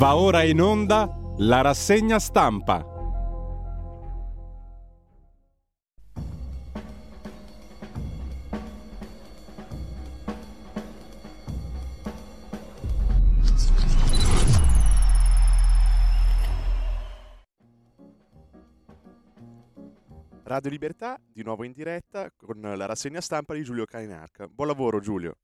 Va ora in onda la rassegna stampa. Radio Libertà, di nuovo in diretta con la rassegna stampa di Giulio Cainarca. Buon lavoro Giulio.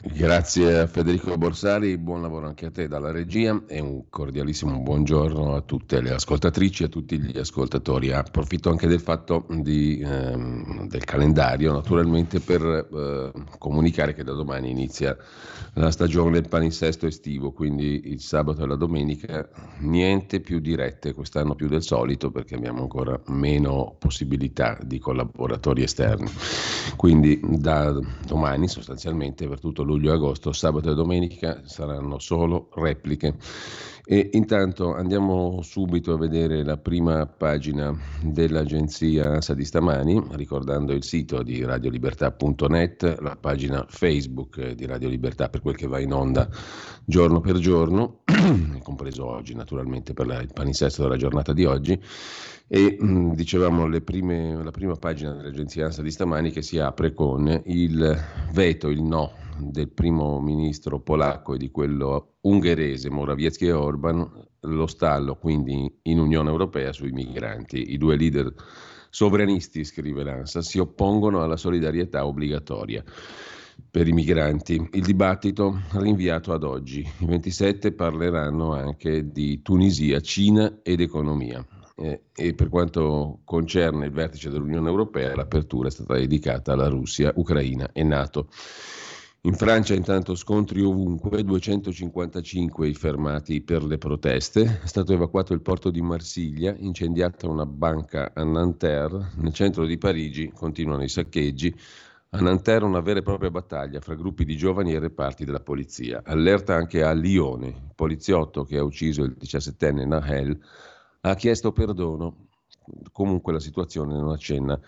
Grazie a Federico Borsari, buon lavoro anche a te dalla regia e un cordialissimo buongiorno a tutte le ascoltatrici e a tutti gli ascoltatori. Approfitto anche del fatto di, ehm, del calendario naturalmente per eh, comunicare che da domani inizia la stagione del palinsesto estivo, quindi il sabato e la domenica niente più dirette quest'anno più del solito perché abbiamo ancora meno possibilità di collaboratori esterni. Quindi da domani sostanzialmente per tutto luglio e agosto, sabato e domenica saranno solo repliche. E intanto andiamo subito a vedere la prima pagina dell'agenzia ANSA di stamani, ricordando il sito di radiolibertà.net, la pagina Facebook di Radio Libertà per quel che va in onda giorno per giorno, compreso oggi naturalmente per la, il paninsesto della giornata di oggi. E mh, dicevamo prime, la prima pagina dell'agenzia ANSA di stamani che si apre con il veto, il no del primo ministro polacco e di quello ungherese Morawiecki e Orban, lo stallo quindi in Unione Europea sui migranti. I due leader sovranisti, scrive l'ANSA, si oppongono alla solidarietà obbligatoria per i migranti. Il dibattito rinviato ad oggi. I 27 parleranno anche di Tunisia, Cina ed economia. Eh, e per quanto concerne il vertice dell'Unione Europea, l'apertura è stata dedicata alla Russia, Ucraina e Nato. In Francia intanto scontri ovunque, 255 i fermati per le proteste, è stato evacuato il porto di Marsiglia, incendiata una banca a Nanterre, nel centro di Parigi continuano i saccheggi, a Nanterre una vera e propria battaglia fra gruppi di giovani e reparti della polizia. Allerta anche a Lione, il poliziotto che ha ucciso il 17enne Nahel ha chiesto perdono, comunque la situazione non accenna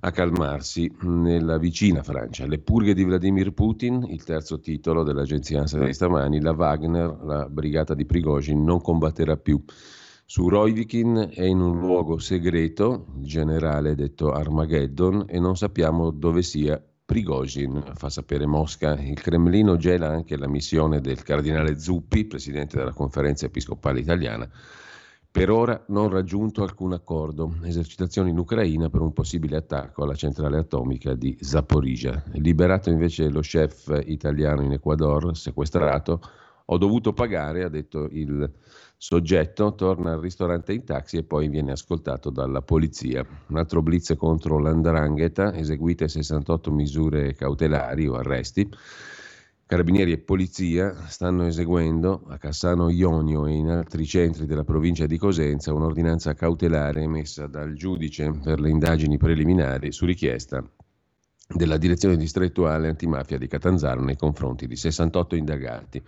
a calmarsi nella vicina Francia. Le purghe di Vladimir Putin, il terzo titolo dell'agenzia ANSA di stamani, la Wagner, la brigata di Prigozhin, non combatterà più. Su Roivikin è in un luogo segreto, il generale detto Armageddon, e non sappiamo dove sia Prigozhin, fa sapere Mosca. Il Cremlino gela anche la missione del cardinale Zuppi, presidente della conferenza episcopale italiana, per ora non raggiunto alcun accordo. Esercitazioni in Ucraina per un possibile attacco alla centrale atomica di Zaporizhia. Liberato invece lo chef italiano in Ecuador, sequestrato, ho dovuto pagare, ha detto il soggetto, torna al ristorante in taxi e poi viene ascoltato dalla polizia. Un altro blitz contro l'andrangheta, eseguite 68 misure cautelari o arresti. Carabinieri e Polizia stanno eseguendo a Cassano Ionio e in altri centri della provincia di Cosenza un'ordinanza cautelare emessa dal giudice per le indagini preliminari su richiesta della direzione distrettuale antimafia di Catanzaro nei confronti di 68 indagati.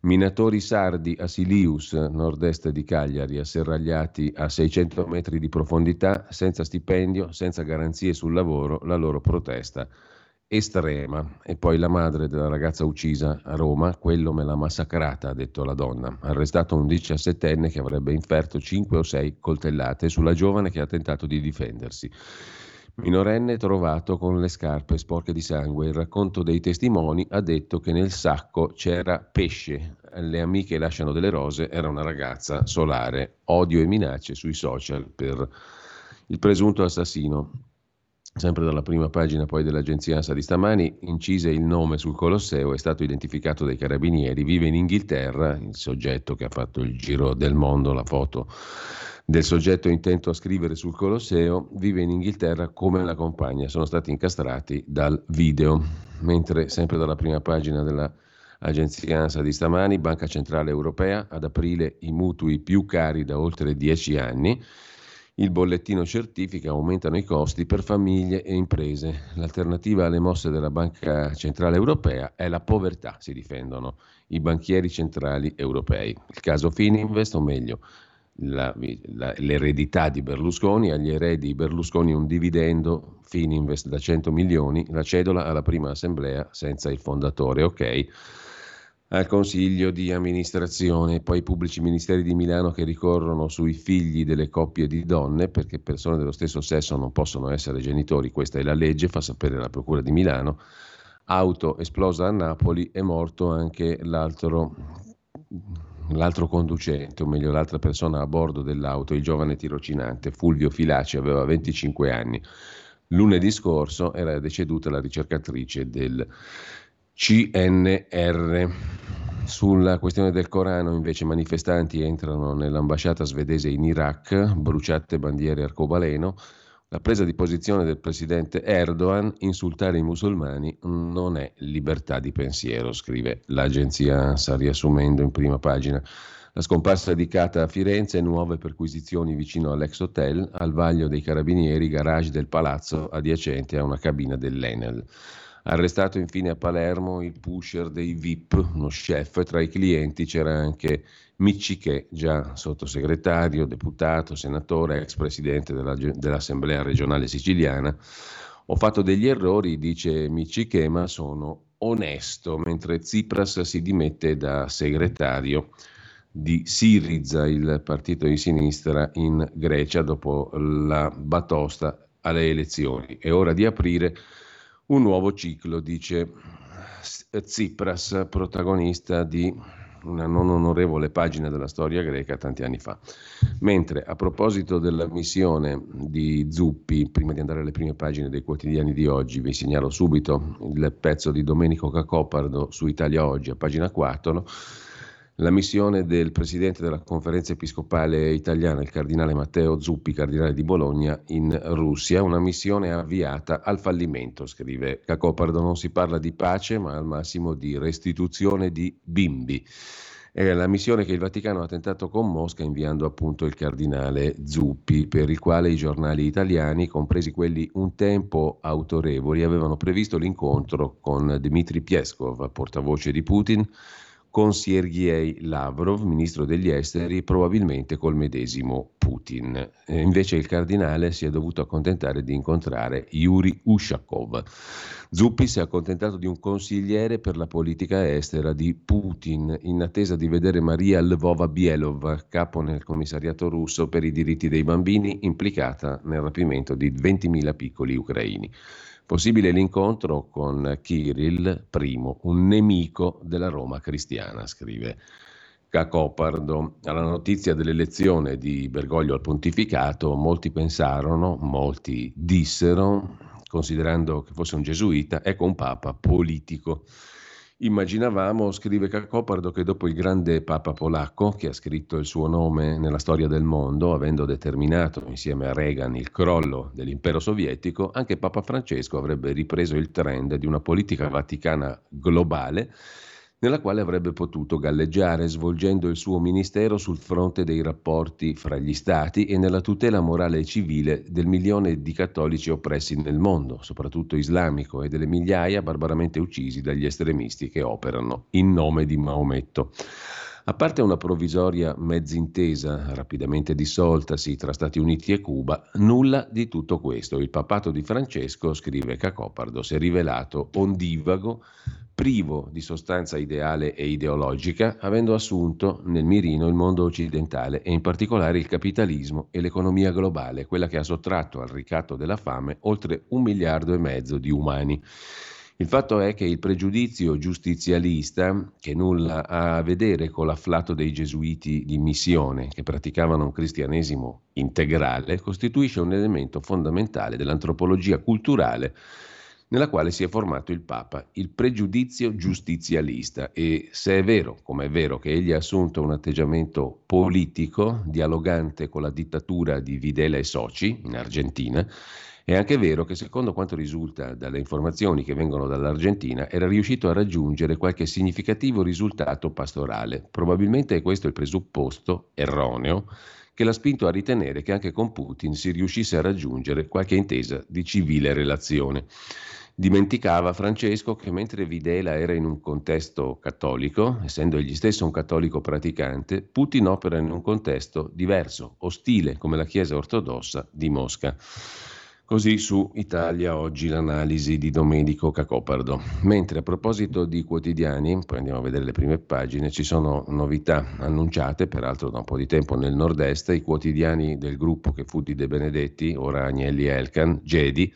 Minatori sardi a Silius, nord-est di Cagliari, asserragliati a 600 metri di profondità, senza stipendio, senza garanzie sul lavoro, la loro protesta estrema. E poi la madre della ragazza uccisa a Roma, quello me l'ha massacrata, ha detto la donna. Arrestato un diciassettenne che avrebbe inferto 5 o 6 coltellate sulla giovane che ha tentato di difendersi. Minorenne trovato con le scarpe sporche di sangue. Il racconto dei testimoni ha detto che nel sacco c'era pesce. Le amiche lasciano delle rose, era una ragazza solare. Odio e minacce sui social per il presunto assassino sempre dalla prima pagina poi dell'agenzia ANSA di stamani, incise il nome sul Colosseo, è stato identificato dai carabinieri, vive in Inghilterra, il soggetto che ha fatto il giro del mondo, la foto del soggetto intento a scrivere sul Colosseo, vive in Inghilterra come la compagna, sono stati incastrati dal video, mentre sempre dalla prima pagina dell'agenzia ANSA di stamani, Banca Centrale Europea, ad aprile i mutui più cari da oltre dieci anni, il bollettino certifica, aumentano i costi per famiglie e imprese. L'alternativa alle mosse della Banca Centrale Europea è la povertà, si difendono i banchieri centrali europei. Il caso Fininvest, o meglio, la, la, l'eredità di Berlusconi, agli eredi di Berlusconi un dividendo Fininvest da 100 milioni, la cedola alla prima assemblea senza il fondatore, ok. Al Consiglio di amministrazione, poi i pubblici ministeri di Milano che ricorrono sui figli delle coppie di donne, perché persone dello stesso sesso non possono essere genitori, questa è la legge, fa sapere la Procura di Milano. Auto esplosa a Napoli, è morto anche l'altro, l'altro conducente, o meglio l'altra persona a bordo dell'auto, il giovane tirocinante Fulvio Filaci, aveva 25 anni. Lunedì scorso era deceduta la ricercatrice del CNR. Sulla questione del Corano, invece, manifestanti entrano nell'ambasciata svedese in Iraq, bruciate bandiere arcobaleno. La presa di posizione del presidente Erdogan, insultare i musulmani non è libertà di pensiero, scrive l'agenzia, sta riassumendo in prima pagina. La scomparsa di Cata a Firenze, nuove perquisizioni vicino all'ex hotel, al vaglio dei carabinieri, garage del palazzo adiacente a una cabina dell'Enel. Arrestato infine a Palermo il pusher dei VIP, uno chef, tra i clienti c'era anche Micciche, già sottosegretario, deputato, senatore, ex presidente della, dell'Assemblea regionale siciliana. Ho fatto degli errori, dice Micciche, ma sono onesto, mentre Tsipras si dimette da segretario di Siriza, il partito di sinistra in Grecia, dopo la batosta alle elezioni. È ora di aprire un nuovo ciclo, dice Tsipras, protagonista di una non onorevole pagina della storia greca tanti anni fa. Mentre a proposito della missione di Zuppi, prima di andare alle prime pagine dei quotidiani di oggi, vi segnalo subito il pezzo di Domenico Cacopardo su Italia Oggi, a pagina 4 la missione del presidente della conferenza episcopale italiana, il cardinale Matteo Zuppi, cardinale di Bologna, in Russia, una missione avviata al fallimento, scrive Cacopardo. Non si parla di pace, ma al massimo di restituzione di bimbi. È la missione che il Vaticano ha tentato con Mosca inviando appunto il cardinale Zuppi, per il quale i giornali italiani, compresi quelli un tempo autorevoli, avevano previsto l'incontro con Dmitry Pieskov, portavoce di Putin, con Sergei Lavrov, ministro degli esteri, probabilmente col medesimo Putin. E invece il cardinale si è dovuto accontentare di incontrare Yuri Ushakov. Zuppi si è accontentato di un consigliere per la politica estera di Putin, in attesa di vedere Maria Lvova Bielov, capo nel commissariato russo per i diritti dei bambini, implicata nel rapimento di 20.000 piccoli ucraini. Possibile l'incontro con Kirill I, un nemico della Roma cristiana, scrive Cacopardo. Alla notizia dell'elezione di Bergoglio al pontificato, molti pensarono, molti dissero, considerando che fosse un gesuita, ecco un papa politico. Immaginavamo, scrive Cacopardo, che dopo il grande Papa polacco, che ha scritto il suo nome nella storia del mondo, avendo determinato insieme a Reagan il crollo dell'impero sovietico, anche Papa Francesco avrebbe ripreso il trend di una politica vaticana globale nella quale avrebbe potuto galleggiare svolgendo il suo ministero sul fronte dei rapporti fra gli stati e nella tutela morale e civile del milione di cattolici oppressi nel mondo, soprattutto islamico, e delle migliaia barbaramente uccisi dagli estremisti che operano in nome di Maometto. A parte una provvisoria mezz'intesa rapidamente dissoltasi tra Stati Uniti e Cuba, nulla di tutto questo. Il papato di Francesco, scrive Cacopardo, si è rivelato ondivago, privo di sostanza ideale e ideologica, avendo assunto nel mirino il mondo occidentale e in particolare il capitalismo e l'economia globale, quella che ha sottratto al ricatto della fame oltre un miliardo e mezzo di umani. Il fatto è che il pregiudizio giustizialista, che nulla ha a vedere con l'afflato dei gesuiti di missione che praticavano un cristianesimo integrale, costituisce un elemento fondamentale dell'antropologia culturale nella quale si è formato il Papa, il pregiudizio giustizialista. E se è vero, come è vero, che egli ha assunto un atteggiamento politico, dialogante con la dittatura di Videla e Soci in Argentina, è anche vero che secondo quanto risulta dalle informazioni che vengono dall'Argentina era riuscito a raggiungere qualche significativo risultato pastorale. Probabilmente è questo il presupposto erroneo che l'ha spinto a ritenere che anche con Putin si riuscisse a raggiungere qualche intesa di civile relazione. Dimenticava Francesco che mentre Videla era in un contesto cattolico, essendo egli stesso un cattolico praticante, Putin opera in un contesto diverso, ostile come la Chiesa ortodossa di Mosca. Così su Italia oggi l'analisi di Domenico Cacopardo. Mentre a proposito di quotidiani, poi andiamo a vedere le prime pagine, ci sono novità annunciate, peraltro da un po' di tempo nel nord-est, i quotidiani del gruppo che fu di De Benedetti, ora Agnelli Elkan, Gedi,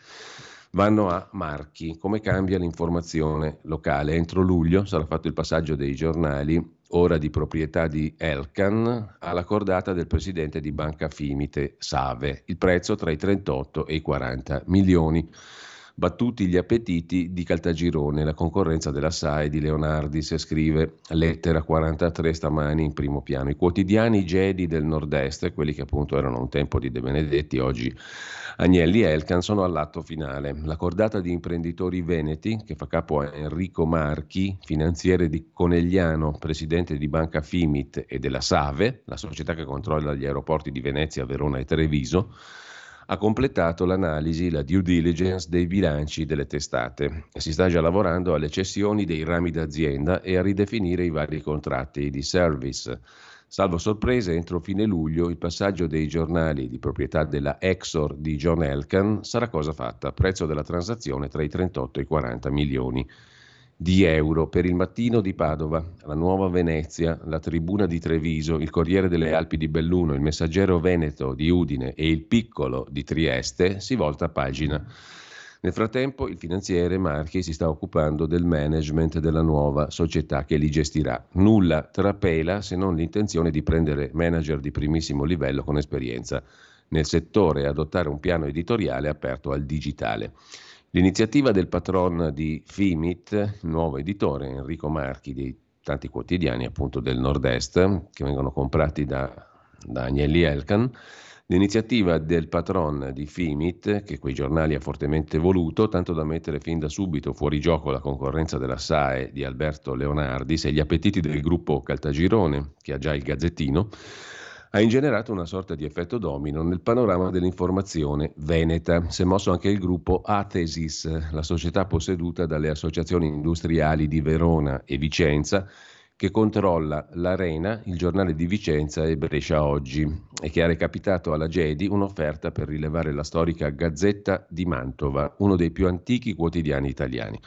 vanno a Marchi. Come cambia l'informazione locale? Entro luglio sarà fatto il passaggio dei giornali ora di proprietà di Elkan, alla cordata del presidente di Banca Fimite Save. Il prezzo tra i 38 e i 40 milioni. Battuti gli appetiti di Caltagirone, la concorrenza della SAE di Leonardis, scrive lettera 43 stamani in primo piano. I quotidiani Gedi del nord-est, quelli che appunto erano un tempo di De Benedetti, oggi Agnelli e Elkan, sono all'atto finale. La cordata di imprenditori veneti, che fa capo a Enrico Marchi, finanziere di Conegliano, presidente di Banca Fimit e della Save, la società che controlla gli aeroporti di Venezia, Verona e Treviso, ha completato l'analisi, la due diligence dei bilanci delle testate. Si sta già lavorando alle cessioni dei rami d'azienda e a ridefinire i vari contratti di service. Salvo sorprese, entro fine luglio il passaggio dei giornali di proprietà della Exor di John Elkan sarà cosa fatta. Prezzo della transazione tra i 38 e i 40 milioni di euro per il mattino di Padova, la Nuova Venezia, la Tribuna di Treviso, il Corriere delle Alpi di Belluno, il Messaggero Veneto di Udine e il Piccolo di Trieste si volta pagina. Nel frattempo il finanziere Marchi si sta occupando del management della nuova società che li gestirà. Nulla trapela se non l'intenzione di prendere manager di primissimo livello con esperienza nel settore e adottare un piano editoriale aperto al digitale. L'iniziativa del patron di Fimit, nuovo editore Enrico Marchi dei tanti quotidiani appunto del nord-est che vengono comprati da, da Agnelli Elkan, l'iniziativa del patron di Fimit, che quei giornali ha fortemente voluto, tanto da mettere fin da subito fuori gioco la concorrenza della SAE di Alberto Leonardis e gli appetiti del gruppo Caltagirone, che ha già il Gazzettino, ha ingenerato una sorta di effetto domino nel panorama dell'informazione veneta. Si è mosso anche il gruppo Atesis, la società posseduta dalle associazioni industriali di Verona e Vicenza, che controlla l'Arena, il giornale di Vicenza e Brescia Oggi, e che ha recapitato alla Gedi un'offerta per rilevare la storica Gazzetta di Mantova, uno dei più antichi quotidiani italiani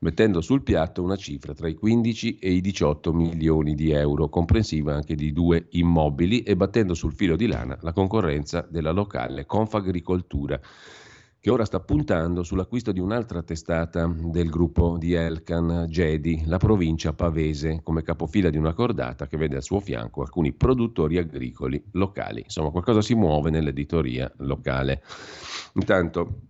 mettendo sul piatto una cifra tra i 15 e i 18 milioni di euro, comprensiva anche di due immobili e battendo sul filo di lana la concorrenza della locale Confagricoltura che ora sta puntando sull'acquisto di un'altra testata del gruppo di Elkan Gedi, la provincia pavese, come capofila di una cordata che vede al suo fianco alcuni produttori agricoli locali. Insomma, qualcosa si muove nell'editoria locale. Intanto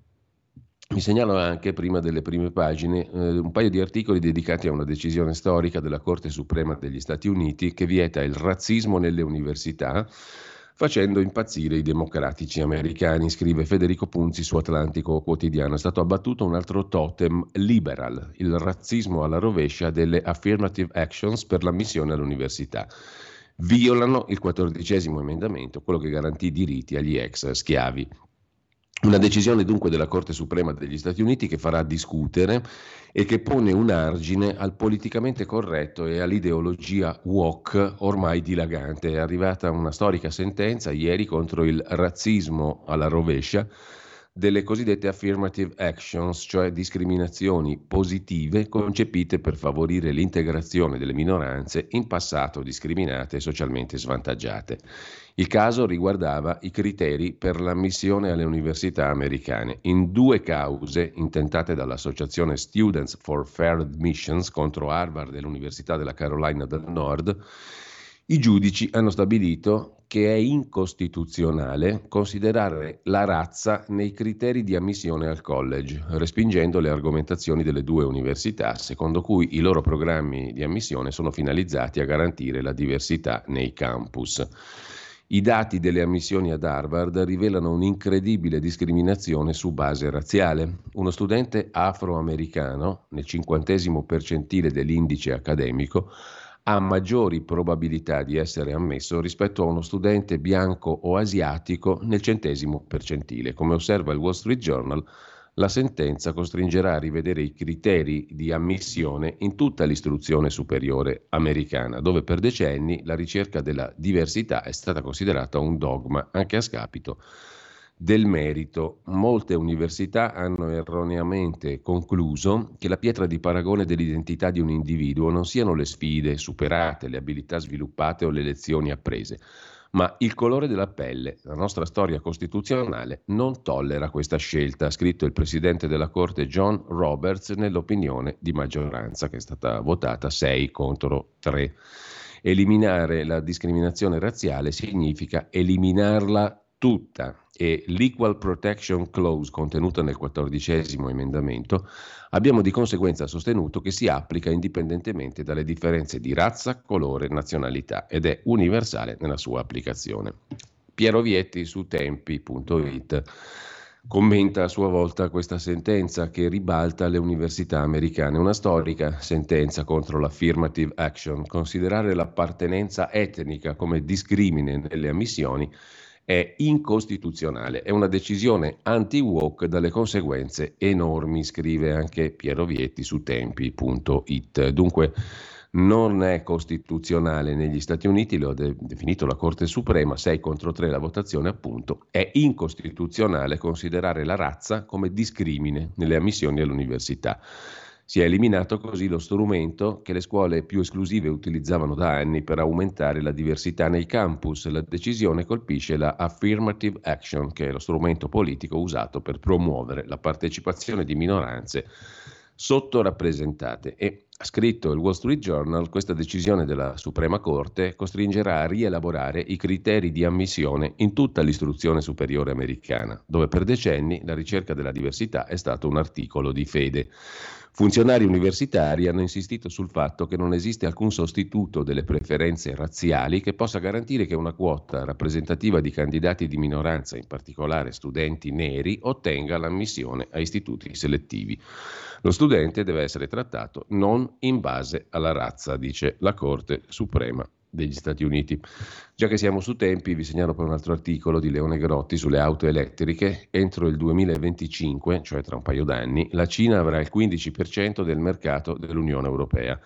mi segnalo anche, prima delle prime pagine, eh, un paio di articoli dedicati a una decisione storica della Corte Suprema degli Stati Uniti che vieta il razzismo nelle università, facendo impazzire i democratici americani, scrive Federico Punzi su Atlantico Quotidiano. È stato abbattuto un altro totem liberal, il razzismo alla rovescia delle affirmative actions per l'ammissione all'università. Violano il quattordicesimo emendamento, quello che garantì diritti agli ex schiavi. Una decisione dunque della Corte Suprema degli Stati Uniti che farà discutere e che pone un argine al politicamente corretto e all'ideologia woke ormai dilagante. È arrivata una storica sentenza ieri contro il razzismo alla rovescia delle cosiddette affirmative actions, cioè discriminazioni positive concepite per favorire l'integrazione delle minoranze in passato discriminate e socialmente svantaggiate. Il caso riguardava i criteri per l'ammissione alle università americane. In due cause intentate dall'associazione Students for Fair Admissions contro Harvard e l'Università della Carolina del Nord, i giudici hanno stabilito che è incostituzionale considerare la razza nei criteri di ammissione al college, respingendo le argomentazioni delle due università, secondo cui i loro programmi di ammissione sono finalizzati a garantire la diversità nei campus. I dati delle ammissioni ad Harvard rivelano un'incredibile discriminazione su base razziale. Uno studente afroamericano, nel cinquantesimo percentile dell'indice accademico, ha maggiori probabilità di essere ammesso rispetto a uno studente bianco o asiatico nel centesimo percentile. Come osserva il Wall Street Journal, la sentenza costringerà a rivedere i criteri di ammissione in tutta l'istruzione superiore americana, dove per decenni la ricerca della diversità è stata considerata un dogma anche a scapito del merito. Molte università hanno erroneamente concluso che la pietra di paragone dell'identità di un individuo non siano le sfide superate, le abilità sviluppate o le lezioni apprese, ma il colore della pelle. La nostra storia costituzionale non tollera questa scelta, ha scritto il presidente della Corte John Roberts nell'opinione di maggioranza che è stata votata 6 contro 3. Eliminare la discriminazione razziale significa eliminarla tutta e l'Equal Protection Clause contenuta nel quattordicesimo emendamento, abbiamo di conseguenza sostenuto che si applica indipendentemente dalle differenze di razza, colore, nazionalità ed è universale nella sua applicazione. Piero Vietti su tempi.it commenta a sua volta questa sentenza che ribalta le università americane, una storica sentenza contro l'affirmative action, considerare l'appartenenza etnica come discrimine nelle ammissioni è incostituzionale, è una decisione anti-woke dalle conseguenze enormi, scrive anche Piero Vietti su tempi.it. Dunque non è costituzionale negli Stati Uniti, lo ha de- definito la Corte Suprema, 6 contro 3 la votazione appunto, è incostituzionale considerare la razza come discrimine nelle ammissioni all'università. Si è eliminato così lo strumento che le scuole più esclusive utilizzavano da anni per aumentare la diversità nei campus. La decisione colpisce la affirmative action, che è lo strumento politico usato per promuovere la partecipazione di minoranze sottorappresentate e ha scritto il Wall Street Journal, questa decisione della Suprema Corte costringerà a rielaborare i criteri di ammissione in tutta l'istruzione superiore americana, dove per decenni la ricerca della diversità è stato un articolo di fede. Funzionari universitari hanno insistito sul fatto che non esiste alcun sostituto delle preferenze razziali che possa garantire che una quota rappresentativa di candidati di minoranza, in particolare studenti neri, ottenga l'ammissione a istituti selettivi. Lo studente deve essere trattato non in base alla razza, dice la Corte Suprema degli Stati Uniti. Già che siamo su tempi, vi segnalo poi un altro articolo di Leone Grotti sulle auto elettriche. Entro il 2025, cioè tra un paio d'anni, la Cina avrà il 15% del mercato dell'Unione Europea.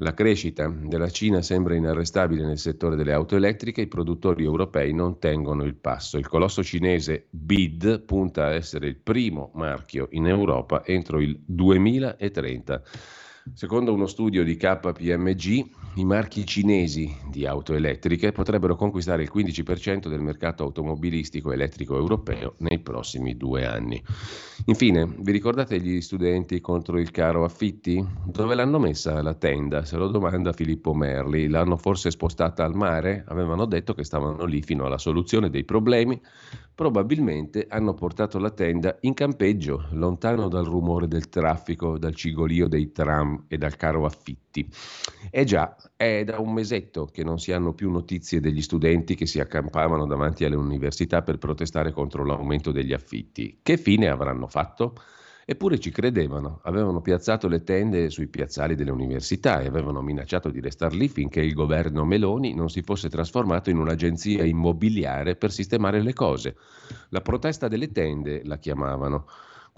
La crescita della Cina sembra inarrestabile nel settore delle auto elettriche, i produttori europei non tengono il passo. Il colosso cinese BID punta a essere il primo marchio in Europa entro il 2030. Secondo uno studio di KPMG, i marchi cinesi di auto elettriche potrebbero conquistare il 15% del mercato automobilistico elettrico europeo nei prossimi due anni. Infine, vi ricordate gli studenti contro il caro affitti? Dove l'hanno messa la tenda? Se lo domanda Filippo Merli. L'hanno forse spostata al mare? Avevano detto che stavano lì fino alla soluzione dei problemi. Probabilmente hanno portato la tenda in campeggio, lontano dal rumore del traffico, dal cigolio dei tram e dal caro affitti. Eh già, è da un mesetto che non si hanno più notizie degli studenti che si accampavano davanti alle università per protestare contro l'aumento degli affitti. Che fine avranno fatto? Eppure ci credevano, avevano piazzato le tende sui piazzali delle università e avevano minacciato di restare lì finché il governo Meloni non si fosse trasformato in un'agenzia immobiliare per sistemare le cose. La protesta delle tende la chiamavano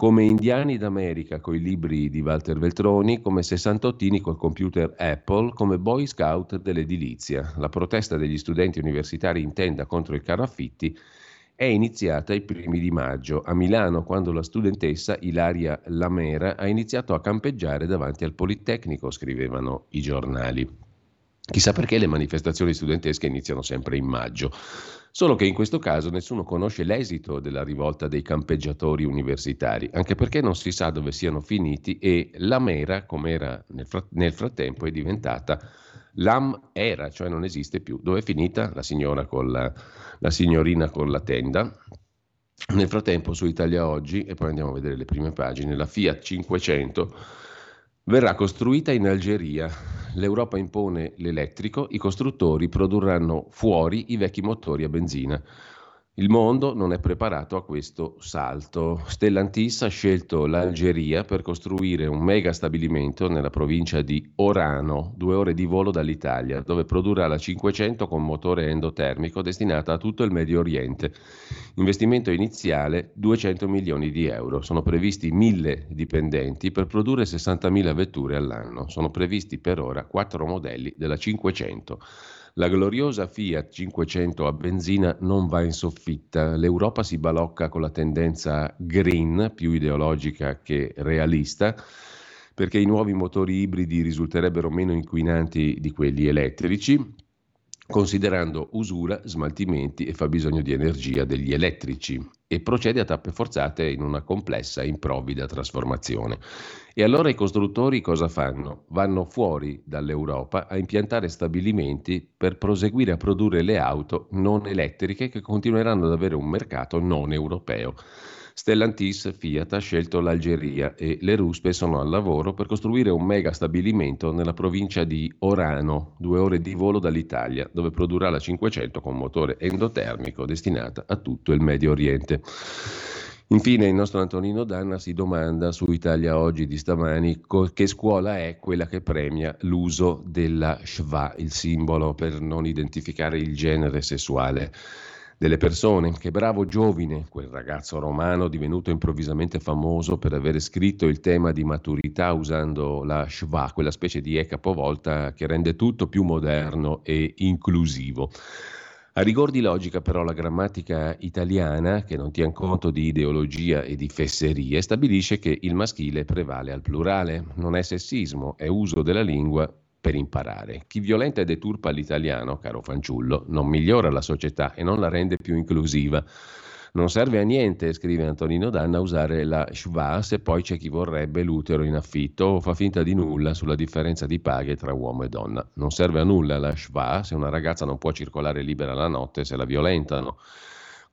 come indiani d'America coi libri di Walter Veltroni, come sessantottini col computer Apple, come boy scout dell'edilizia. La protesta degli studenti universitari in tenda contro il caro affitti è iniziata i primi di maggio a Milano, quando la studentessa Ilaria Lamera ha iniziato a campeggiare davanti al Politecnico, scrivevano i giornali. Chissà perché le manifestazioni studentesche iniziano sempre in maggio. Solo che in questo caso nessuno conosce l'esito della rivolta dei campeggiatori universitari, anche perché non si sa dove siano finiti e la mera, come era nel, frat- nel frattempo, è diventata l'am era, cioè non esiste più. Dove è finita la signora con la, la signorina con la tenda? Nel frattempo su Italia Oggi, e poi andiamo a vedere le prime pagine, la Fiat 500 verrà costruita in Algeria. L'Europa impone l'elettrico, i costruttori produrranno fuori i vecchi motori a benzina. Il mondo non è preparato a questo salto. Stellantis ha scelto l'Algeria per costruire un mega stabilimento nella provincia di Orano, due ore di volo dall'Italia, dove produrrà la 500 con motore endotermico destinata a tutto il Medio Oriente. Investimento iniziale 200 milioni di euro. Sono previsti 1000 dipendenti per produrre 60.000 vetture all'anno. Sono previsti per ora quattro modelli della 500. La gloriosa Fiat 500 a benzina non va in soffitta. L'Europa si balocca con la tendenza green, più ideologica che realista, perché i nuovi motori ibridi risulterebbero meno inquinanti di quelli elettrici, considerando usura, smaltimenti e fabbisogno di energia degli elettrici e procede a tappe forzate in una complessa e improvvida trasformazione. E allora i costruttori cosa fanno? Vanno fuori dall'Europa a impiantare stabilimenti per proseguire a produrre le auto non elettriche che continueranno ad avere un mercato non europeo. Stellantis Fiat ha scelto l'Algeria e le ruspe sono al lavoro per costruire un mega stabilimento nella provincia di Orano, due ore di volo dall'Italia, dove produrrà la 500 con motore endotermico destinata a tutto il Medio Oriente. Infine il nostro Antonino Danna si domanda su Italia Oggi di stamani che scuola è quella che premia l'uso della schwa, il simbolo per non identificare il genere sessuale delle persone. Che bravo Giovine, quel ragazzo romano divenuto improvvisamente famoso per aver scritto il tema di maturità usando la schwa, quella specie di E capovolta che rende tutto più moderno e inclusivo. A rigor di logica però la grammatica italiana, che non tiene conto di ideologia e di fesserie, stabilisce che il maschile prevale al plurale. Non è sessismo, è uso della lingua per imparare. Chi violenta e deturpa l'italiano, caro fanciullo, non migliora la società e non la rende più inclusiva. Non serve a niente, scrive Antonino Danna, usare la schwa se poi c'è chi vorrebbe l'utero in affitto o fa finta di nulla sulla differenza di paghe tra uomo e donna. Non serve a nulla la schwa se una ragazza non può circolare libera la notte se la violentano.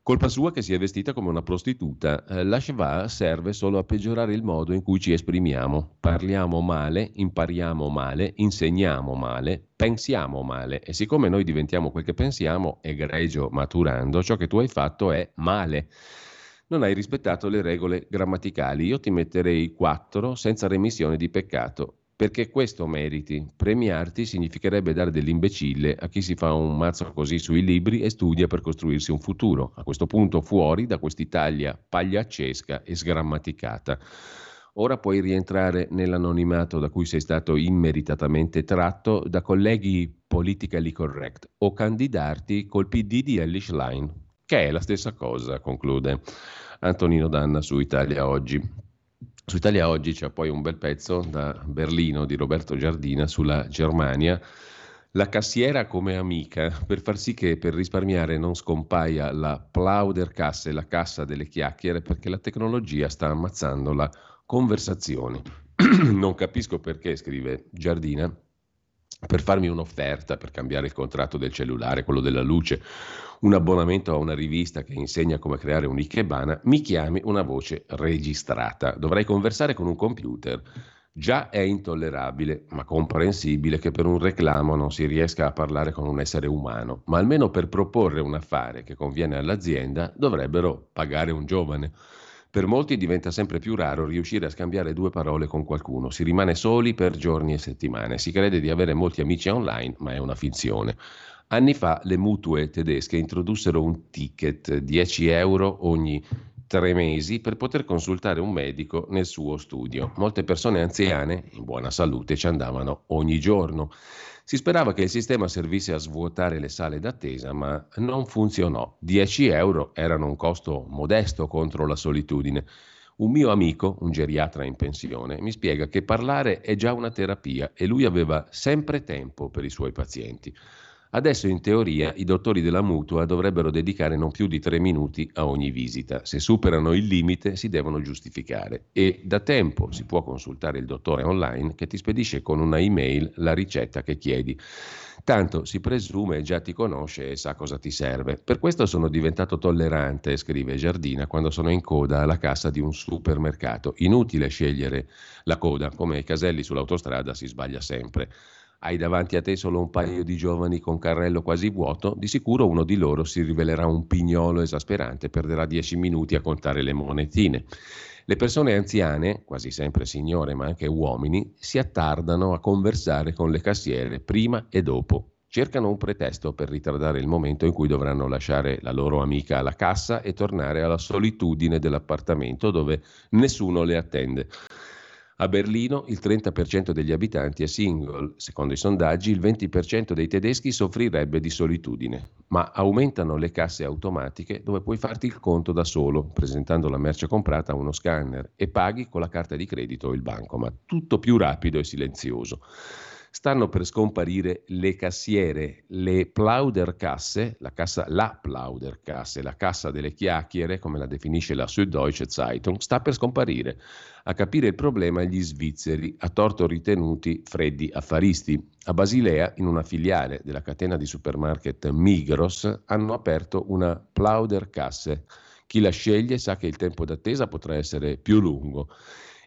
Colpa sua che si è vestita come una prostituta. Eh, la Sheva serve solo a peggiorare il modo in cui ci esprimiamo. Parliamo male, impariamo male, insegniamo male, pensiamo male. E siccome noi diventiamo quel che pensiamo, egregio maturando, ciò che tu hai fatto è male. Non hai rispettato le regole grammaticali. Io ti metterei 4 senza remissione di peccato perché questo meriti. Premiarti significherebbe dare dell'imbecille a chi si fa un mazzo così sui libri e studia per costruirsi un futuro. A questo punto fuori da quest'Italia pagliaccesca e sgrammaticata. Ora puoi rientrare nell'anonimato da cui sei stato immeritatamente tratto da colleghi politically correct o candidarti col PD di Ellis Line, che è la stessa cosa, conclude Antonino Danna su Italia Oggi. Su Italia Oggi c'è poi un bel pezzo da Berlino di Roberto Giardina sulla Germania. La cassiera come amica, per far sì che per risparmiare non scompaia la Plauderkasse, la cassa delle chiacchiere, perché la tecnologia sta ammazzando la conversazione. non capisco perché, scrive Giardina, per farmi un'offerta per cambiare il contratto del cellulare, quello della luce, un abbonamento a una rivista che insegna come creare un'ikebana, mi chiami una voce registrata. Dovrei conversare con un computer. Già è intollerabile, ma comprensibile che per un reclamo non si riesca a parlare con un essere umano, ma almeno per proporre un affare che conviene all'azienda dovrebbero pagare un giovane. Per molti diventa sempre più raro riuscire a scambiare due parole con qualcuno, si rimane soli per giorni e settimane, si crede di avere molti amici online, ma è una finzione. Anni fa le mutue tedesche introdussero un ticket 10 euro ogni tre mesi per poter consultare un medico nel suo studio. Molte persone anziane, in buona salute, ci andavano ogni giorno. Si sperava che il sistema servisse a svuotare le sale d'attesa, ma non funzionò. 10 euro erano un costo modesto contro la solitudine. Un mio amico, un geriatra in pensione, mi spiega che parlare è già una terapia e lui aveva sempre tempo per i suoi pazienti. Adesso in teoria i dottori della mutua dovrebbero dedicare non più di tre minuti a ogni visita. Se superano il limite si devono giustificare e da tempo si può consultare il dottore online che ti spedisce con una email la ricetta che chiedi. Tanto si presume già ti conosce e sa cosa ti serve. Per questo sono diventato tollerante, scrive Giardina, quando sono in coda alla cassa di un supermercato. Inutile scegliere la coda, come ai caselli sull'autostrada si sbaglia sempre hai davanti a te solo un paio di giovani con carrello quasi vuoto, di sicuro uno di loro si rivelerà un pignolo esasperante perderà dieci minuti a contare le monetine. Le persone anziane, quasi sempre signore ma anche uomini, si attardano a conversare con le cassiere prima e dopo. Cercano un pretesto per ritardare il momento in cui dovranno lasciare la loro amica alla cassa e tornare alla solitudine dell'appartamento dove nessuno le attende. A Berlino il 30% degli abitanti è single, secondo i sondaggi il 20% dei tedeschi soffrirebbe di solitudine, ma aumentano le casse automatiche dove puoi farti il conto da solo, presentando la merce comprata a uno scanner e paghi con la carta di credito o il banco, ma tutto più rapido e silenzioso stanno per scomparire le cassiere, le Plauderkasse, la, cassa, la Plauderkasse, la cassa delle chiacchiere, come la definisce la Süddeutsche Zeitung, sta per scomparire. A capire il problema gli svizzeri, a torto ritenuti freddi affaristi. A Basilea, in una filiale della catena di supermarket Migros, hanno aperto una Plauderkasse. Chi la sceglie sa che il tempo d'attesa potrà essere più lungo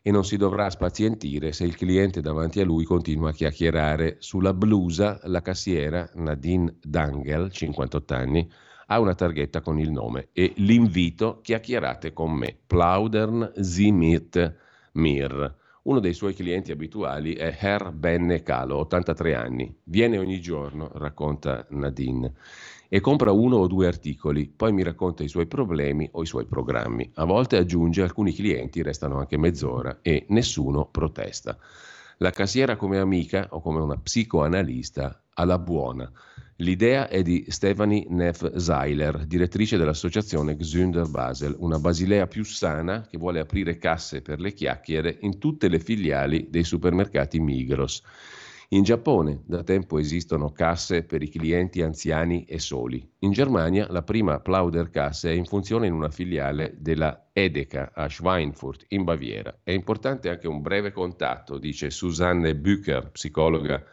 e non si dovrà spazientire se il cliente davanti a lui continua a chiacchierare. Sulla blusa la cassiera Nadine Dangel, 58 anni, ha una targhetta con il nome e l'invito chiacchierate con me, Plaudern Zimit Mir. Uno dei suoi clienti abituali è Herr Benne Calo, 83 anni. Viene ogni giorno, racconta Nadine e compra uno o due articoli, poi mi racconta i suoi problemi o i suoi programmi. A volte aggiunge alcuni clienti restano anche mezz'ora e nessuno protesta. La cassiera come amica o come una psicoanalista alla buona. L'idea è di Stephanie Neff Zeiler, direttrice dell'associazione Gsunder Basel, una basilea più sana che vuole aprire casse per le chiacchiere in tutte le filiali dei supermercati Migros. In Giappone da tempo esistono casse per i clienti anziani e soli. In Germania la prima Plauderkasse è in funzione in una filiale della Edeka a Schweinfurt, in Baviera. È importante anche un breve contatto, dice Susanne Bücher, psicologa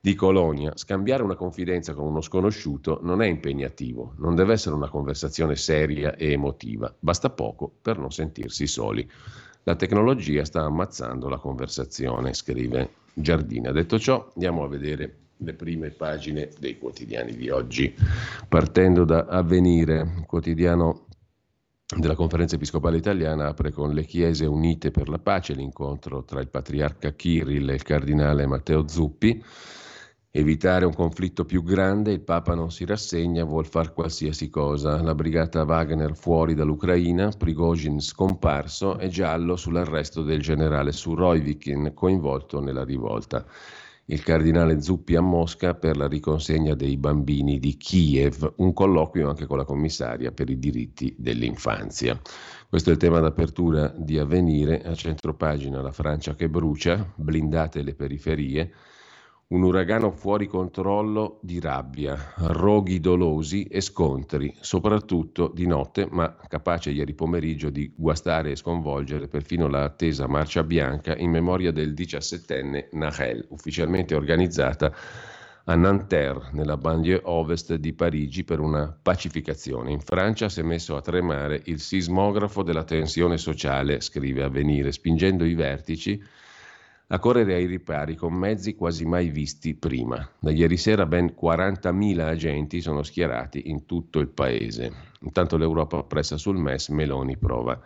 di Colonia. Scambiare una confidenza con uno sconosciuto non è impegnativo, non deve essere una conversazione seria e emotiva, basta poco per non sentirsi soli. La tecnologia sta ammazzando la conversazione, scrive Giardina. Detto ciò, andiamo a vedere le prime pagine dei quotidiani di oggi, partendo da Avvenire, quotidiano della conferenza episcopale italiana apre con le Chiese Unite per la Pace l'incontro tra il patriarca Kirill e il cardinale Matteo Zuppi evitare un conflitto più grande, il Papa non si rassegna, vuol fare qualsiasi cosa. La brigata Wagner fuori dall'Ucraina, Prigozhin scomparso e giallo sull'arresto del generale Surovikin coinvolto nella rivolta. Il cardinale Zuppi a Mosca per la riconsegna dei bambini di Kiev, un colloquio anche con la commissaria per i diritti dell'infanzia. Questo è il tema d'apertura di Avvenire, a centropagina la Francia che brucia, blindate le periferie, un uragano fuori controllo di rabbia, roghi dolosi e scontri, soprattutto di notte, ma capace ieri pomeriggio di guastare e sconvolgere perfino la attesa marcia bianca in memoria del diciassettenne Nahel, ufficialmente organizzata a Nanterre, nella banlieue ovest di Parigi, per una pacificazione. In Francia si è messo a tremare il sismografo della tensione sociale, scrive Avvenire, spingendo i vertici a correre ai ripari con mezzi quasi mai visti prima. Da ieri sera ben 40.000 agenti sono schierati in tutto il paese. Intanto l'Europa pressa sul MES, Meloni prova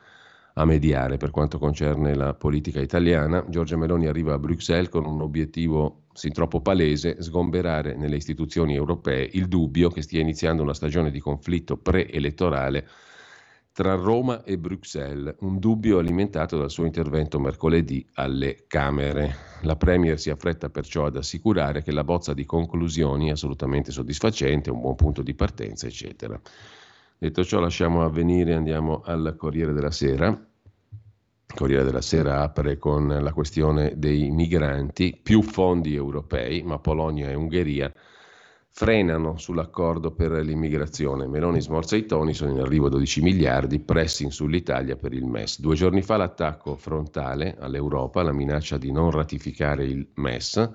a mediare per quanto concerne la politica italiana. Giorgia Meloni arriva a Bruxelles con un obiettivo sin troppo palese, sgomberare nelle istituzioni europee il dubbio che stia iniziando una stagione di conflitto preelettorale tra Roma e Bruxelles, un dubbio alimentato dal suo intervento mercoledì alle Camere. La Premier si affretta perciò ad assicurare che la bozza di conclusioni è assolutamente soddisfacente, un buon punto di partenza, eccetera. Detto ciò, lasciamo avvenire andiamo al Corriere della Sera. Il Corriere della Sera apre con la questione dei migranti, più fondi europei, ma Polonia e Ungheria frenano sull'accordo per l'immigrazione. Meloni smorza i toni, sono in arrivo 12 miliardi, pressing sull'Italia per il MES. Due giorni fa l'attacco frontale all'Europa, la minaccia di non ratificare il MES.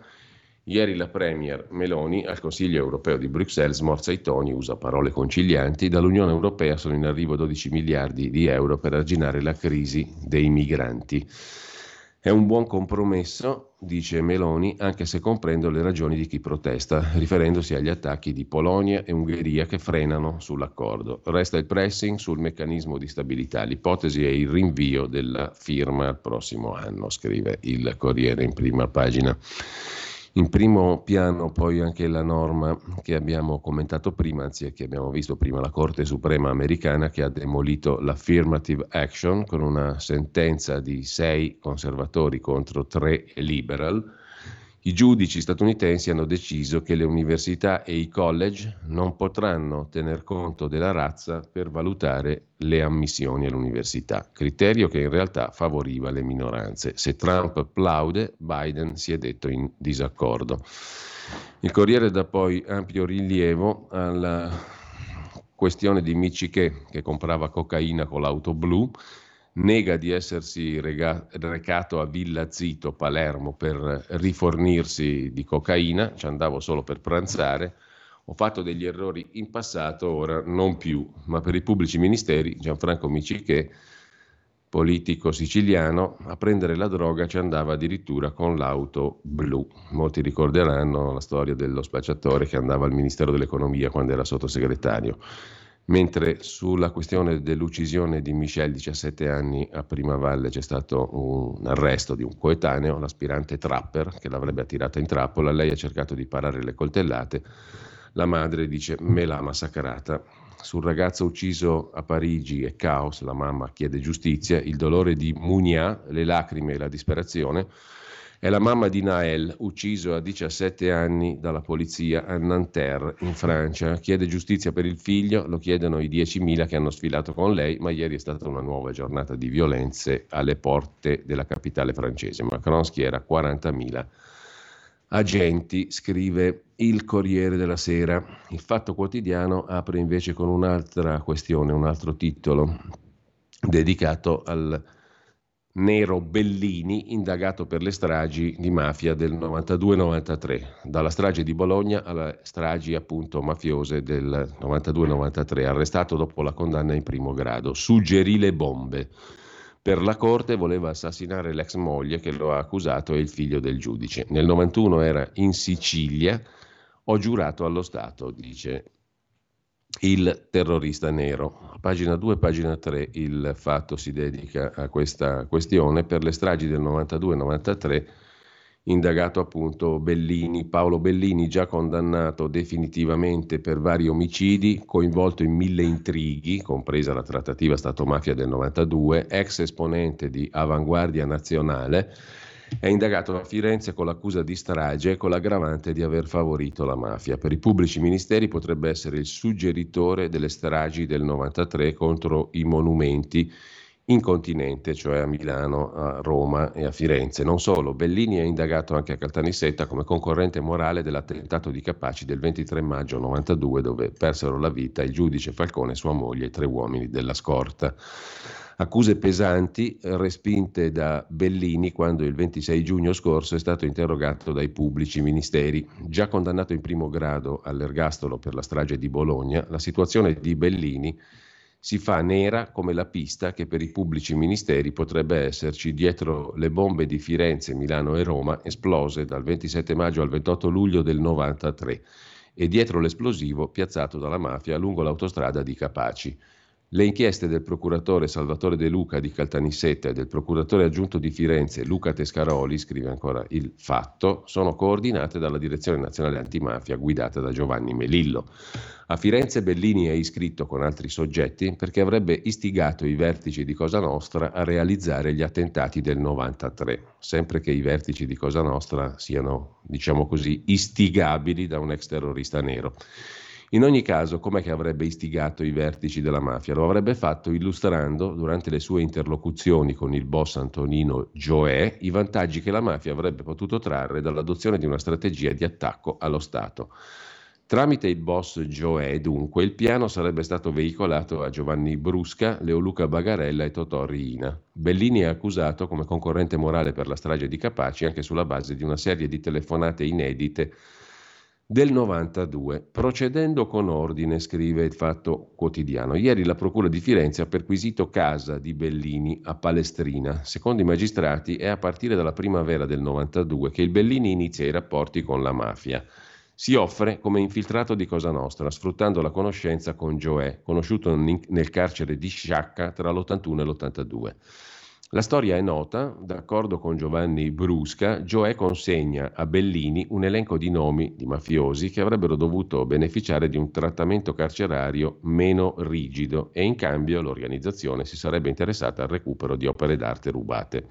Ieri la Premier Meloni al Consiglio europeo di Bruxelles smorza i toni, usa parole concilianti, dall'Unione europea sono in arrivo 12 miliardi di euro per arginare la crisi dei migranti. È un buon compromesso, dice Meloni, anche se comprendo le ragioni di chi protesta, riferendosi agli attacchi di Polonia e Ungheria che frenano sull'accordo. Resta il pressing sul meccanismo di stabilità. L'ipotesi è il rinvio della firma al prossimo anno, scrive il Corriere in prima pagina. In primo piano poi anche la norma che abbiamo commentato prima, anzi che abbiamo visto prima, la Corte Suprema americana che ha demolito l'affirmative action con una sentenza di sei conservatori contro tre liberal i giudici statunitensi hanno deciso che le università e i college non potranno tener conto della razza per valutare le ammissioni all'università, criterio che in realtà favoriva le minoranze. Se Trump plaude, Biden si è detto in disaccordo. Il Corriere dà poi ampio rilievo alla questione di Michiché che comprava cocaina con l'auto blu nega di essersi rega- recato a Villa Zito, Palermo, per rifornirsi di cocaina, ci andavo solo per pranzare, ho fatto degli errori in passato, ora non più, ma per i pubblici ministeri Gianfranco Miciché, politico siciliano, a prendere la droga ci andava addirittura con l'auto blu. Molti ricorderanno la storia dello spacciatore che andava al Ministero dell'Economia quando era sottosegretario mentre sulla questione dell'uccisione di Michel, 17 anni a Primavalle, c'è stato un arresto di un coetaneo, l'aspirante Trapper, che l'avrebbe attirata in trappola, lei ha cercato di parare le coltellate, la madre dice me l'ha massacrata. Sul ragazzo ucciso a Parigi è caos, la mamma chiede giustizia, il dolore di Mugna, le lacrime e la disperazione, è la mamma di Nael, ucciso a 17 anni dalla polizia a Nanterre, in Francia. Chiede giustizia per il figlio, lo chiedono i 10.000 che hanno sfilato con lei, ma ieri è stata una nuova giornata di violenze alle porte della capitale francese. Macron schiera 40.000 agenti, scrive il Corriere della Sera. Il Fatto Quotidiano apre invece con un'altra questione, un altro titolo dedicato al Nero Bellini, indagato per le stragi di mafia del 92-93, dalla strage di Bologna alle stragi appunto mafiose del 92-93, arrestato dopo la condanna in primo grado. Suggerì le bombe. Per la corte voleva assassinare l'ex moglie che lo ha accusato e il figlio del giudice. Nel 91 era in Sicilia, ho giurato allo Stato, dice il terrorista nero. Pagina 2 e pagina 3 il fatto si dedica a questa questione per le stragi del 92-93 indagato appunto Bellini, Paolo Bellini già condannato definitivamente per vari omicidi, coinvolto in mille intrighi, compresa la trattativa Stato-mafia del 92, ex esponente di Avanguardia Nazionale è indagato a Firenze con l'accusa di strage e con l'aggravante di aver favorito la mafia. Per i pubblici ministeri potrebbe essere il suggeritore delle stragi del 93 contro i monumenti in continente, cioè a Milano, a Roma e a Firenze. Non solo, Bellini è indagato anche a Caltanissetta come concorrente morale dell'attentato di Capaci del 23 maggio 92 dove persero la vita il giudice Falcone, sua moglie e tre uomini della scorta. Accuse pesanti respinte da Bellini quando il 26 giugno scorso è stato interrogato dai pubblici ministeri. Già condannato in primo grado all'ergastolo per la strage di Bologna, la situazione di Bellini si fa nera come la pista che per i pubblici ministeri potrebbe esserci dietro le bombe di Firenze, Milano e Roma esplose dal 27 maggio al 28 luglio del 93 e dietro l'esplosivo piazzato dalla mafia lungo l'autostrada di Capaci. Le inchieste del procuratore Salvatore De Luca di Caltanissetta e del procuratore aggiunto di Firenze Luca Tescaroli, scrive ancora il fatto, sono coordinate dalla Direzione Nazionale Antimafia guidata da Giovanni Melillo. A Firenze Bellini è iscritto con altri soggetti perché avrebbe istigato i vertici di Cosa Nostra a realizzare gli attentati del 93, sempre che i vertici di Cosa Nostra siano, diciamo così, istigabili da un ex terrorista nero. In ogni caso, com'è che avrebbe istigato i vertici della mafia? Lo avrebbe fatto illustrando, durante le sue interlocuzioni con il boss Antonino Gioè, i vantaggi che la mafia avrebbe potuto trarre dall'adozione di una strategia di attacco allo Stato. Tramite il boss Gioè, dunque, il piano sarebbe stato veicolato a Giovanni Brusca, Leoluca Bagarella e Totò Riina. Bellini è accusato come concorrente morale per la strage di Capaci anche sulla base di una serie di telefonate inedite del 92, procedendo con ordine, scrive il Fatto Quotidiano. Ieri la Procura di Firenze ha perquisito casa di Bellini a Palestrina. Secondo i magistrati è a partire dalla primavera del 92 che il Bellini inizia i rapporti con la mafia. Si offre come infiltrato di Cosa Nostra, sfruttando la conoscenza con Gioè, conosciuto nel carcere di Sciacca tra l'81 e l'82. La storia è nota, d'accordo con Giovanni Brusca, Gioè consegna a Bellini un elenco di nomi di mafiosi che avrebbero dovuto beneficiare di un trattamento carcerario meno rigido e in cambio l'organizzazione si sarebbe interessata al recupero di opere d'arte rubate.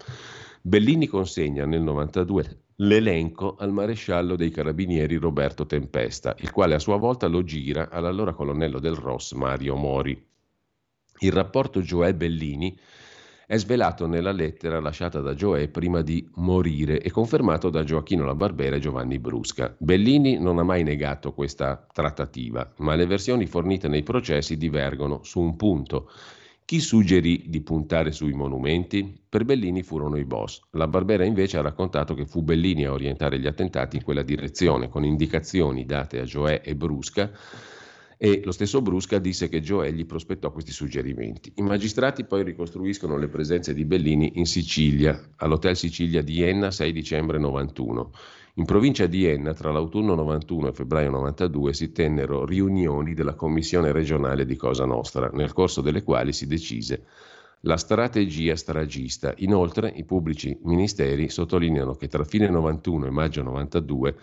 Bellini consegna nel 92 l'elenco al maresciallo dei carabinieri Roberto Tempesta, il quale a sua volta lo gira all'allora colonnello del Ross Mario Mori. Il rapporto Gioè Bellini è svelato nella lettera lasciata da Gioè prima di morire e confermato da Gioacchino La Barbera e Giovanni Brusca. Bellini non ha mai negato questa trattativa, ma le versioni fornite nei processi divergono su un punto. Chi suggerì di puntare sui monumenti? Per Bellini furono i boss. La Barbera invece ha raccontato che fu Bellini a orientare gli attentati in quella direzione, con indicazioni date a Gioè e Brusca e lo stesso Brusca disse che Gioè gli prospettò questi suggerimenti. I magistrati poi ricostruiscono le presenze di Bellini in Sicilia, all'Hotel Sicilia di Enna 6 dicembre 91. In provincia di Enna, tra l'autunno 91 e febbraio 92, si tennero riunioni della Commissione regionale di Cosa Nostra, nel corso delle quali si decise la strategia stragista. Inoltre, i pubblici ministeri sottolineano che tra fine 91 e maggio 92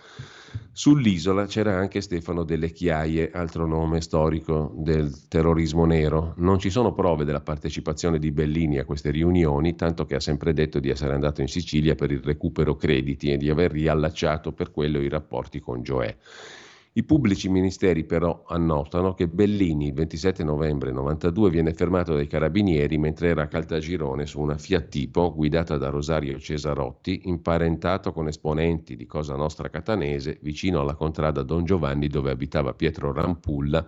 Sull'isola c'era anche Stefano delle Chiaie, altro nome storico del terrorismo nero. Non ci sono prove della partecipazione di Bellini a queste riunioni, tanto che ha sempre detto di essere andato in Sicilia per il recupero crediti e di aver riallacciato per quello i rapporti con Gioè. I pubblici ministeri però annotano che Bellini il 27 novembre 92 viene fermato dai carabinieri mentre era a Caltagirone su una Fiat Tipo guidata da Rosario Cesarotti, imparentato con esponenti di Cosa Nostra Catanese vicino alla contrada Don Giovanni dove abitava Pietro Rampulla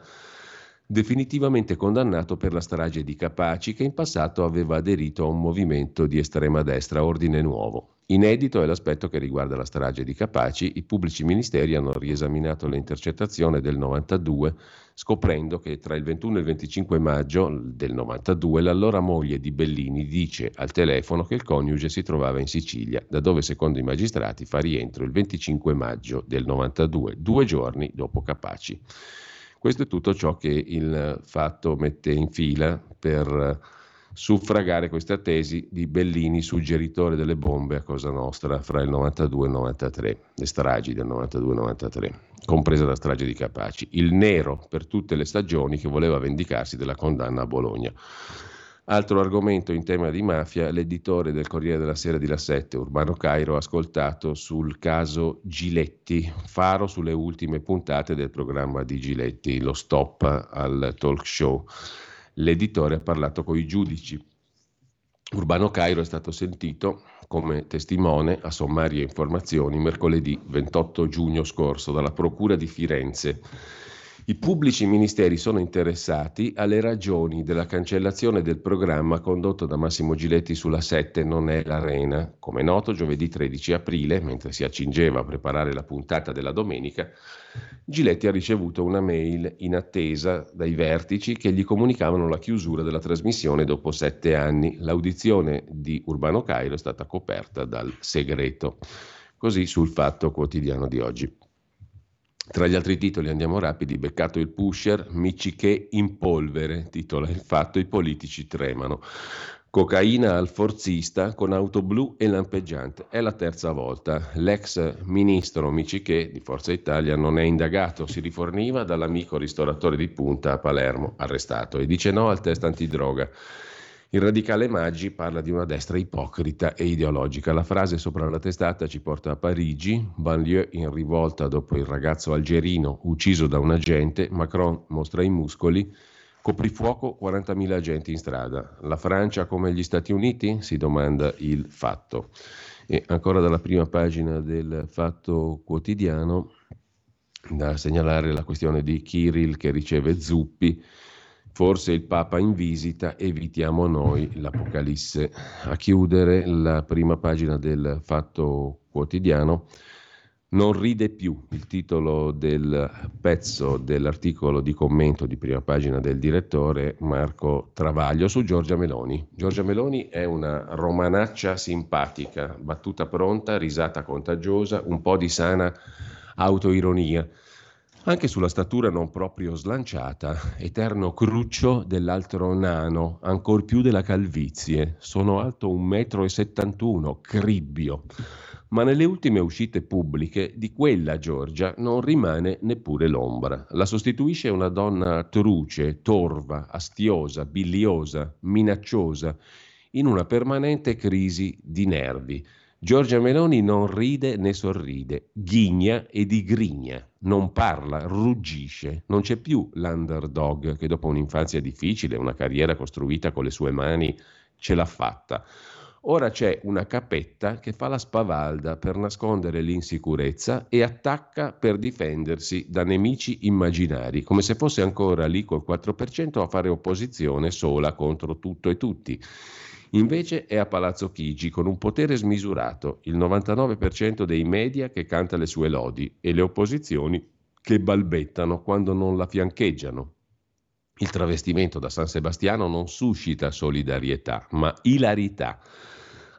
definitivamente condannato per la strage di Capaci che in passato aveva aderito a un movimento di estrema destra, Ordine Nuovo. Inedito è l'aspetto che riguarda la strage di Capaci. I pubblici ministeri hanno riesaminato l'intercettazione del 92 scoprendo che tra il 21 e il 25 maggio del 92 l'allora moglie di Bellini dice al telefono che il coniuge si trovava in Sicilia, da dove secondo i magistrati fa rientro il 25 maggio del 92, due giorni dopo Capaci. Questo è tutto ciò che il fatto mette in fila per suffragare questa tesi di Bellini, suggeritore delle bombe a Cosa Nostra fra il 92 e il 93, le stragi del 92 e 93, compresa la strage di Capaci. Il nero per tutte le stagioni che voleva vendicarsi della condanna a Bologna. Altro argomento in tema di mafia, l'editore del Corriere della Sera di La Sette, Urbano Cairo, ha ascoltato sul caso Giletti, faro sulle ultime puntate del programma di Giletti, lo stop al talk show. L'editore ha parlato con i giudici. Urbano Cairo è stato sentito come testimone a sommarie informazioni mercoledì 28 giugno scorso dalla Procura di Firenze i pubblici ministeri sono interessati alle ragioni della cancellazione del programma condotto da Massimo Giletti sulla 7 Non è l'Arena. Come noto, giovedì 13 aprile, mentre si accingeva a preparare la puntata della domenica, Giletti ha ricevuto una mail in attesa dai vertici che gli comunicavano la chiusura della trasmissione dopo sette anni. L'audizione di Urbano Cairo è stata coperta dal segreto. Così sul fatto quotidiano di oggi. Tra gli altri titoli andiamo rapidi, beccato il pusher, Miciche in polvere, titola il fatto, i politici tremano. Cocaina al forzista con auto blu e lampeggiante. È la terza volta. L'ex ministro Miciche di Forza Italia non è indagato, si riforniva dall'amico ristoratore di punta a Palermo, arrestato, e dice no al test antidroga. Il radicale Maggi parla di una destra ipocrita e ideologica. La frase sopra la testata ci porta a Parigi, banlieue in rivolta dopo il ragazzo algerino ucciso da un agente, Macron mostra i muscoli, coprifuoco 40.000 agenti in strada. La Francia come gli Stati Uniti? si domanda il fatto. E ancora dalla prima pagina del Fatto Quotidiano, da segnalare la questione di Kirill che riceve zuppi Forse il Papa in visita, evitiamo noi l'Apocalisse. A chiudere la prima pagina del Fatto Quotidiano, non ride più, il titolo del pezzo dell'articolo di commento di prima pagina del direttore Marco Travaglio su Giorgia Meloni. Giorgia Meloni è una romanaccia simpatica, battuta pronta, risata contagiosa, un po' di sana autoironia anche sulla statura non proprio slanciata, eterno cruccio dell'altro nano, ancor più della calvizie. Sono alto 1,71 m, cribbio. Ma nelle ultime uscite pubbliche di quella Giorgia non rimane neppure l'ombra. La sostituisce una donna truce, torva, astiosa, biliosa, minacciosa, in una permanente crisi di nervi Giorgia Meloni non ride né sorride, ghigna e digrigna, non parla, ruggisce, non c'è più l'underdog che dopo un'infanzia difficile, una carriera costruita con le sue mani, ce l'ha fatta. Ora c'è una capetta che fa la spavalda per nascondere l'insicurezza e attacca per difendersi da nemici immaginari, come se fosse ancora lì col 4% a fare opposizione sola contro tutto e tutti. Invece è a Palazzo Chigi con un potere smisurato, il 99% dei media che canta le sue lodi e le opposizioni che balbettano quando non la fiancheggiano. Il travestimento da San Sebastiano non suscita solidarietà, ma ilarità.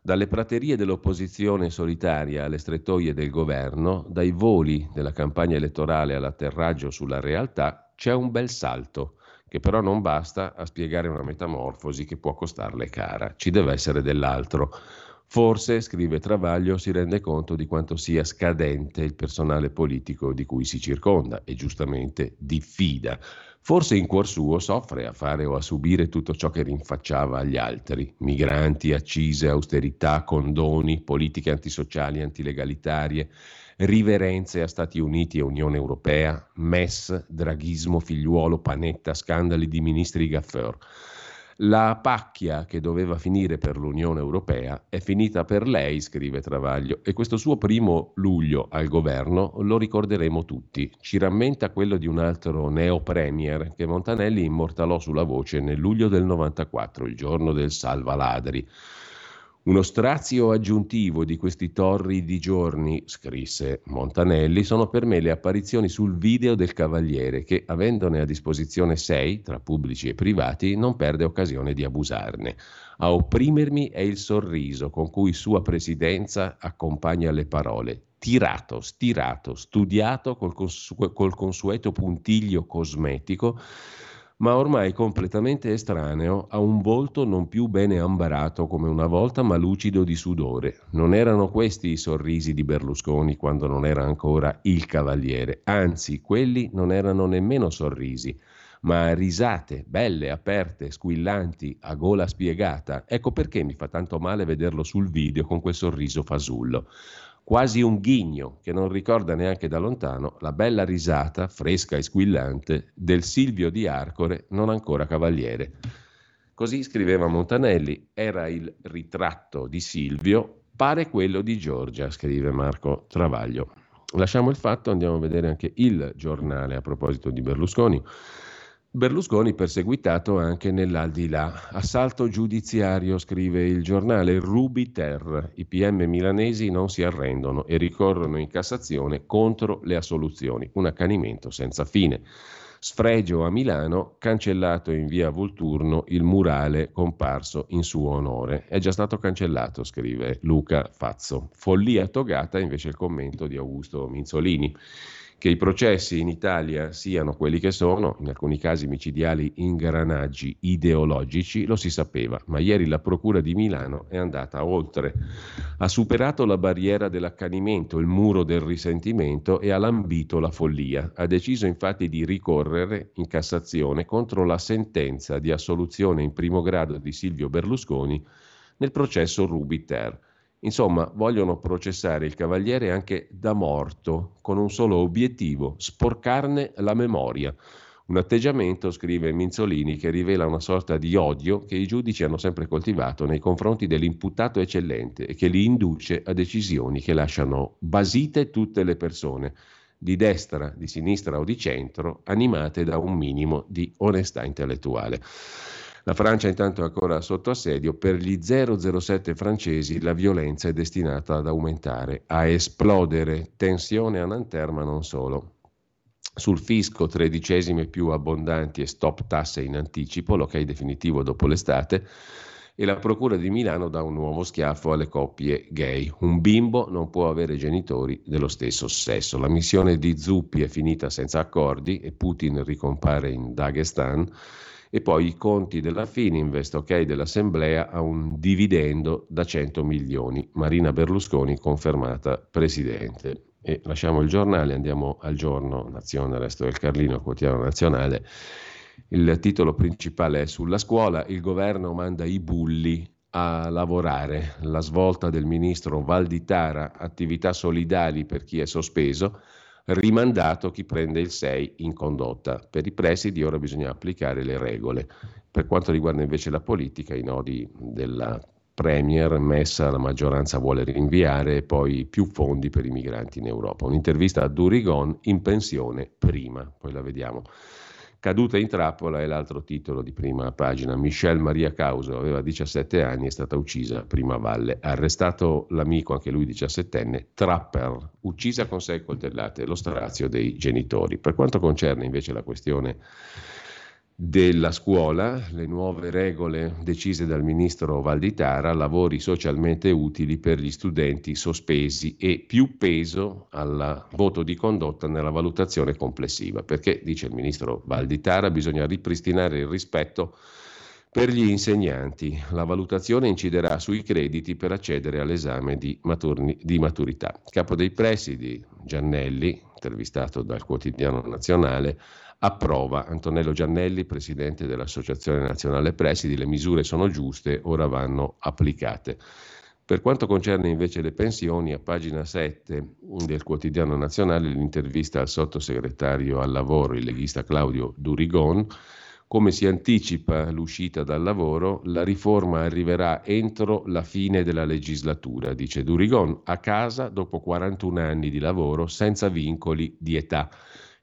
Dalle praterie dell'opposizione solitaria alle strettoie del governo, dai voli della campagna elettorale all'atterraggio sulla realtà, c'è un bel salto che però non basta a spiegare una metamorfosi che può costarle cara, ci deve essere dell'altro. Forse, scrive Travaglio, si rende conto di quanto sia scadente il personale politico di cui si circonda e giustamente diffida. Forse in cuor suo soffre a fare o a subire tutto ciò che rinfacciava agli altri, migranti, accise, austerità, condoni, politiche antisociali, antilegalitarie, riverenze a Stati Uniti e Unione Europea, MES, draghismo, figliuolo, panetta, scandali di ministri gaffeur. La pacchia che doveva finire per l'Unione Europea è finita per lei, scrive Travaglio, e questo suo primo luglio al governo lo ricorderemo tutti. Ci rammenta quello di un altro neo-premier che Montanelli immortalò sulla voce nel luglio del 94, il giorno del salvaladri. Uno strazio aggiuntivo di questi torridi giorni, scrisse Montanelli, sono per me le apparizioni sul video del Cavaliere che, avendone a disposizione sei, tra pubblici e privati, non perde occasione di abusarne. A opprimermi è il sorriso con cui Sua Presidenza accompagna le parole. Tirato, stirato, studiato col, consu- col consueto puntiglio cosmetico ma ormai completamente estraneo a un volto non più bene ambarato come una volta, ma lucido di sudore. Non erano questi i sorrisi di Berlusconi quando non era ancora il cavaliere, anzi quelli non erano nemmeno sorrisi, ma risate belle, aperte, squillanti, a gola spiegata. Ecco perché mi fa tanto male vederlo sul video con quel sorriso fasullo quasi un ghigno che non ricorda neanche da lontano la bella risata, fresca e squillante, del Silvio di Arcore, non ancora cavaliere. Così scriveva Montanelli, era il ritratto di Silvio, pare quello di Giorgia, scrive Marco Travaglio. Lasciamo il fatto, andiamo a vedere anche il giornale a proposito di Berlusconi. Berlusconi perseguitato anche nell'aldilà. Assalto giudiziario, scrive il giornale Ruby Ter. I PM milanesi non si arrendono e ricorrono in Cassazione contro le assoluzioni. Un accanimento senza fine. Sfregio a Milano, cancellato in via Volturno il murale comparso in suo onore. È già stato cancellato, scrive Luca Fazzo. Follia togata invece il commento di Augusto Minzolini. Che i processi in Italia siano quelli che sono, in alcuni casi micidiali ingranaggi ideologici, lo si sapeva, ma ieri la Procura di Milano è andata oltre. Ha superato la barriera dell'accanimento, il muro del risentimento e ha lambito la follia. Ha deciso infatti di ricorrere in Cassazione contro la sentenza di assoluzione in primo grado di Silvio Berlusconi nel processo Rubiter Insomma, vogliono processare il cavaliere anche da morto, con un solo obiettivo, sporcarne la memoria. Un atteggiamento, scrive Minzolini, che rivela una sorta di odio che i giudici hanno sempre coltivato nei confronti dell'imputato eccellente e che li induce a decisioni che lasciano basite tutte le persone, di destra, di sinistra o di centro, animate da un minimo di onestà intellettuale. La Francia intanto è ancora sotto assedio, per gli 007 francesi la violenza è destinata ad aumentare, a esplodere, tensione a Nanterre ma non solo. Sul fisco tredicesime più abbondanti e stop tasse in anticipo, l'ok definitivo dopo l'estate, e la Procura di Milano dà un nuovo schiaffo alle coppie gay. Un bimbo non può avere genitori dello stesso sesso. La missione di Zuppi è finita senza accordi e Putin ricompare in Dagestan e poi i conti della Fininvest, ok, dell'Assemblea a un dividendo da 100 milioni. Marina Berlusconi confermata presidente. E lasciamo il giornale, andiamo al giorno Nazione, resto del Carlino, quotidiano nazionale il titolo principale è sulla scuola, il governo manda i bulli a lavorare, la svolta del ministro Valditara, attività solidali per chi è sospeso, rimandato chi prende il 6 in condotta. Per i presidi ora bisogna applicare le regole. Per quanto riguarda invece la politica, i nodi della Premier messa la maggioranza vuole rinviare poi più fondi per i migranti in Europa. Un'intervista a Durigon in pensione prima, poi la vediamo. Caduta in trappola è l'altro titolo di prima pagina. Michelle Maria Causo aveva 17 anni, è stata uccisa a Prima Valle. Arrestato l'amico, anche lui 17enne, Trapper, uccisa con sei coltellate, lo strazio dei genitori. Per quanto concerne invece la questione della scuola, le nuove regole decise dal ministro Valditara, lavori socialmente utili per gli studenti sospesi e più peso al voto di condotta nella valutazione complessiva, perché, dice il ministro Valditara, bisogna ripristinare il rispetto per gli insegnanti. La valutazione inciderà sui crediti per accedere all'esame di, maturni, di maturità. Capo dei presidi, Giannelli, intervistato dal quotidiano nazionale, approva. Antonello Giannelli, presidente dell'Associazione Nazionale Presidi, le misure sono giuste, ora vanno applicate. Per quanto concerne invece le pensioni, a pagina 7 del quotidiano nazionale l'intervista al sottosegretario al lavoro, il leghista Claudio Durigon, come si anticipa l'uscita dal lavoro, la riforma arriverà entro la fine della legislatura, dice Durigon, a casa dopo 41 anni di lavoro senza vincoli di età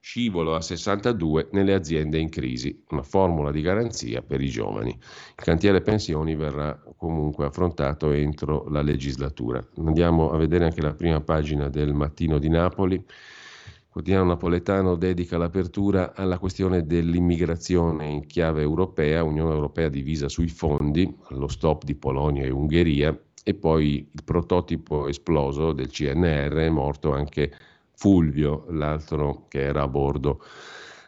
scivolo a 62 nelle aziende in crisi, una formula di garanzia per i giovani. Il cantiere pensioni verrà comunque affrontato entro la legislatura. Andiamo a vedere anche la prima pagina del Mattino di Napoli. Il quotidiano napoletano dedica l'apertura alla questione dell'immigrazione in chiave europea, Unione Europea divisa sui fondi, lo stop di Polonia e Ungheria e poi il prototipo esploso del CNR è morto anche Fulvio, l'altro che era a bordo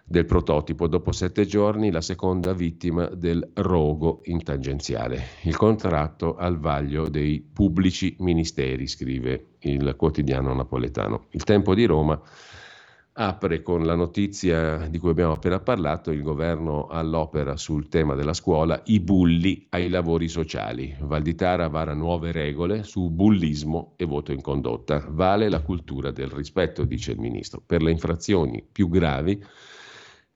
del prototipo. Dopo sette giorni la seconda vittima del rogo in tangenziale. Il contratto al vaglio dei pubblici ministeri, scrive il quotidiano napoletano. Il tempo di Roma apre con la notizia di cui abbiamo appena parlato, il governo all'opera sul tema della scuola, i bulli ai lavori sociali. Valditara vara nuove regole su bullismo e voto in condotta. Vale la cultura del rispetto, dice il ministro. Per le infrazioni più gravi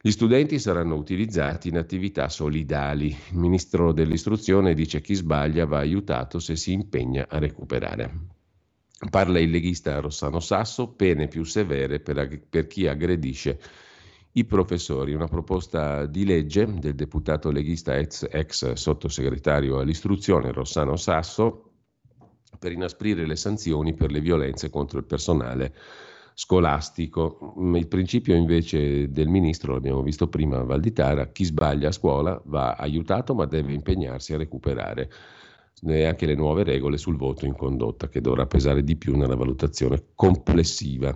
gli studenti saranno utilizzati in attività solidali. Il ministro dell'istruzione dice che chi sbaglia va aiutato se si impegna a recuperare. Parla il leghista Rossano Sasso, pene più severe per, per chi aggredisce i professori. Una proposta di legge del deputato leghista ex, ex sottosegretario all'istruzione Rossano Sasso per inasprire le sanzioni per le violenze contro il personale scolastico. Il principio invece del ministro, l'abbiamo visto prima a Valditara, chi sbaglia a scuola va aiutato ma deve impegnarsi a recuperare e anche le nuove regole sul voto in condotta che dovrà pesare di più nella valutazione complessiva.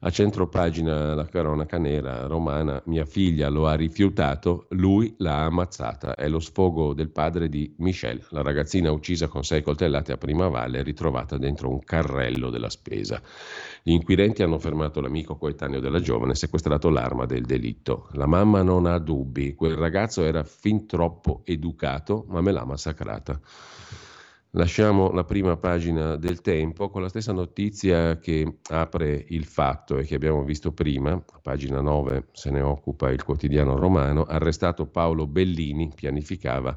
A centro pagina la cronaca nera romana, mia figlia lo ha rifiutato, lui l'ha ammazzata. È lo sfogo del padre di Michelle, la ragazzina uccisa con sei coltellate a Prima Valle ritrovata dentro un carrello della spesa. Gli inquirenti hanno fermato l'amico coetaneo della giovane e sequestrato l'arma del delitto. La mamma non ha dubbi, quel ragazzo era fin troppo educato, ma me l'ha massacrata. Lasciamo la prima pagina del tempo con la stessa notizia che apre il fatto e che abbiamo visto prima, a pagina 9 se ne occupa il quotidiano romano, arrestato Paolo Bellini, pianificava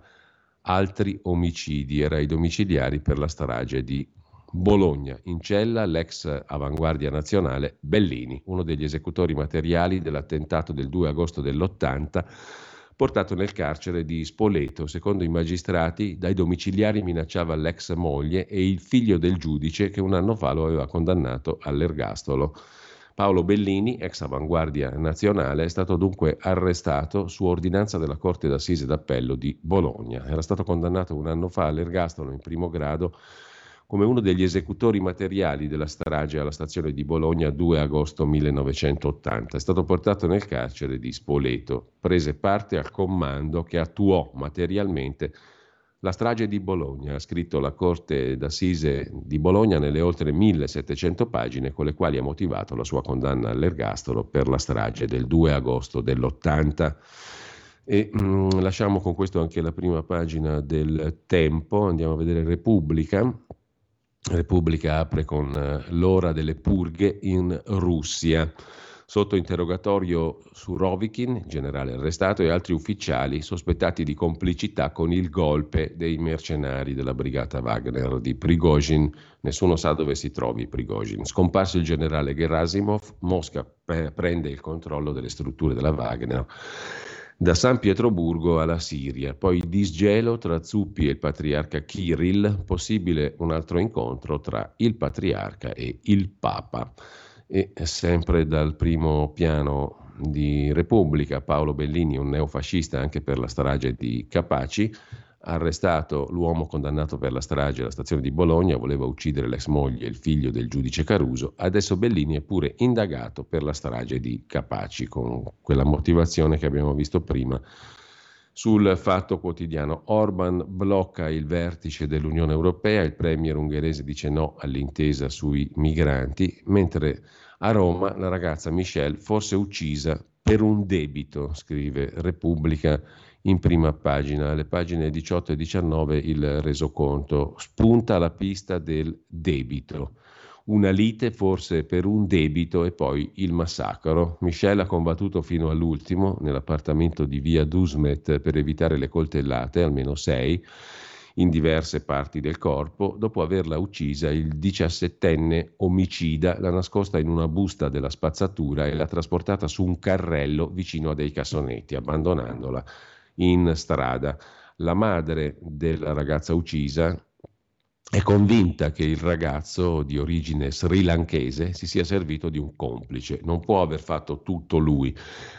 altri omicidi, era ai domiciliari per la strage di Bologna, in cella l'ex avanguardia nazionale Bellini, uno degli esecutori materiali dell'attentato del 2 agosto dell'80 portato nel carcere di Spoleto. Secondo i magistrati, dai domiciliari minacciava l'ex moglie e il figlio del giudice che un anno fa lo aveva condannato all'ergastolo Paolo Bellini, ex avanguardia nazionale, è stato dunque arrestato su ordinanza della Corte d'Assise d'Appello di Bologna. Era stato condannato un anno fa all'ergastolo in primo grado come uno degli esecutori materiali della strage alla stazione di Bologna 2 agosto 1980. È stato portato nel carcere di Spoleto, prese parte al comando che attuò materialmente la strage di Bologna. Ha scritto la Corte d'Assise di Bologna nelle oltre 1700 pagine con le quali ha motivato la sua condanna all'ergastolo per la strage del 2 agosto dell'80. E mm, lasciamo con questo anche la prima pagina del Tempo, andiamo a vedere Repubblica. Repubblica apre con eh, l'ora delle purghe in Russia. Sotto interrogatorio su Rovikin, generale arrestato, e altri ufficiali sospettati di complicità con il golpe dei mercenari della brigata Wagner di Prigozhin. Nessuno sa dove si trovi Prigozhin. Scomparso il generale Gerasimov, Mosca prende il controllo delle strutture della Wagner da San Pietroburgo alla Siria, poi disgelo tra Zuppi e il patriarca Kirill, possibile un altro incontro tra il patriarca e il papa. E sempre dal primo piano di Repubblica, Paolo Bellini, un neofascista anche per la strage di Capaci, arrestato l'uomo condannato per la strage alla stazione di Bologna, voleva uccidere l'ex moglie e il figlio del giudice Caruso, adesso Bellini è pure indagato per la strage di Capaci, con quella motivazione che abbiamo visto prima sul fatto quotidiano. Orban blocca il vertice dell'Unione Europea, il premier ungherese dice no all'intesa sui migranti, mentre a Roma la ragazza Michelle forse uccisa per un debito, scrive Repubblica in prima pagina, alle pagine 18 e 19 il resoconto, spunta la pista del debito. Una lite forse per un debito e poi il massacro. Michel ha combattuto fino all'ultimo nell'appartamento di via Dusmet per evitare le coltellate, almeno sei, in diverse parti del corpo. Dopo averla uccisa, il diciassettenne omicida l'ha nascosta in una busta della spazzatura e l'ha trasportata su un carrello vicino a dei cassonetti, abbandonandola in strada. La madre della ragazza uccisa è convinta che il ragazzo di origine srilanchese si sia servito di un complice. Non può aver fatto tutto lui.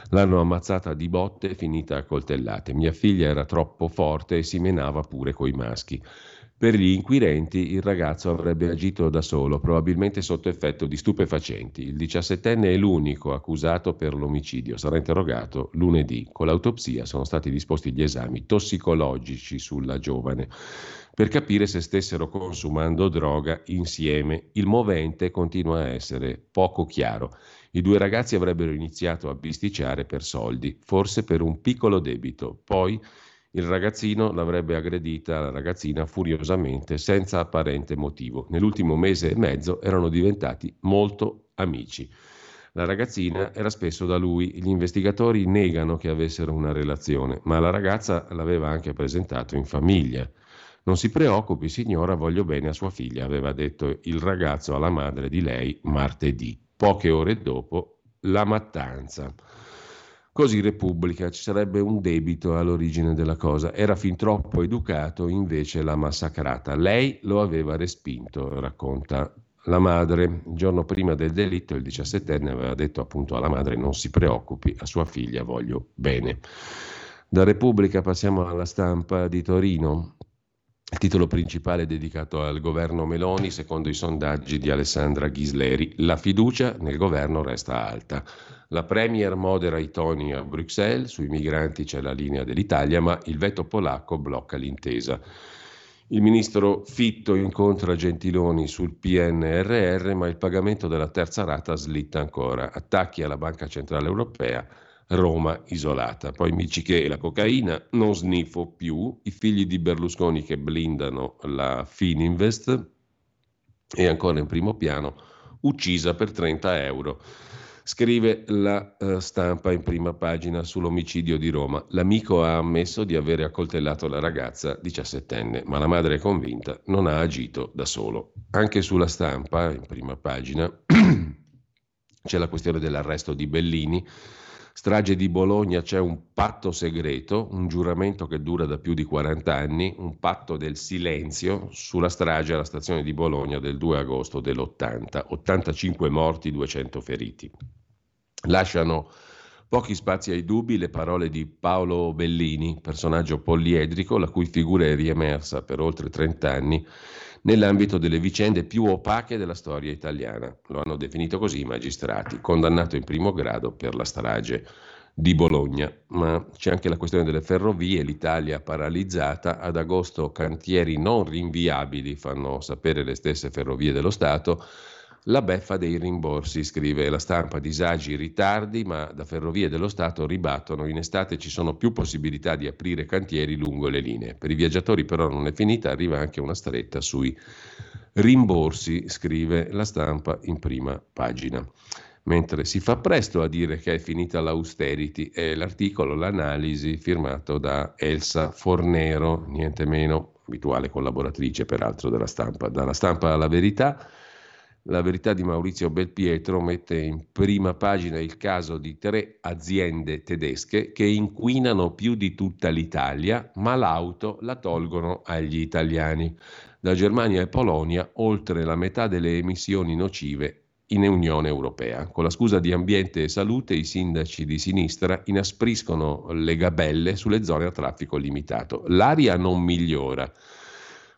L'hanno ammazzata di botte e finita a coltellate. Mia figlia era troppo forte e si menava pure coi maschi. Per gli inquirenti il ragazzo avrebbe agito da solo, probabilmente sotto effetto di stupefacenti. Il diciassettenne è l'unico accusato per l'omicidio. Sarà interrogato lunedì. Con l'autopsia sono stati disposti gli esami tossicologici sulla giovane per capire se stessero consumando droga insieme. Il movente continua a essere poco chiaro. I due ragazzi avrebbero iniziato a bisticciare per soldi, forse per un piccolo debito. Poi il ragazzino l'avrebbe aggredita la ragazzina furiosamente, senza apparente motivo. Nell'ultimo mese e mezzo erano diventati molto amici. La ragazzina era spesso da lui, gli investigatori negano che avessero una relazione, ma la ragazza l'aveva anche presentato in famiglia. Non si preoccupi, signora, voglio bene a sua figlia, aveva detto il ragazzo alla madre di lei martedì. Poche ore dopo, la mattanza. Così Repubblica, ci sarebbe un debito all'origine della cosa. Era fin troppo educato, invece l'ha massacrata. Lei lo aveva respinto, racconta la madre. Il giorno prima del delitto, il 17enne aveva detto appunto alla madre non si preoccupi, a sua figlia voglio bene. Da Repubblica passiamo alla stampa di Torino. Il titolo principale è dedicato al governo Meloni, secondo i sondaggi di Alessandra Ghisleri. La fiducia nel governo resta alta. La Premier modera i toni a Bruxelles, sui migranti c'è la linea dell'Italia, ma il veto polacco blocca l'intesa. Il ministro Fitto incontra Gentiloni sul PNRR, ma il pagamento della terza rata slitta ancora. Attacchi alla Banca Centrale Europea Roma isolata. Poi Mici che la cocaina non sniffo più, i figli di Berlusconi che blindano la Fininvest e ancora in primo piano uccisa per 30 euro. Scrive la uh, stampa in prima pagina sull'omicidio di Roma. L'amico ha ammesso di avere accoltellato la ragazza diciassettenne, ma la madre è convinta non ha agito da solo. Anche sulla stampa, in prima pagina, c'è la questione dell'arresto di Bellini Strage di Bologna c'è un patto segreto, un giuramento che dura da più di 40 anni, un patto del silenzio sulla strage alla stazione di Bologna del 2 agosto dell'80. 85 morti, 200 feriti. Lasciano pochi spazi ai dubbi le parole di Paolo Bellini, personaggio poliedrico la cui figura è riemersa per oltre 30 anni nell'ambito delle vicende più opache della storia italiana. Lo hanno definito così i magistrati, condannato in primo grado per la strage di Bologna. Ma c'è anche la questione delle ferrovie, l'Italia paralizzata, ad agosto cantieri non rinviabili, fanno sapere le stesse ferrovie dello Stato, la beffa dei rimborsi, scrive la stampa, disagi, ritardi, ma da Ferrovie dello Stato ribattono, in estate ci sono più possibilità di aprire cantieri lungo le linee. Per i viaggiatori però non è finita, arriva anche una stretta sui rimborsi, scrive la stampa in prima pagina. Mentre si fa presto a dire che è finita l'austerity, è l'articolo, l'analisi firmato da Elsa Fornero, niente meno abituale collaboratrice peraltro della stampa. Dalla stampa alla verità la verità di Maurizio Belpietro mette in prima pagina il caso di tre aziende tedesche che inquinano più di tutta l'Italia, ma l'auto la tolgono agli italiani. Da Germania e Polonia oltre la metà delle emissioni nocive in Unione Europea. Con la scusa di ambiente e salute i sindaci di sinistra inaspriscono le gabelle sulle zone a traffico limitato. L'aria non migliora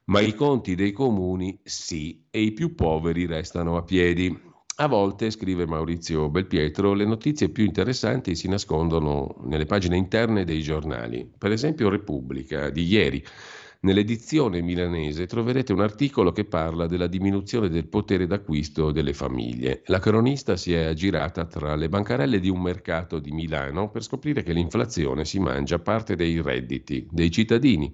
ma i conti dei comuni sì e i più poveri restano a piedi. A volte, scrive Maurizio Belpietro, le notizie più interessanti si nascondono nelle pagine interne dei giornali. Per esempio Repubblica di ieri. Nell'edizione milanese troverete un articolo che parla della diminuzione del potere d'acquisto delle famiglie. La cronista si è aggirata tra le bancarelle di un mercato di Milano per scoprire che l'inflazione si mangia parte dei redditi dei cittadini.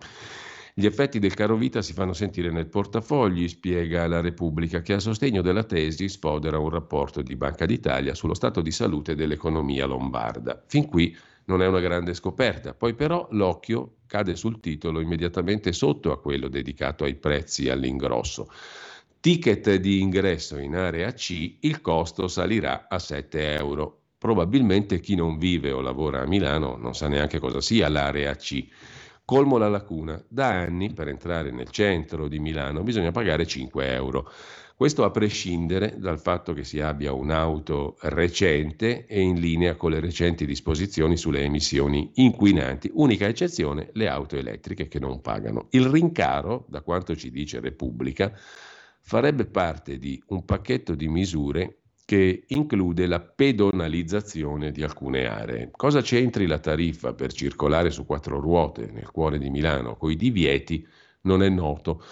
Gli effetti del caro vita si fanno sentire nel portafogli, spiega la Repubblica, che a sostegno della tesi sfodera un rapporto di Banca d'Italia sullo stato di salute dell'economia lombarda. Fin qui non è una grande scoperta, poi però l'occhio cade sul titolo immediatamente sotto a quello dedicato ai prezzi all'ingrosso. Ticket di ingresso in area C, il costo salirà a 7 euro. Probabilmente chi non vive o lavora a Milano non sa neanche cosa sia l'area C. Colmo la lacuna. Da anni per entrare nel centro di Milano bisogna pagare 5 euro. Questo a prescindere dal fatto che si abbia un'auto recente e in linea con le recenti disposizioni sulle emissioni inquinanti. Unica eccezione le auto elettriche che non pagano. Il rincaro, da quanto ci dice Repubblica, farebbe parte di un pacchetto di misure che include la pedonalizzazione di alcune aree. Cosa c'entri la tariffa per circolare su quattro ruote nel cuore di Milano coi divieti non è noto.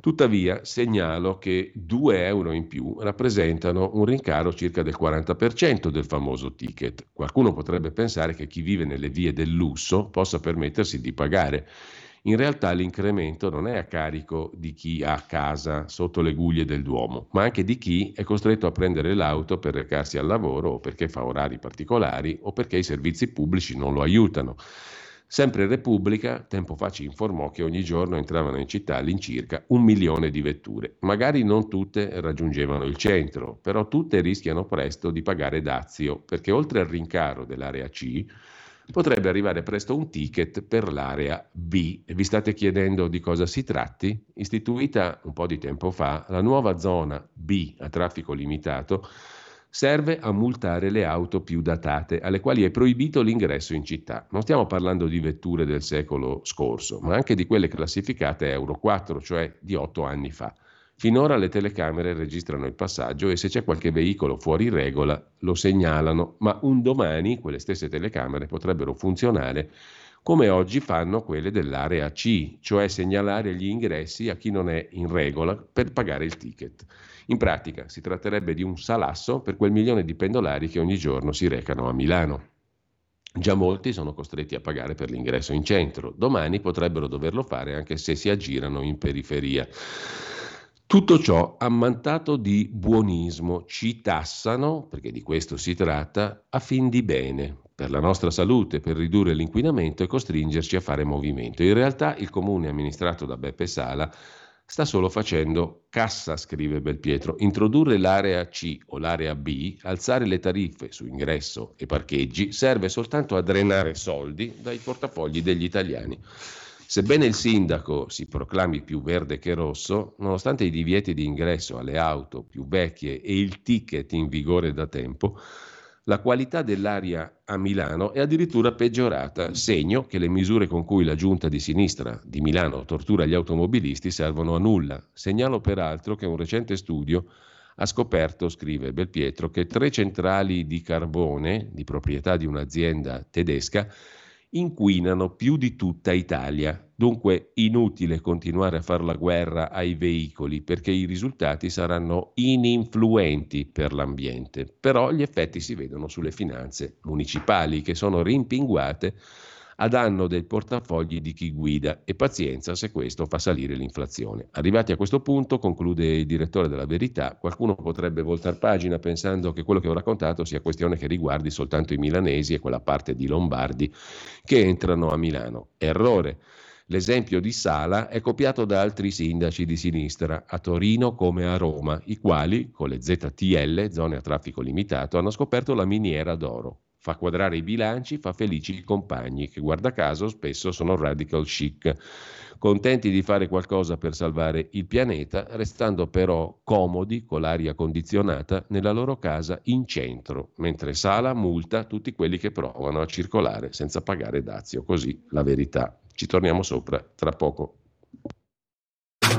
Tuttavia segnalo che 2 euro in più rappresentano un rincaro circa del 40% del famoso ticket. Qualcuno potrebbe pensare che chi vive nelle vie del lusso possa permettersi di pagare in realtà l'incremento non è a carico di chi ha casa sotto le guglie del Duomo, ma anche di chi è costretto a prendere l'auto per recarsi al lavoro o perché fa orari particolari o perché i servizi pubblici non lo aiutano. Sempre Repubblica, tempo fa ci informò che ogni giorno entravano in città all'incirca un milione di vetture. Magari non tutte raggiungevano il centro, però tutte rischiano presto di pagare dazio, perché oltre al rincaro dell'area C, potrebbe arrivare presto un ticket per l'area B. Vi state chiedendo di cosa si tratti? Istituita un po' di tempo fa, la nuova zona B a traffico limitato serve a multare le auto più datate, alle quali è proibito l'ingresso in città. Non stiamo parlando di vetture del secolo scorso, ma anche di quelle classificate Euro 4, cioè di otto anni fa. Finora le telecamere registrano il passaggio e se c'è qualche veicolo fuori regola lo segnalano, ma un domani quelle stesse telecamere potrebbero funzionare come oggi fanno quelle dell'area C, cioè segnalare gli ingressi a chi non è in regola per pagare il ticket. In pratica si tratterebbe di un salasso per quel milione di pendolari che ogni giorno si recano a Milano. Già molti sono costretti a pagare per l'ingresso in centro, domani potrebbero doverlo fare anche se si aggirano in periferia. Tutto ciò ammantato di buonismo, ci tassano, perché di questo si tratta, a fin di bene, per la nostra salute, per ridurre l'inquinamento e costringerci a fare movimento. In realtà il comune amministrato da Beppe Sala sta solo facendo cassa, scrive Belpietro. Introdurre l'area C o l'area B, alzare le tariffe su ingresso e parcheggi serve soltanto a drenare soldi dai portafogli degli italiani. Sebbene il sindaco si proclami più verde che rosso, nonostante i divieti di ingresso alle auto più vecchie e il ticket in vigore da tempo, la qualità dell'aria a Milano è addirittura peggiorata, segno che le misure con cui la giunta di sinistra di Milano tortura gli automobilisti servono a nulla. Segnalo peraltro che un recente studio ha scoperto, scrive Belpietro, che tre centrali di carbone di proprietà di un'azienda tedesca inquinano più di tutta Italia. Dunque inutile continuare a fare la guerra ai veicoli perché i risultati saranno ininfluenti per l'ambiente. Però gli effetti si vedono sulle finanze municipali che sono rimpinguate a danno del portafogli di chi guida e pazienza se questo fa salire l'inflazione. Arrivati a questo punto, conclude il direttore della Verità, qualcuno potrebbe voltare pagina pensando che quello che ho raccontato sia questione che riguardi soltanto i milanesi e quella parte di lombardi che entrano a Milano. Errore. L'esempio di Sala è copiato da altri sindaci di sinistra, a Torino come a Roma, i quali, con le ZTL, zone a traffico limitato, hanno scoperto la miniera d'oro fa quadrare i bilanci, fa felici i compagni, che guarda caso spesso sono radical chic, contenti di fare qualcosa per salvare il pianeta, restando però comodi con l'aria condizionata nella loro casa in centro, mentre Sala multa tutti quelli che provano a circolare senza pagare dazio. Così la verità. Ci torniamo sopra tra poco.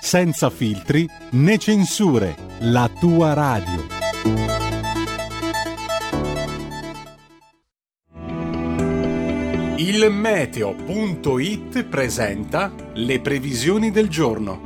senza filtri né censure, la tua radio. Il meteo.it presenta le previsioni del giorno.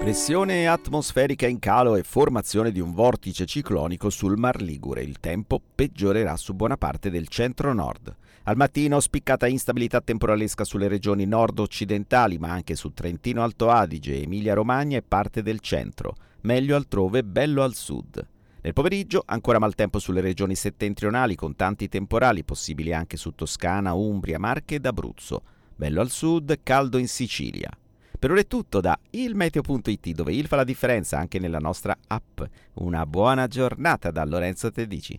Pressione atmosferica in calo e formazione di un vortice ciclonico sul Mar Ligure. Il tempo peggiorerà su buona parte del centro-nord. Al mattino spiccata instabilità temporalesca sulle regioni nord-occidentali, ma anche su Trentino Alto Adige, Emilia Romagna e parte del centro. Meglio altrove, bello al sud. Nel pomeriggio ancora maltempo sulle regioni settentrionali con tanti temporali possibili anche su Toscana, Umbria, Marche ed Abruzzo. Bello al sud, caldo in Sicilia. Per ora è tutto da ilmeteo.it dove il fa la differenza anche nella nostra app. Una buona giornata da Lorenzo Tedici.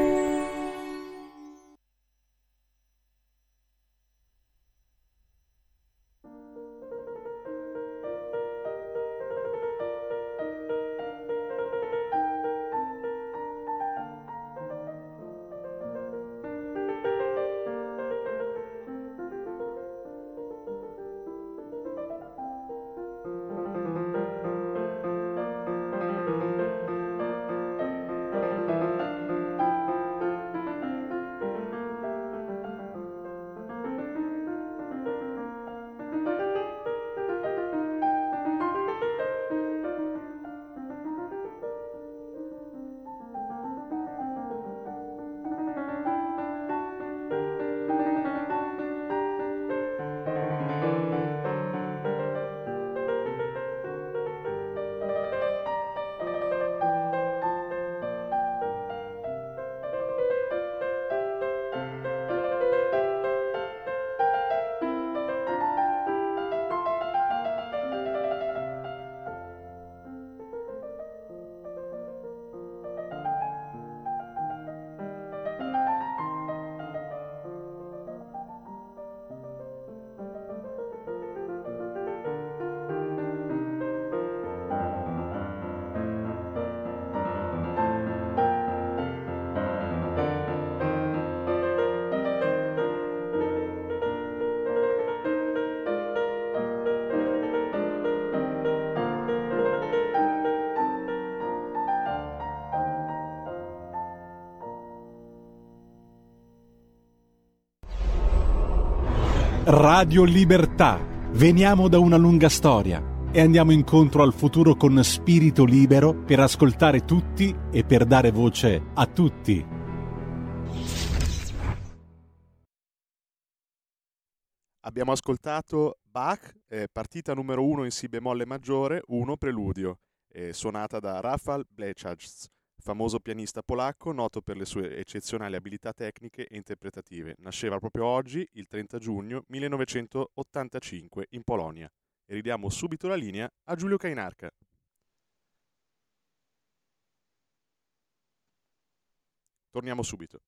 Radio Libertà. Veniamo da una lunga storia e andiamo incontro al futuro con spirito libero per ascoltare tutti e per dare voce a tutti. Abbiamo ascoltato Bach, eh, partita numero 1 in Si bemolle maggiore, 1 preludio, eh, suonata da Rafał Blechacz, famoso pianista polacco noto per le sue eccezionali abilità tecniche e interpretative. Nasceva proprio oggi, il 30 giugno 1985, in Polonia. E ridiamo subito la linea a Giulio Cainarca. Torniamo subito.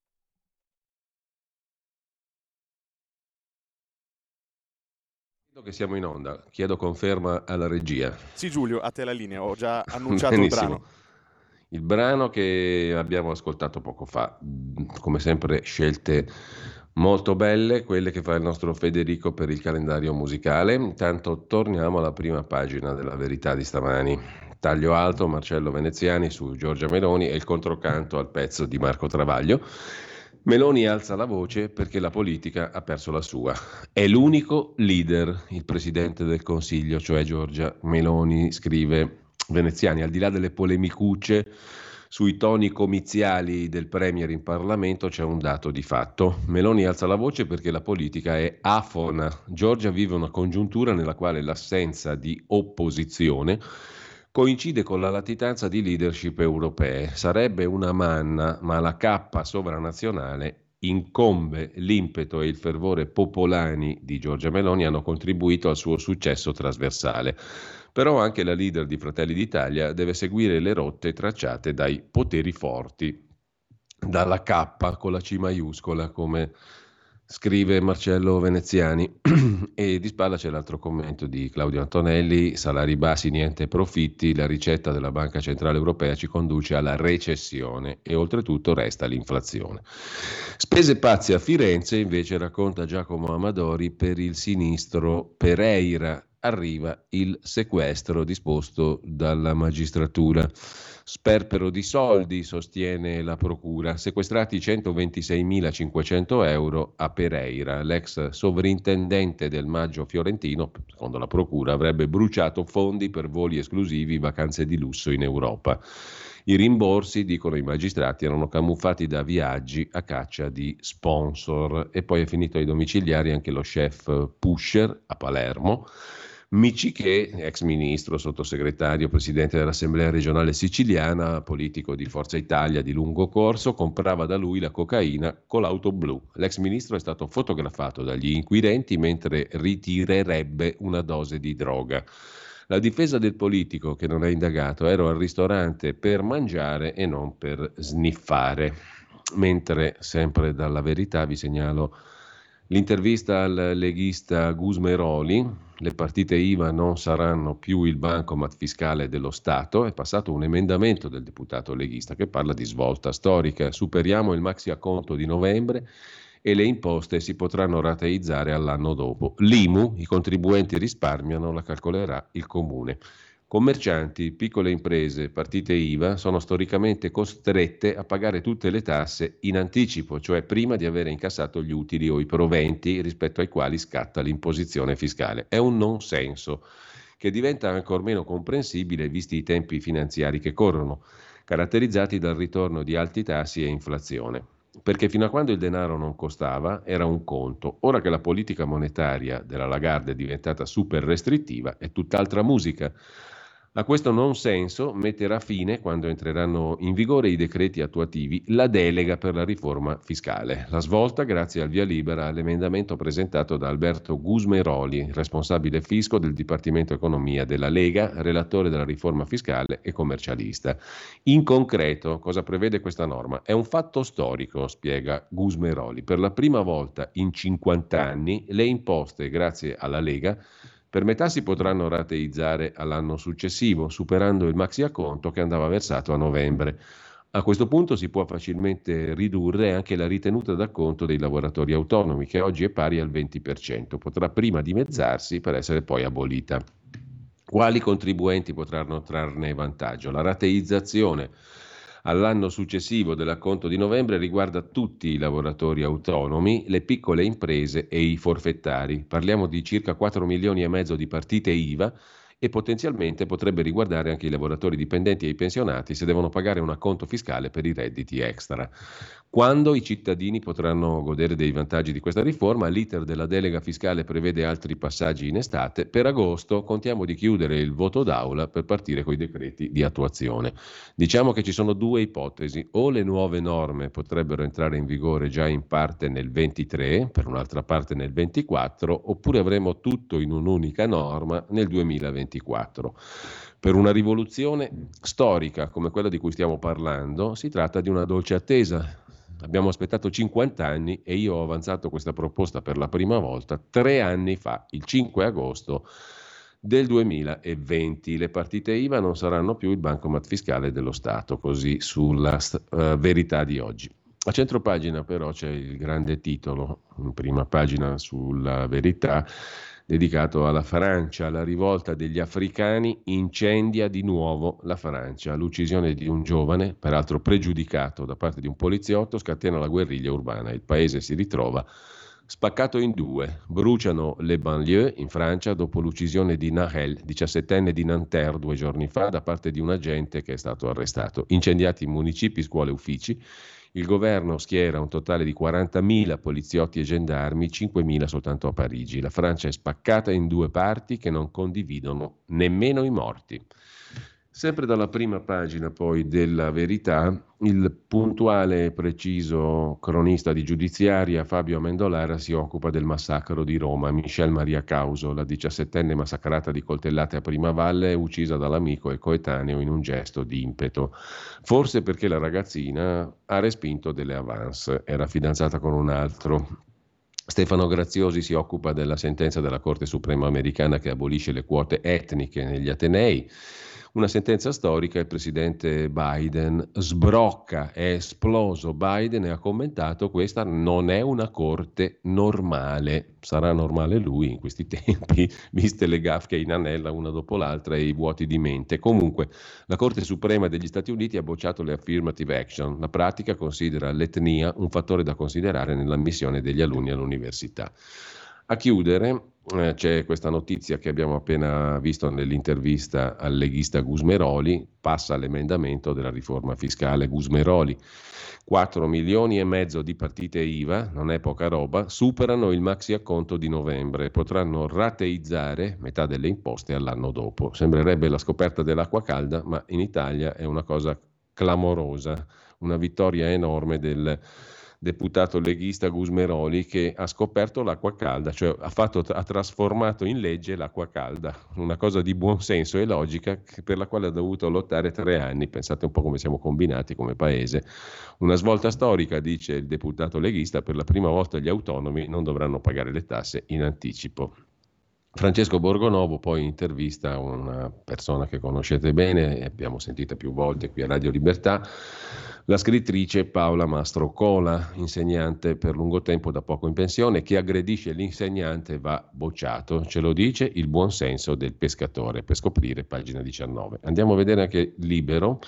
Credo che siamo in onda, chiedo conferma alla regia. Sì Giulio, a te la linea, ho già annunciato il brano. Il brano che abbiamo ascoltato poco fa, come sempre scelte molto belle, quelle che fa il nostro Federico per il calendario musicale. Intanto torniamo alla prima pagina della verità di stamani. Taglio alto Marcello Veneziani su Giorgia Meloni e il controcanto al pezzo di Marco Travaglio. Meloni alza la voce perché la politica ha perso la sua. È l'unico leader, il presidente del Consiglio, cioè Giorgia Meloni, scrive Veneziani, al di là delle polemicucce sui toni comiziali del Premier in Parlamento c'è un dato di fatto. Meloni alza la voce perché la politica è afona. Giorgia vive una congiuntura nella quale l'assenza di opposizione coincide con la latitanza di leadership europee. Sarebbe una manna, ma la cappa sovranazionale incombe l'impeto e il fervore popolani di Giorgia Meloni hanno contribuito al suo successo trasversale. Però anche la leader di Fratelli d'Italia deve seguire le rotte tracciate dai poteri forti, dalla K con la C maiuscola, come scrive Marcello Veneziani. e di spalla c'è l'altro commento di Claudio Antonelli, salari bassi, niente profitti, la ricetta della Banca Centrale Europea ci conduce alla recessione e oltretutto resta l'inflazione. Spese pazze a Firenze, invece racconta Giacomo Amadori, per il sinistro Pereira arriva il sequestro disposto dalla magistratura. Sperpero di soldi, sostiene la procura, sequestrati 126.500 euro a Pereira. L'ex sovrintendente del Maggio Fiorentino, secondo la procura, avrebbe bruciato fondi per voli esclusivi, vacanze di lusso in Europa. I rimborsi, dicono i magistrati, erano camuffati da viaggi a caccia di sponsor. E poi è finito ai domiciliari anche lo chef Pusher a Palermo Miciche, ex ministro, sottosegretario, presidente dell'Assemblea regionale siciliana, politico di Forza Italia di lungo corso, comprava da lui la cocaina con l'auto blu. L'ex ministro è stato fotografato dagli inquirenti mentre ritirerebbe una dose di droga. La difesa del politico che non è indagato ero al ristorante per mangiare e non per sniffare. Mentre, sempre dalla verità, vi segnalo L'intervista al leghista Gusmeroli, le partite IVA non saranno più il bancomat fiscale dello Stato, è passato un emendamento del deputato leghista che parla di svolta storica, superiamo il maxi acconto di novembre e le imposte si potranno rateizzare all'anno dopo. L'IMU, i contribuenti risparmiano, la calcolerà il comune. Commercianti, piccole imprese, partite IVA sono storicamente costrette a pagare tutte le tasse in anticipo, cioè prima di avere incassato gli utili o i proventi rispetto ai quali scatta l'imposizione fiscale. È un non senso che diventa ancor meno comprensibile visti i tempi finanziari che corrono, caratterizzati dal ritorno di alti tassi e inflazione. Perché fino a quando il denaro non costava era un conto, ora che la politica monetaria della Lagarde è diventata super restrittiva è tutt'altra musica. A questo non senso metterà fine, quando entreranno in vigore i decreti attuativi, la delega per la riforma fiscale. La svolta grazie al via libera all'emendamento presentato da Alberto Gusmeroli, responsabile fisco del Dipartimento Economia della Lega, relatore della riforma fiscale e commercialista. In concreto, cosa prevede questa norma? È un fatto storico, spiega Gusmeroli. Per la prima volta in 50 anni le imposte, grazie alla Lega, per metà si potranno rateizzare all'anno successivo, superando il maxi acconto che andava versato a novembre. A questo punto si può facilmente ridurre anche la ritenuta d'acconto dei lavoratori autonomi, che oggi è pari al 20%. Potrà prima dimezzarsi per essere poi abolita. Quali contribuenti potranno trarne vantaggio? La rateizzazione all'anno successivo dell'acconto di novembre riguarda tutti i lavoratori autonomi, le piccole imprese e i forfettari. Parliamo di circa 4 milioni e mezzo di partite IVA e potenzialmente potrebbe riguardare anche i lavoratori dipendenti e i pensionati se devono pagare un acconto fiscale per i redditi extra. Quando i cittadini potranno godere dei vantaggi di questa riforma, l'iter della delega fiscale prevede altri passaggi in estate. Per agosto contiamo di chiudere il voto d'aula per partire con i decreti di attuazione. Diciamo che ci sono due ipotesi, o le nuove norme potrebbero entrare in vigore già in parte nel 23, per un'altra parte nel 24, oppure avremo tutto in un'unica norma nel 2024. Per una rivoluzione storica come quella di cui stiamo parlando si tratta di una dolce attesa Abbiamo aspettato 50 anni e io ho avanzato questa proposta per la prima volta tre anni fa, il 5 agosto del 2020. Le partite IVA non saranno più il bancomat fiscale dello Stato, così sulla uh, verità di oggi. A centro pagina però c'è il grande titolo, in prima pagina sulla verità, dedicato alla Francia. La rivolta degli africani incendia di nuovo la Francia. L'uccisione di un giovane, peraltro pregiudicato da parte di un poliziotto, scatena la guerriglia urbana. Il paese si ritrova spaccato in due. Bruciano le banlieue in Francia dopo l'uccisione di Nahel, 17enne di Nanterre, due giorni fa, da parte di un agente che è stato arrestato. Incendiati municipi, scuole uffici. Il governo schiera un totale di 40.000 poliziotti e gendarmi, 5.000 soltanto a Parigi. La Francia è spaccata in due parti che non condividono nemmeno i morti. Sempre dalla prima pagina poi della verità, il puntuale e preciso cronista di giudiziaria Fabio Amendolara si occupa del massacro di Roma. Michelle Maria Causo, la diciassettenne massacrata di coltellate a Primavalle, uccisa dall'amico e coetaneo in un gesto di impeto. Forse perché la ragazzina ha respinto delle avance, era fidanzata con un altro. Stefano Graziosi si occupa della sentenza della Corte Suprema americana che abolisce le quote etniche negli Atenei. Una sentenza storica, il presidente Biden sbrocca, è esploso Biden e ha commentato questa non è una corte normale, sarà normale lui in questi tempi, viste le gaffe che inanella una dopo l'altra e i vuoti di mente. Comunque, la Corte Suprema degli Stati Uniti ha bocciato le affirmative action, la pratica considera l'etnia un fattore da considerare nell'ammissione degli alunni all'università. A chiudere, eh, c'è questa notizia che abbiamo appena visto nell'intervista al leghista Gusmeroli, passa l'emendamento della riforma fiscale Gusmeroli. 4 milioni e mezzo di partite IVA, non è poca roba, superano il maxi acconto di novembre, potranno rateizzare metà delle imposte all'anno dopo. Sembrerebbe la scoperta dell'acqua calda, ma in Italia è una cosa clamorosa, una vittoria enorme del deputato leghista Gusmeroli che ha scoperto l'acqua calda, cioè ha, fatto, ha trasformato in legge l'acqua calda, una cosa di buon senso e logica per la quale ha dovuto lottare tre anni, pensate un po' come siamo combinati come paese. Una svolta storica, dice il deputato leghista, per la prima volta gli autonomi non dovranno pagare le tasse in anticipo. Francesco Borgonovo poi intervista una persona che conoscete bene, abbiamo sentito più volte qui a Radio Libertà, la scrittrice Paola Mastro Cola, insegnante per lungo tempo da poco in pensione, che aggredisce l'insegnante va bocciato, ce lo dice il buon senso del pescatore, per scoprire pagina 19. Andiamo a vedere anche Libero.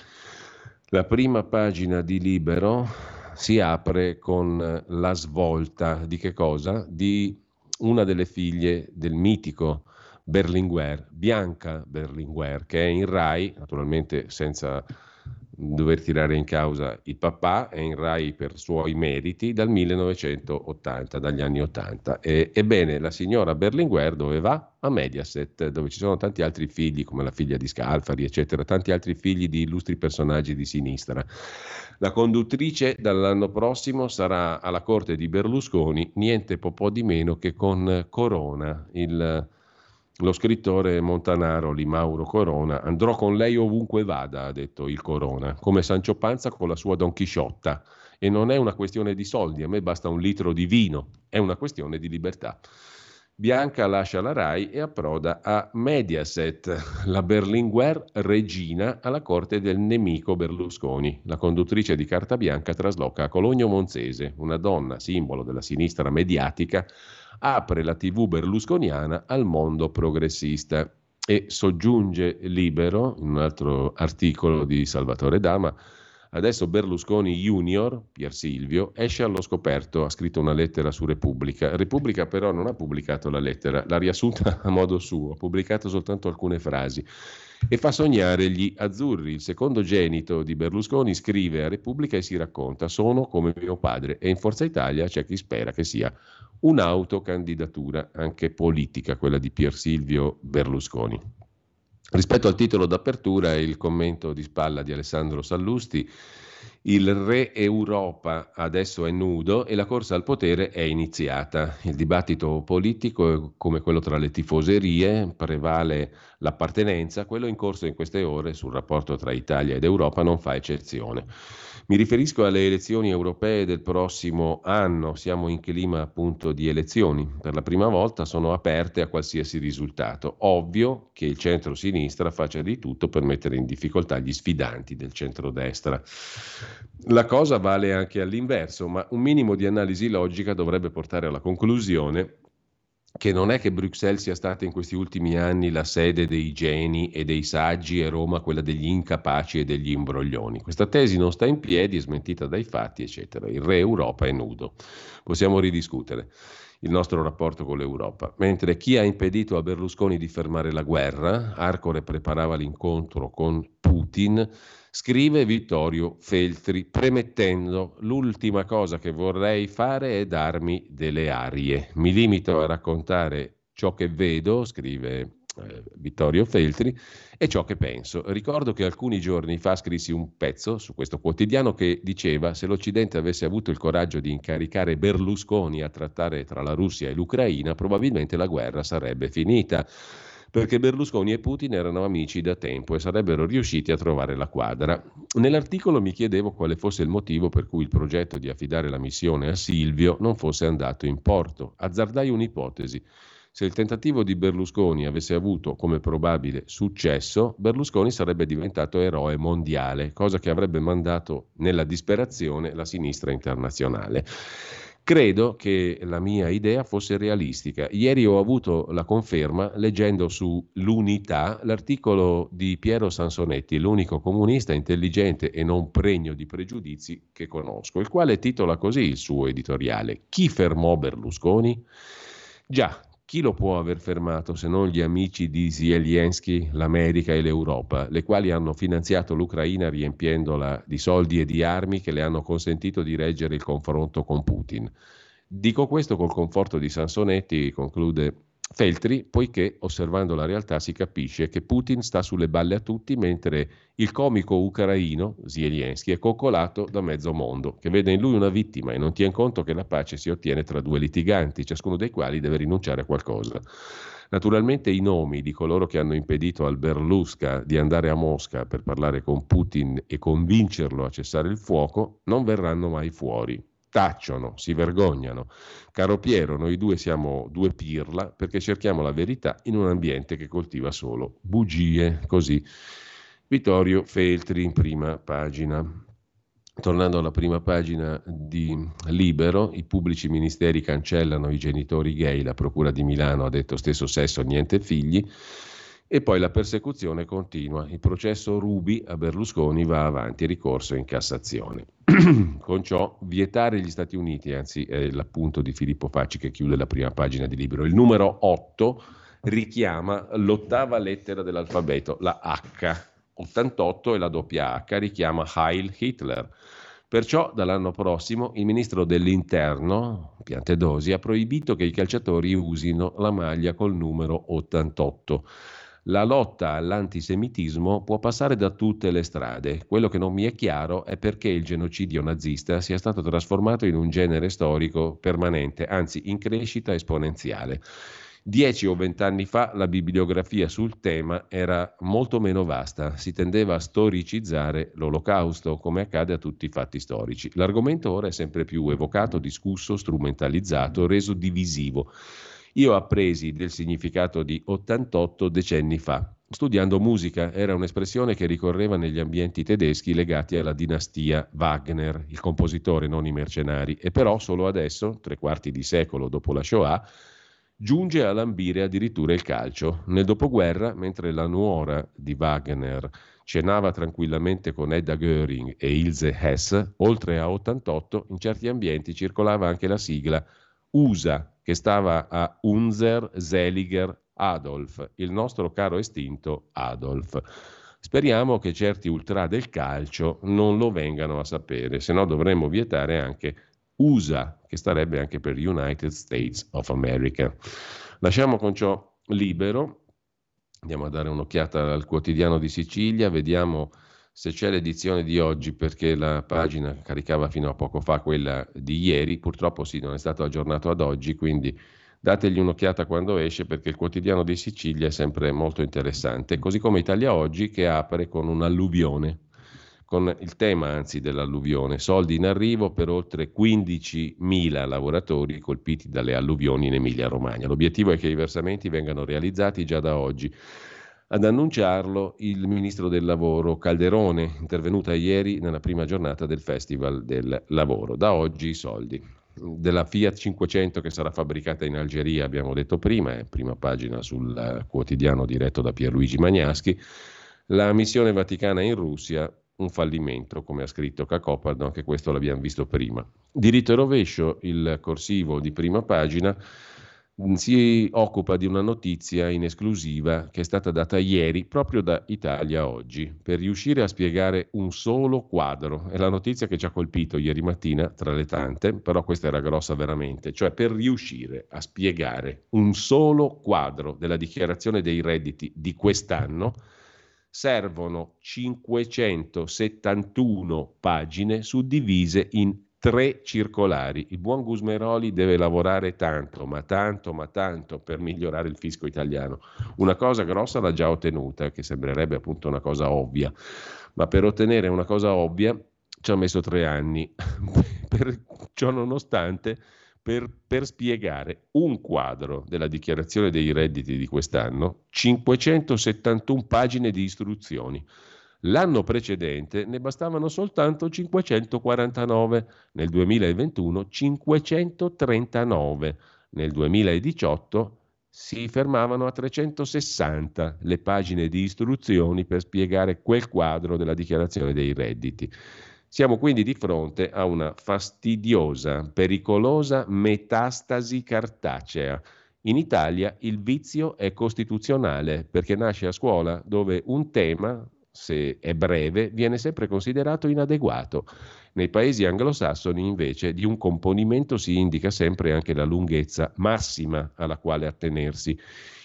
La prima pagina di Libero si apre con la svolta di che cosa? Di una delle figlie del mitico Berlinguer, Bianca Berlinguer, che è in Rai, naturalmente senza dover tirare in causa il papà, è in Rai per suoi meriti dal 1980, dagli anni 80. E, ebbene, la signora Berlinguer dove va? A Mediaset, dove ci sono tanti altri figli, come la figlia di Scalfari, eccetera, tanti altri figli di illustri personaggi di sinistra. La conduttrice dall'anno prossimo sarà alla corte di Berlusconi, niente po' di meno che con Corona, il lo scrittore montanaro Li Mauro Corona, andrò con lei ovunque vada, ha detto il Corona, come Sancio Panza con la sua Don Chisciotta. E non è una questione di soldi, a me basta un litro di vino, è una questione di libertà. Bianca lascia la RAI e approda a Mediaset, la Berlinguer regina alla corte del nemico Berlusconi. La conduttrice di Carta Bianca trasloca a Cologno Monzese, una donna simbolo della sinistra mediatica, apre la TV berlusconiana al mondo progressista e soggiunge libero, in un altro articolo di Salvatore Dama, Adesso Berlusconi Junior, Pier Silvio, esce allo scoperto, ha scritto una lettera su Repubblica. Repubblica però non ha pubblicato la lettera, l'ha riassunta a modo suo, ha pubblicato soltanto alcune frasi e fa sognare gli azzurri. Il secondo genito di Berlusconi scrive a Repubblica e si racconta: Sono come mio padre. E in Forza Italia c'è chi spera che sia un'autocandidatura, anche politica, quella di Pier Silvio Berlusconi. Rispetto al titolo d'apertura e il commento di spalla di Alessandro Sallusti, il re Europa adesso è nudo e la corsa al potere è iniziata. Il dibattito politico, come quello tra le tifoserie, prevale l'appartenenza, quello in corso in queste ore sul rapporto tra Italia ed Europa non fa eccezione. Mi riferisco alle elezioni europee del prossimo anno, siamo in clima appunto di elezioni, per la prima volta sono aperte a qualsiasi risultato. Ovvio che il centro-sinistra faccia di tutto per mettere in difficoltà gli sfidanti del centro-destra. La cosa vale anche all'inverso, ma un minimo di analisi logica dovrebbe portare alla conclusione che non è che Bruxelles sia stata in questi ultimi anni la sede dei geni e dei saggi e Roma quella degli incapaci e degli imbroglioni. Questa tesi non sta in piedi, è smentita dai fatti, eccetera. Il re Europa è nudo. Possiamo ridiscutere il nostro rapporto con l'Europa. Mentre chi ha impedito a Berlusconi di fermare la guerra, Arcore preparava l'incontro con Putin, Scrive Vittorio Feltri, premettendo l'ultima cosa che vorrei fare è darmi delle arie. Mi limito a raccontare ciò che vedo, scrive eh, Vittorio Feltri, e ciò che penso. Ricordo che alcuni giorni fa scrissi un pezzo su questo quotidiano che diceva se l'Occidente avesse avuto il coraggio di incaricare Berlusconi a trattare tra la Russia e l'Ucraina, probabilmente la guerra sarebbe finita perché Berlusconi e Putin erano amici da tempo e sarebbero riusciti a trovare la quadra. Nell'articolo mi chiedevo quale fosse il motivo per cui il progetto di affidare la missione a Silvio non fosse andato in porto. Azzardai un'ipotesi. Se il tentativo di Berlusconi avesse avuto come probabile successo, Berlusconi sarebbe diventato eroe mondiale, cosa che avrebbe mandato nella disperazione la sinistra internazionale. Credo che la mia idea fosse realistica. Ieri ho avuto la conferma leggendo su L'Unità l'articolo di Piero Sansonetti, l'unico comunista intelligente e non pregno di pregiudizi che conosco, il quale titola così il suo editoriale: Chi fermò Berlusconi? Già, chi lo può aver fermato se non gli amici di Zelensky, l'America e l'Europa, le quali hanno finanziato l'Ucraina riempiendola di soldi e di armi che le hanno consentito di reggere il confronto con Putin? Dico questo col conforto di Sansonetti, conclude Feltri, poiché osservando la realtà si capisce che Putin sta sulle balle a tutti, mentre il comico ucraino Zelensky è coccolato da mezzo mondo, che vede in lui una vittima e non tiene conto che la pace si ottiene tra due litiganti, ciascuno dei quali deve rinunciare a qualcosa. Naturalmente i nomi di coloro che hanno impedito al Berlusca di andare a Mosca per parlare con Putin e convincerlo a cessare il fuoco non verranno mai fuori tacciono, si vergognano. Caro Piero, noi due siamo due pirla perché cerchiamo la verità in un ambiente che coltiva solo bugie, così. Vittorio Feltri in prima pagina. Tornando alla prima pagina di Libero, i pubblici ministeri cancellano i genitori gay, la Procura di Milano ha detto stesso sesso, niente figli. E poi la persecuzione continua. Il processo Rubi a Berlusconi va avanti, ricorso in Cassazione. Con ciò vietare gli Stati Uniti, anzi è l'appunto di Filippo Facci che chiude la prima pagina di libro. Il numero 8 richiama l'ottava lettera dell'alfabeto, la H. 88 e la doppia H richiama Heil Hitler. Perciò dall'anno prossimo il ministro dell'Interno, Piantedosi, ha proibito che i calciatori usino la maglia col numero 88 la lotta all'antisemitismo può passare da tutte le strade. Quello che non mi è chiaro è perché il genocidio nazista sia stato trasformato in un genere storico permanente, anzi in crescita esponenziale. Dieci o vent'anni fa la bibliografia sul tema era molto meno vasta, si tendeva a storicizzare l'olocausto, come accade a tutti i fatti storici. L'argomento ora è sempre più evocato, discusso, strumentalizzato, reso divisivo. Io appresi del significato di 88 decenni fa. Studiando musica era un'espressione che ricorreva negli ambienti tedeschi legati alla dinastia Wagner, il compositore, non i mercenari, e però solo adesso, tre quarti di secolo dopo la Shoah, giunge a lambire addirittura il calcio. Nel dopoguerra, mentre la nuora di Wagner cenava tranquillamente con Edda Göring e Ilse Hess, oltre a 88 in certi ambienti circolava anche la sigla USA, che stava a Unser Seliger Adolf, il nostro caro estinto Adolf. Speriamo che certi ultra del calcio non lo vengano a sapere, se no dovremmo vietare anche USA, che starebbe anche per United States of America. Lasciamo con ciò libero, andiamo a dare un'occhiata al quotidiano di Sicilia, vediamo se c'è l'edizione di oggi perché la pagina caricava fino a poco fa quella di ieri, purtroppo sì, non è stato aggiornato ad oggi, quindi dategli un'occhiata quando esce perché il quotidiano di Sicilia è sempre molto interessante, così come Italia Oggi che apre con un'alluvione con il tema anzi dell'alluvione, soldi in arrivo per oltre 15.000 lavoratori colpiti dalle alluvioni in Emilia-Romagna. L'obiettivo è che i versamenti vengano realizzati già da oggi. Ad annunciarlo il ministro del lavoro Calderone, intervenuta ieri nella prima giornata del Festival del Lavoro. Da oggi i soldi. Della Fiat 500 che sarà fabbricata in Algeria, abbiamo detto prima, è prima pagina sul quotidiano diretto da Pierluigi Magnaschi. La missione vaticana in Russia un fallimento, come ha scritto Cacopardo, anche questo l'abbiamo visto prima. Diritto e rovescio, il corsivo di prima pagina, si occupa di una notizia in esclusiva che è stata data ieri proprio da Italia Oggi, per riuscire a spiegare un solo quadro. È la notizia che ci ha colpito ieri mattina, tra le tante, però questa era grossa veramente, cioè per riuscire a spiegare un solo quadro della dichiarazione dei redditi di quest'anno, servono 571 pagine suddivise in tre circolari. Il buon Gusmeroli deve lavorare tanto, ma tanto, ma tanto per migliorare il fisco italiano. Una cosa grossa l'ha già ottenuta, che sembrerebbe appunto una cosa ovvia, ma per ottenere una cosa ovvia ci ha messo tre anni. per ciò nonostante per, per, spiegare un quadro della dichiarazione dei redditi di quest'anno, 571 pagine di istruzioni. L'anno precedente ne bastavano soltanto 549, nel 2021 539, nel 2018 si fermavano a 360 le pagine di istruzioni per spiegare quel quadro della dichiarazione dei redditi. Siamo quindi di fronte a una fastidiosa, pericolosa metastasi cartacea. In Italia il vizio è costituzionale perché nasce a scuola dove un tema, se è breve, viene sempre considerato inadeguato. Nei paesi anglosassoni invece di un componimento si indica sempre anche la lunghezza massima alla quale attenersi.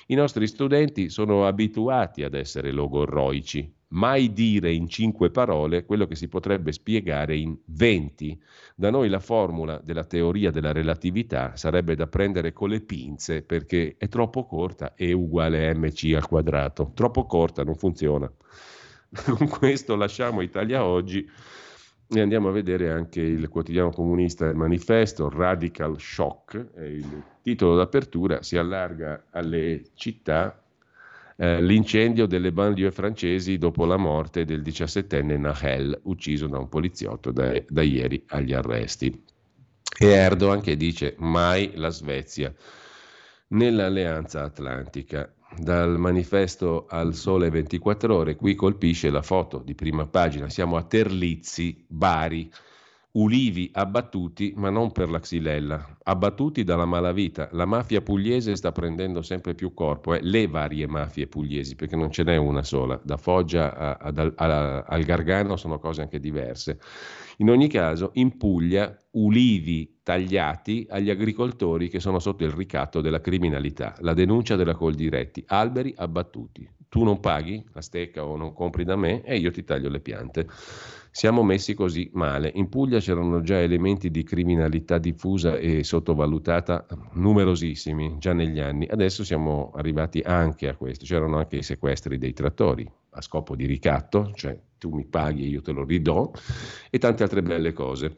I nostri studenti sono abituati ad essere logorroici, mai dire in cinque parole quello che si potrebbe spiegare in venti. Da noi la formula della teoria della relatività sarebbe da prendere con le pinze perché è troppo corta, E uguale mc al quadrato. Troppo corta, non funziona. Con questo lasciamo Italia oggi e andiamo a vedere anche il quotidiano comunista il manifesto Radical Shock, il titolo d'apertura si allarga alle città eh, l'incendio delle banlieue francesi dopo la morte del 17enne Nahel, ucciso da un poliziotto da, da ieri agli arresti. E Erdogan che dice mai la Svezia nell'alleanza atlantica. Dal manifesto al sole 24 ore, qui colpisce la foto di prima pagina, siamo a Terlizzi, Bari ulivi abbattuti, ma non per la xylella, abbattuti dalla malavita. La mafia pugliese sta prendendo sempre più corpo, eh? le varie mafie pugliesi, perché non ce n'è una sola, da Foggia a, a, a, al Gargano sono cose anche diverse. In ogni caso, in Puglia, ulivi tagliati agli agricoltori che sono sotto il ricatto della criminalità, la denuncia della Coldiretti, alberi abbattuti. Tu non paghi la stecca o non compri da me e io ti taglio le piante. Siamo messi così male. In Puglia c'erano già elementi di criminalità diffusa e sottovalutata numerosissimi già negli anni. Adesso siamo arrivati anche a questo. C'erano anche i sequestri dei trattori a scopo di ricatto, cioè tu mi paghi e io te lo ridò, e tante altre belle cose.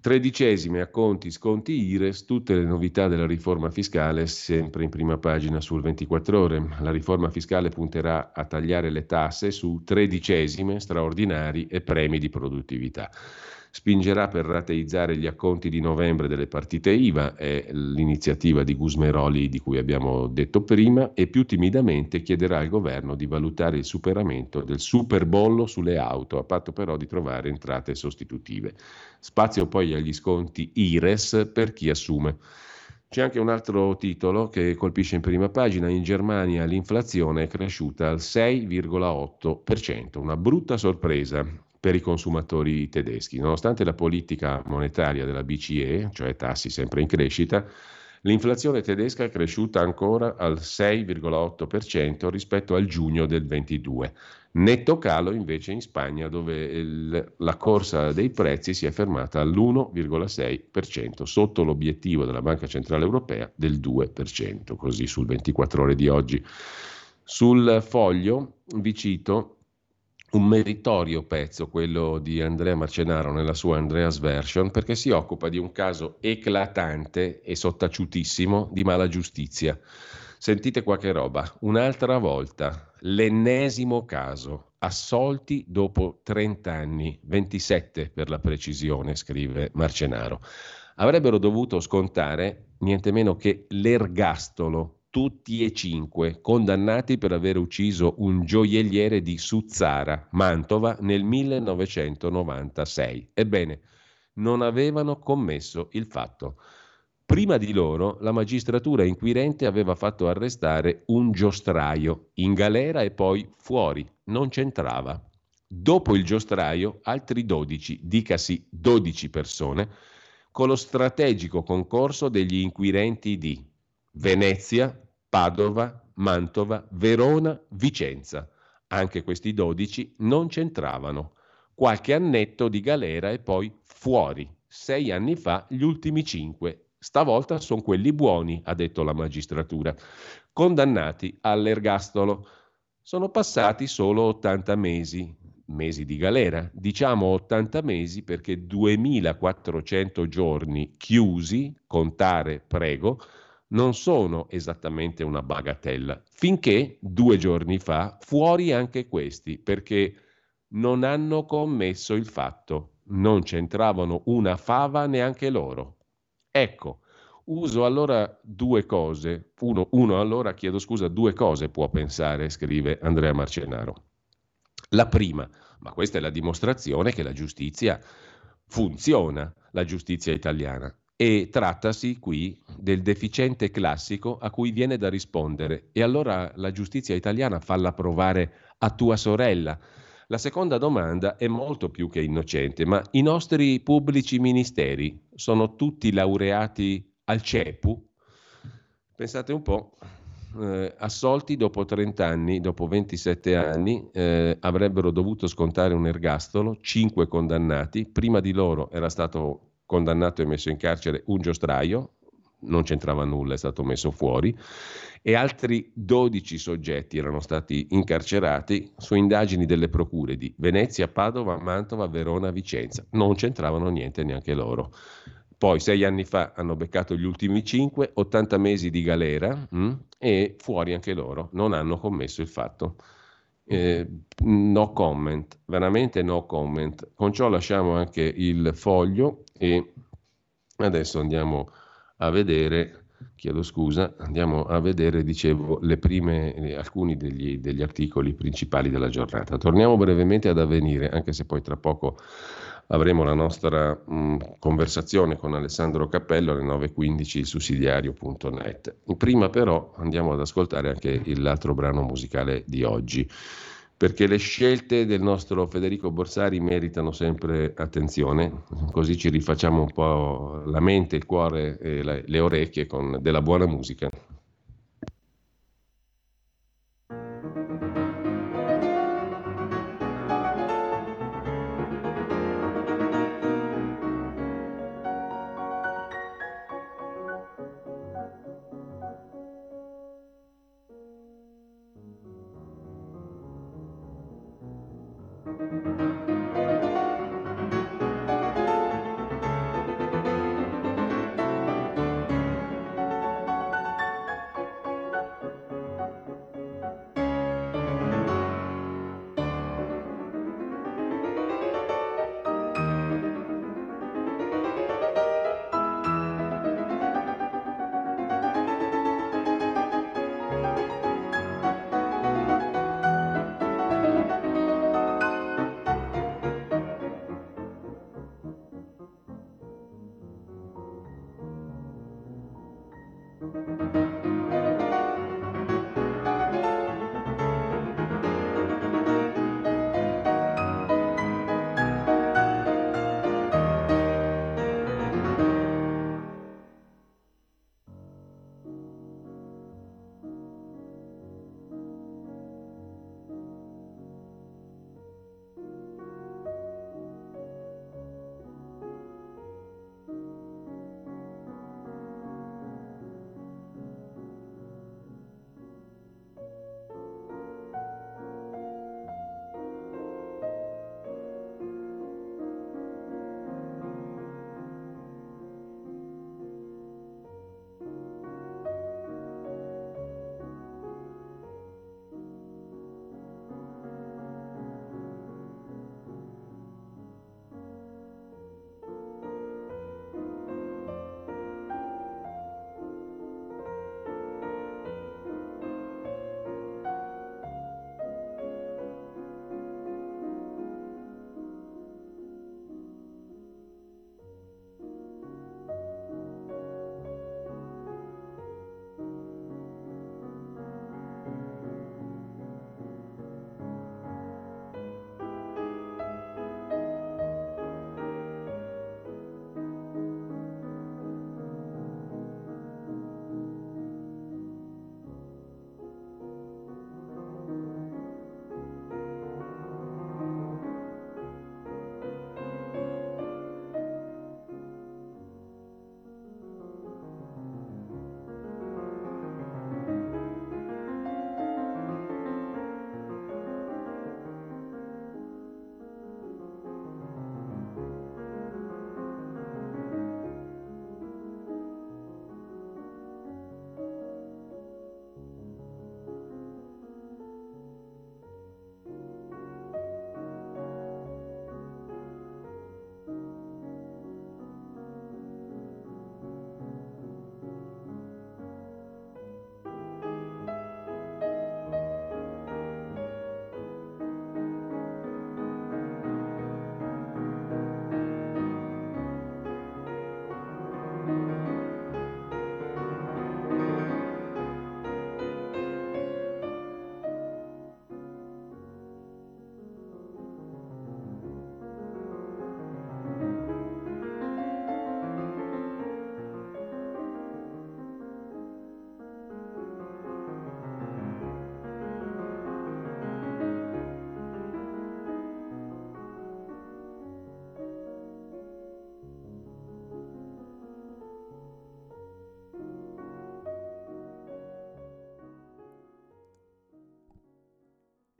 Tredicesime, acconti, sconti IRES, tutte le novità della riforma fiscale sempre in prima pagina sul 24 ore. La riforma fiscale punterà a tagliare le tasse su tredicesime, straordinari e premi di produttività. Spingerà per rateizzare gli acconti di novembre delle partite IVA, è l'iniziativa di Gusmeroli di cui abbiamo detto prima, e più timidamente chiederà al governo di valutare il superamento del superbollo sulle auto, a patto però di trovare entrate sostitutive. Spazio poi agli sconti IRES per chi assume. C'è anche un altro titolo che colpisce in prima pagina. In Germania l'inflazione è cresciuta al 6,8%, una brutta sorpresa per i consumatori tedeschi. Nonostante la politica monetaria della BCE, cioè tassi sempre in crescita, l'inflazione tedesca è cresciuta ancora al 6,8% rispetto al giugno del 22. Netto calo invece in Spagna dove il, la corsa dei prezzi si è fermata all'1,6%, sotto l'obiettivo della Banca Centrale Europea del 2%, così sul 24 ore di oggi. Sul foglio vi cito un meritorio pezzo, quello di Andrea Marcenaro nella sua Andreas Version, perché si occupa di un caso eclatante e sottaciutissimo di mala giustizia. Sentite qualche roba. Un'altra volta, l'ennesimo caso, assolti dopo 30 anni, 27 per la precisione, scrive Marcenaro. Avrebbero dovuto scontare niente meno che l'ergastolo tutti e cinque condannati per aver ucciso un gioielliere di Suzzara, Mantova, nel 1996. Ebbene, non avevano commesso il fatto. Prima di loro la magistratura inquirente aveva fatto arrestare un giostraio in galera e poi fuori, non c'entrava. Dopo il giostraio altri 12, dicasi 12 persone, con lo strategico concorso degli inquirenti di Venezia, Padova, Mantova, Verona, Vicenza. Anche questi 12 non c'entravano. Qualche annetto di galera e poi fuori. Sei anni fa gli ultimi cinque. Stavolta sono quelli buoni, ha detto la magistratura, condannati all'ergastolo. Sono passati solo 80 mesi, mesi di galera, diciamo 80 mesi perché 2400 giorni chiusi, contare prego, non sono esattamente una bagatella, finché due giorni fa fuori anche questi, perché non hanno commesso il fatto, non c'entravano una fava neanche loro. Ecco, uso allora due cose, uno, uno allora chiedo scusa, due cose può pensare, scrive Andrea Marcenaro. La prima, ma questa è la dimostrazione che la giustizia funziona, la giustizia italiana. E trattasi qui del deficiente classico a cui viene da rispondere. E allora la giustizia italiana falla provare a tua sorella. La seconda domanda è molto più che innocente, ma i nostri pubblici ministeri sono tutti laureati al CEPU? Pensate un po', eh, assolti dopo 30 anni, dopo 27 anni, eh, avrebbero dovuto scontare un ergastolo, 5 condannati, prima di loro era stato condannato e messo in carcere un giostraio, non c'entrava nulla, è stato messo fuori, e altri 12 soggetti erano stati incarcerati su indagini delle procure di Venezia, Padova, Mantova, Verona, Vicenza. Non c'entravano niente neanche loro. Poi sei anni fa hanno beccato gli ultimi 5, 80 mesi di galera mh, mm, e fuori anche loro, non hanno commesso il fatto. Eh, no comment, veramente no comment. Con ciò lasciamo anche il foglio e adesso andiamo a vedere, chiedo scusa, andiamo a vedere, dicevo, le prime, alcuni degli, degli articoli principali della giornata. Torniamo brevemente ad avvenire, anche se poi tra poco avremo la nostra mh, conversazione con Alessandro Cappello alle 9.15 sussidiario.net. Prima però andiamo ad ascoltare anche l'altro brano musicale di oggi perché le scelte del nostro Federico Borsari meritano sempre attenzione, così ci rifacciamo un po' la mente, il cuore e le orecchie con della buona musica.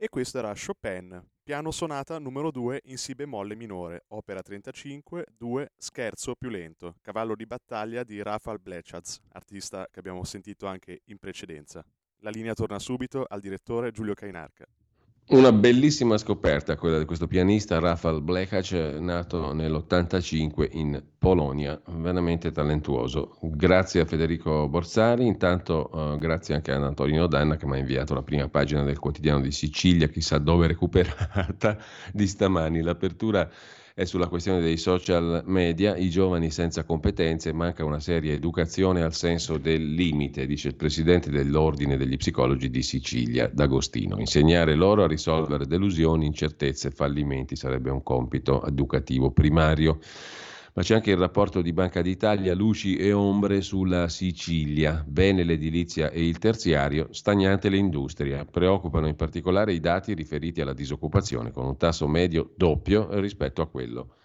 E questo era Chopin, piano sonata numero 2 in Si bemolle minore, opera 35, 2, scherzo più lento, cavallo di battaglia di Rafal Blechaz, artista che abbiamo sentito anche in precedenza. La linea torna subito al direttore Giulio Cainarca. Una bellissima scoperta quella di questo pianista Rafal Blechach, nato nell'85 in Polonia, veramente talentuoso. Grazie a Federico Borsari, intanto uh, grazie anche ad Antonino Danna che mi ha inviato la prima pagina del quotidiano di Sicilia, chissà dove recuperata di stamani. L'apertura è sulla questione dei social media, i giovani senza competenze, manca una seria educazione al senso del limite, dice il presidente dell'Ordine degli Psicologi di Sicilia, D'Agostino. Insegnare loro a risolvere delusioni, incertezze fallimenti sarebbe un compito educativo primario ma c'è anche il rapporto di Banca d'Italia, luci e ombre sulla Sicilia, bene l'edilizia e il terziario, stagnante l'industria. Preoccupano in particolare i dati riferiti alla disoccupazione, con un tasso medio doppio rispetto a quello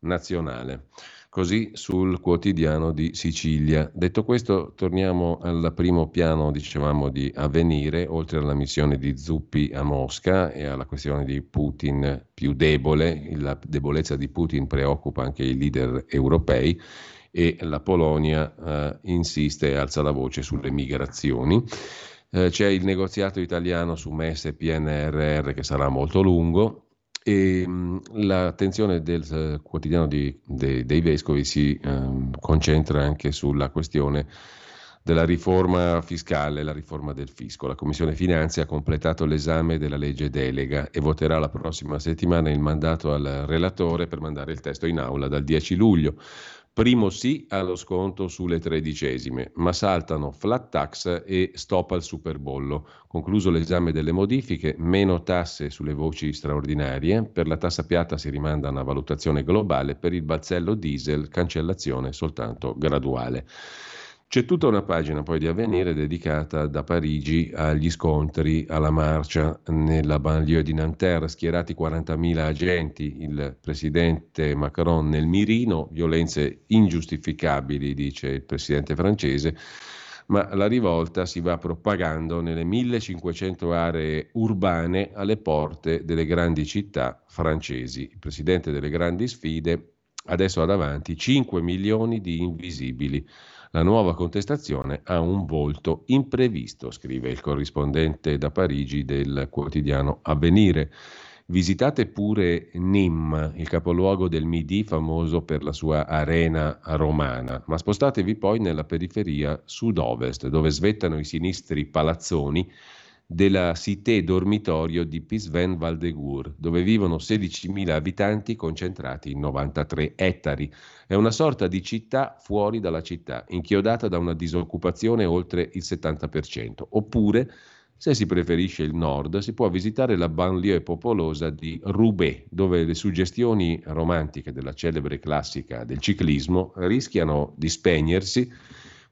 nazionale così sul quotidiano di Sicilia. Detto questo, torniamo al primo piano, dicevamo, di avvenire, oltre alla missione di Zuppi a Mosca e alla questione di Putin più debole, la debolezza di Putin preoccupa anche i leader europei e la Polonia eh, insiste e alza la voce sulle migrazioni. Eh, c'è il negoziato italiano su MES e PNRR che sarà molto lungo, e mh, l'attenzione del uh, quotidiano di, de, dei vescovi si um, concentra anche sulla questione della riforma fiscale, la riforma del fisco. La Commissione Finanze ha completato l'esame della legge delega e voterà la prossima settimana il mandato al relatore per mandare il testo in aula dal 10 luglio. Primo sì allo sconto sulle tredicesime, ma saltano flat tax e stop al superbollo. Concluso l'esame delle modifiche, meno tasse sulle voci straordinarie, per la tassa piatta si rimanda a una valutazione globale, per il balzello diesel cancellazione soltanto graduale. C'è tutta una pagina poi di avvenire dedicata da Parigi agli scontri, alla marcia. Nella banlieue di Nanterre, schierati 40.000 agenti, il presidente Macron nel mirino, violenze ingiustificabili, dice il presidente francese, ma la rivolta si va propagando nelle 1500 aree urbane alle porte delle grandi città francesi. Il presidente delle grandi sfide adesso ha davanti 5 milioni di invisibili la nuova contestazione ha un volto imprevisto, scrive il corrispondente da Parigi del quotidiano Avvenire. Visitate pure Nîmes, il capoluogo del Midi famoso per la sua arena romana, ma spostatevi poi nella periferia sud-ovest, dove svettano i sinistri palazzoni della cité dormitorio di Pisven Valdegur, dove vivono 16.000 abitanti concentrati in 93 ettari. È una sorta di città fuori dalla città, inchiodata da una disoccupazione oltre il 70%. Oppure, se si preferisce il nord, si può visitare la banlieue popolosa di Roubaix, dove le suggestioni romantiche della celebre classica del ciclismo rischiano di spegnersi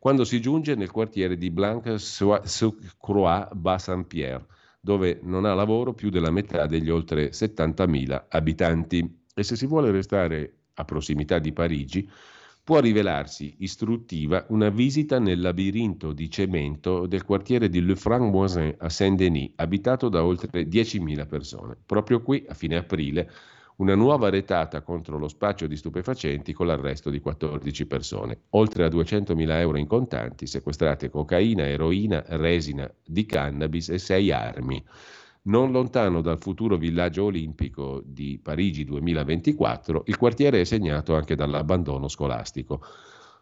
quando si giunge nel quartiere di Blanc-sur-Croix-Bas-Saint-Pierre, dove non ha lavoro più della metà degli oltre 70.000 abitanti. E se si vuole restare a prossimità di Parigi, può rivelarsi istruttiva una visita nel labirinto di cemento del quartiere di Le Franc-Moisin a Saint-Denis, abitato da oltre 10.000 persone. Proprio qui, a fine aprile, una nuova retata contro lo spaccio di stupefacenti con l'arresto di 14 persone. Oltre a 200.000 euro in contanti, sequestrate cocaina, eroina, resina di cannabis e sei armi. Non lontano dal futuro villaggio olimpico di Parigi 2024, il quartiere è segnato anche dall'abbandono scolastico.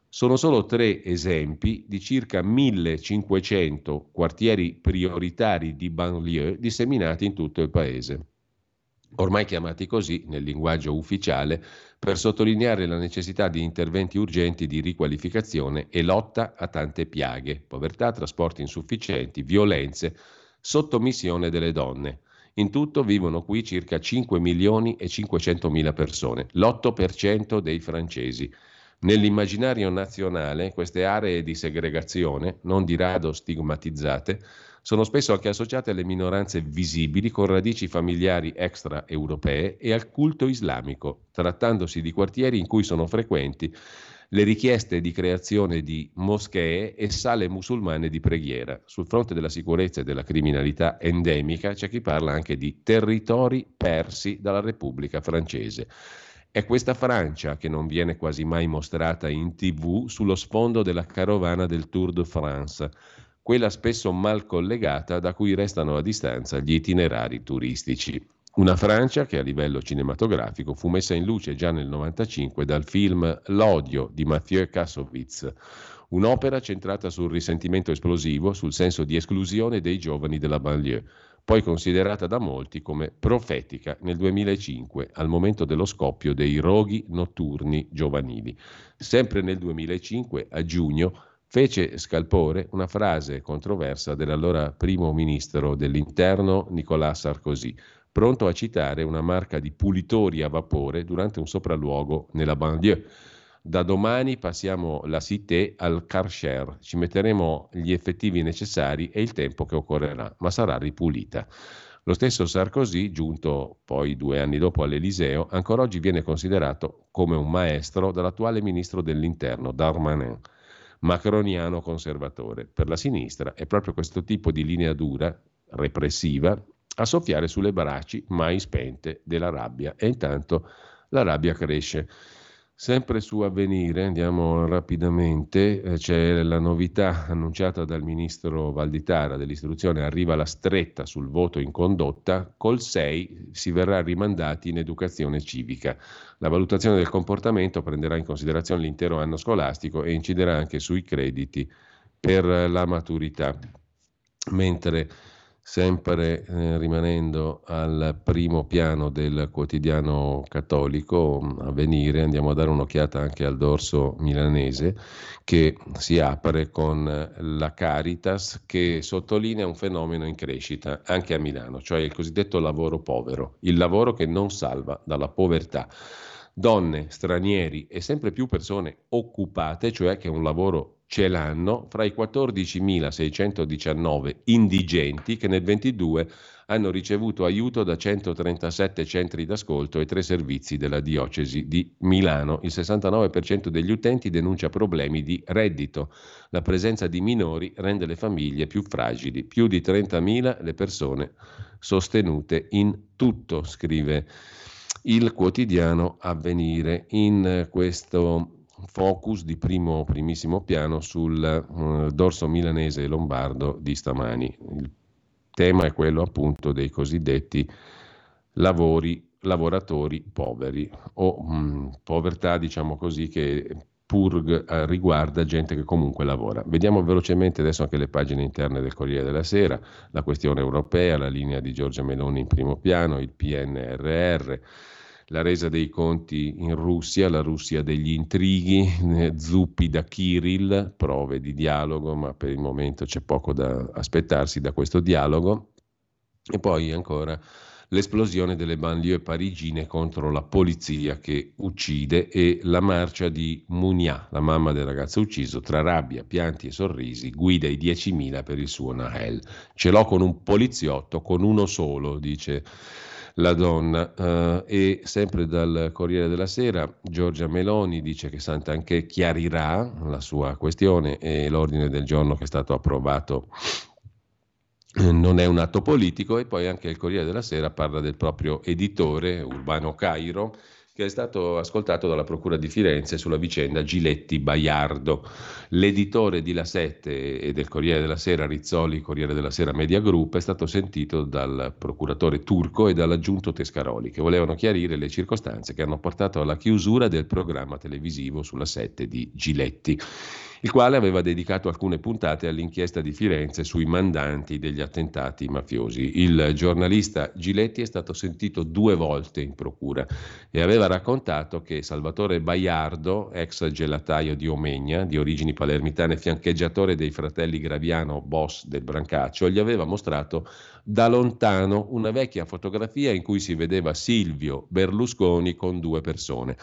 Sono solo tre esempi di circa 1500 quartieri prioritari di banlieue disseminati in tutto il paese ormai chiamati così nel linguaggio ufficiale, per sottolineare la necessità di interventi urgenti di riqualificazione e lotta a tante piaghe, povertà, trasporti insufficienti, violenze, sottomissione delle donne. In tutto vivono qui circa 5 milioni e 500 mila persone, l'8% dei francesi. Nell'immaginario nazionale queste aree di segregazione, non di rado stigmatizzate, sono spesso anche associate alle minoranze visibili con radici familiari extraeuropee e al culto islamico, trattandosi di quartieri in cui sono frequenti le richieste di creazione di moschee e sale musulmane di preghiera. Sul fronte della sicurezza e della criminalità endemica c'è chi parla anche di territori persi dalla Repubblica francese. È questa Francia che non viene quasi mai mostrata in tv sullo sfondo della carovana del Tour de France, quella spesso mal collegata da cui restano a distanza gli itinerari turistici. Una Francia che a livello cinematografico fu messa in luce già nel 1995 dal film L'odio di Mathieu Kassovitz, un'opera centrata sul risentimento esplosivo, sul senso di esclusione dei giovani della banlieue, poi considerata da molti come profetica nel 2005, al momento dello scoppio dei roghi notturni giovanili. Sempre nel 2005, a giugno, fece scalpore una frase controversa dell'allora primo ministro dell'interno Nicolas Sarkozy, pronto a citare una marca di pulitori a vapore durante un sopralluogo nella banlieue. Da domani passiamo la cité al car share, ci metteremo gli effettivi necessari e il tempo che occorrerà, ma sarà ripulita. Lo stesso Sarkozy, giunto poi due anni dopo all'Eliseo, ancora oggi viene considerato come un maestro dall'attuale ministro dell'Interno, Darmanin, macroniano conservatore. Per la sinistra è proprio questo tipo di linea dura, repressiva, a soffiare sulle braci mai spente della rabbia e intanto la rabbia cresce. Sempre su avvenire, andiamo rapidamente, eh, c'è la novità annunciata dal ministro Valditara dell'istruzione, arriva la stretta sul voto in condotta, col 6 si verrà rimandati in educazione civica. La valutazione del comportamento prenderà in considerazione l'intero anno scolastico e inciderà anche sui crediti per la maturità. Mentre Sempre eh, rimanendo al primo piano del quotidiano cattolico a venire, andiamo a dare un'occhiata anche al dorso milanese che si apre con la Caritas che sottolinea un fenomeno in crescita anche a Milano, cioè il cosiddetto lavoro povero, il lavoro che non salva dalla povertà. Donne, stranieri e sempre più persone occupate, cioè che un lavoro ce l'hanno, fra i 14.619 indigenti che nel 22 hanno ricevuto aiuto da 137 centri d'ascolto e tre servizi della diocesi di Milano. Il 69% degli utenti denuncia problemi di reddito. La presenza di minori rende le famiglie più fragili. Più di 30.000 le persone sostenute in tutto, scrive il quotidiano Avvenire in questo focus di primo primissimo piano sul uh, dorso milanese e lombardo di stamani. Il tema è quello appunto dei cosiddetti lavori, lavoratori poveri o mh, mm, povertà, diciamo così, che pur eh, riguarda gente che comunque lavora. Vediamo velocemente adesso anche le pagine interne del Corriere della Sera, la questione europea, la linea di Giorgia Meloni in primo piano, il PNRR la resa dei conti in Russia, la Russia degli intrighi, eh, zuppi da Kirill, prove di dialogo, ma per il momento c'è poco da aspettarsi da questo dialogo. E poi ancora l'esplosione delle banlieue parigine contro la polizia che uccide e la marcia di Munia, la mamma del ragazzo ucciso, tra rabbia, pianti e sorrisi, guida i 10.000 per il suo Nahel. Ce l'ho con un poliziotto, con uno solo, dice la donna. Uh, e sempre dal Corriere della Sera, Giorgia Meloni dice che Sant'Anché chiarirà la sua questione e l'ordine del giorno che è stato approvato eh, non è un atto politico e poi anche il Corriere della Sera parla del proprio editore Urbano Cairo che è stato ascoltato dalla Procura di Firenze sulla vicenda Giletti Baiardo. L'editore di La Sette e del Corriere della Sera, Rizzoli, Corriere della Sera Media Group, è stato sentito dal procuratore turco e dall'aggiunto Tescaroli, che volevano chiarire le circostanze che hanno portato alla chiusura del programma televisivo sulla Sette di Giletti il quale aveva dedicato alcune puntate all'inchiesta di Firenze sui mandanti degli attentati mafiosi. Il giornalista Giletti è stato sentito due volte in procura e aveva raccontato che Salvatore Baiardo, ex gelataio di Omegna, di origini palermitane, fiancheggiatore dei fratelli Graviano, boss del Brancaccio, gli aveva mostrato da lontano una vecchia fotografia in cui si vedeva Silvio Berlusconi con due persone.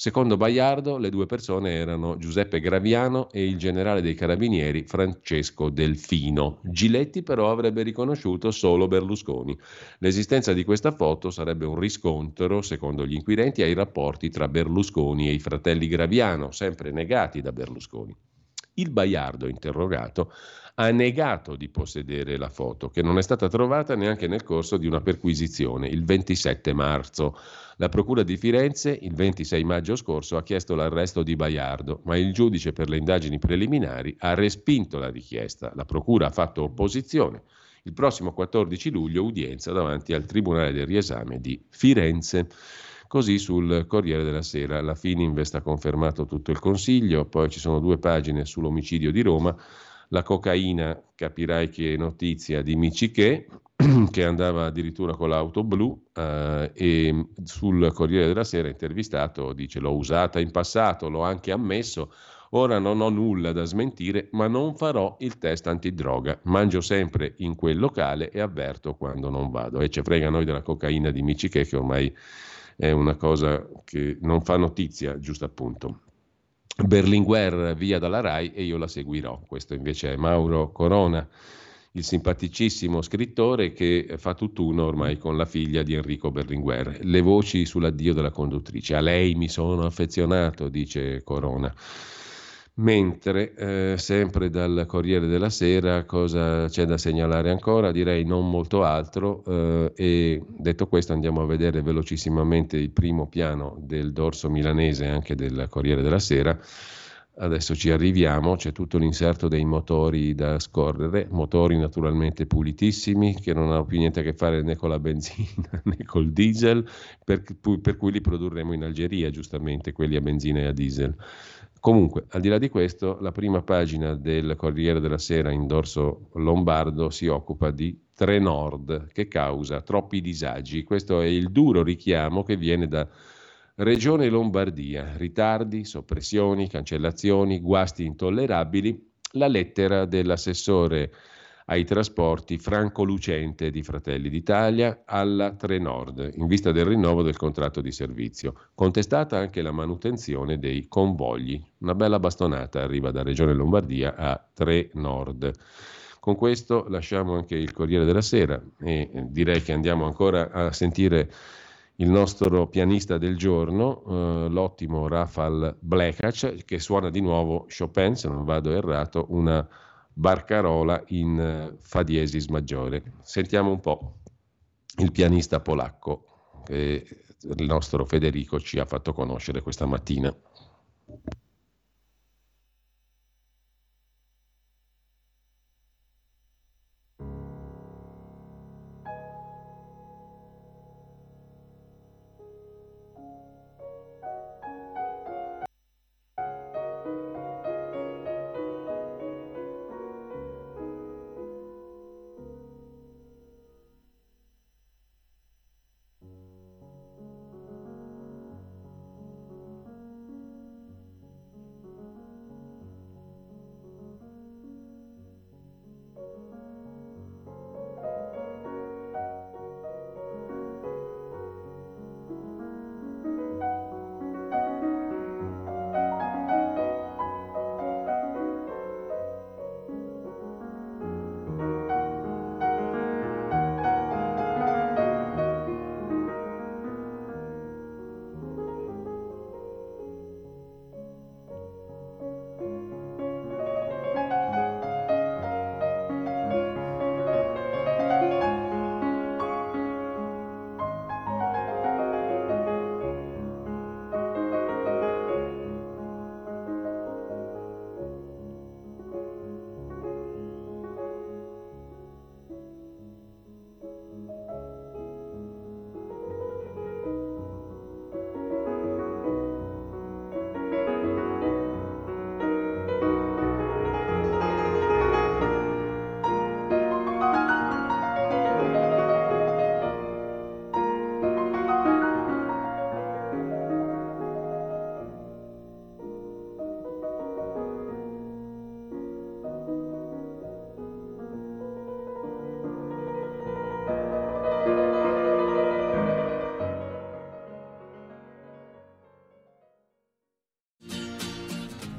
Secondo Baiardo, le due persone erano Giuseppe Graviano e il generale dei carabinieri Francesco Delfino. Giletti però avrebbe riconosciuto solo Berlusconi. L'esistenza di questa foto sarebbe un riscontro, secondo gli inquirenti, ai rapporti tra Berlusconi e i fratelli Graviano, sempre negati da Berlusconi. Il Baiardo, interrogato, ha negato di possedere la foto, che non è stata trovata neanche nel corso di una perquisizione il 27 marzo. La Procura di Firenze, il 26 maggio scorso, ha chiesto l'arresto di Baiardo, ma il giudice per le indagini preliminari ha respinto la richiesta. La Procura ha fatto opposizione. Il prossimo 14 luglio udienza davanti al Tribunale del riesame di Firenze. Così sul Corriere della Sera. La Fininvest ha confermato tutto il consiglio, poi ci sono due pagine sull'omicidio di Roma la cocaina, capirai che è notizia di Michiché, che andava addirittura con l'auto blu eh, e sul Corriere della Sera intervistato dice l'ho usata in passato, l'ho anche ammesso, ora non ho nulla da smentire, ma non farò il test antidroga, mangio sempre in quel locale e avverto quando non vado. E ci frega noi della cocaina di Michiché che ormai è una cosa che non fa notizia, giusto appunto. Berlinguer via dalla RAI e io la seguirò. Questo invece è Mauro Corona, il simpaticissimo scrittore che fa tutt'uno ormai con la figlia di Enrico Berlinguer. Le voci sull'addio della conduttrice. A lei mi sono affezionato, dice Corona. Mentre, eh, sempre dal Corriere della Sera, cosa c'è da segnalare ancora? Direi non molto altro. Eh, e detto questo, andiamo a vedere velocissimamente il primo piano del dorso milanese, anche del Corriere della Sera. Adesso ci arriviamo, c'è tutto l'inserto dei motori da scorrere, motori naturalmente pulitissimi che non hanno più niente a che fare né con la benzina né col diesel, per, per cui li produrremo in Algeria, giustamente, quelli a benzina e a diesel. Comunque, al di là di questo, la prima pagina del Corriere della Sera in dorso lombardo si occupa di Trenord che causa troppi disagi. Questo è il duro richiamo che viene da Regione Lombardia. Ritardi, soppressioni, cancellazioni, guasti intollerabili. La lettera dell'assessore ai trasporti Franco Lucente di Fratelli d'Italia alla Trenord, in vista del rinnovo del contratto di servizio. Contestata anche la manutenzione dei convogli. Una bella bastonata arriva da Regione Lombardia a Trenord. Con questo lasciamo anche il Corriere della Sera e direi che andiamo ancora a sentire il nostro pianista del giorno, eh, l'ottimo Rafal Blekac, che suona di nuovo Chopin, se non vado errato, una Barcarola in eh, Fa diesis maggiore. Sentiamo un po' il pianista polacco che il nostro Federico ci ha fatto conoscere questa mattina.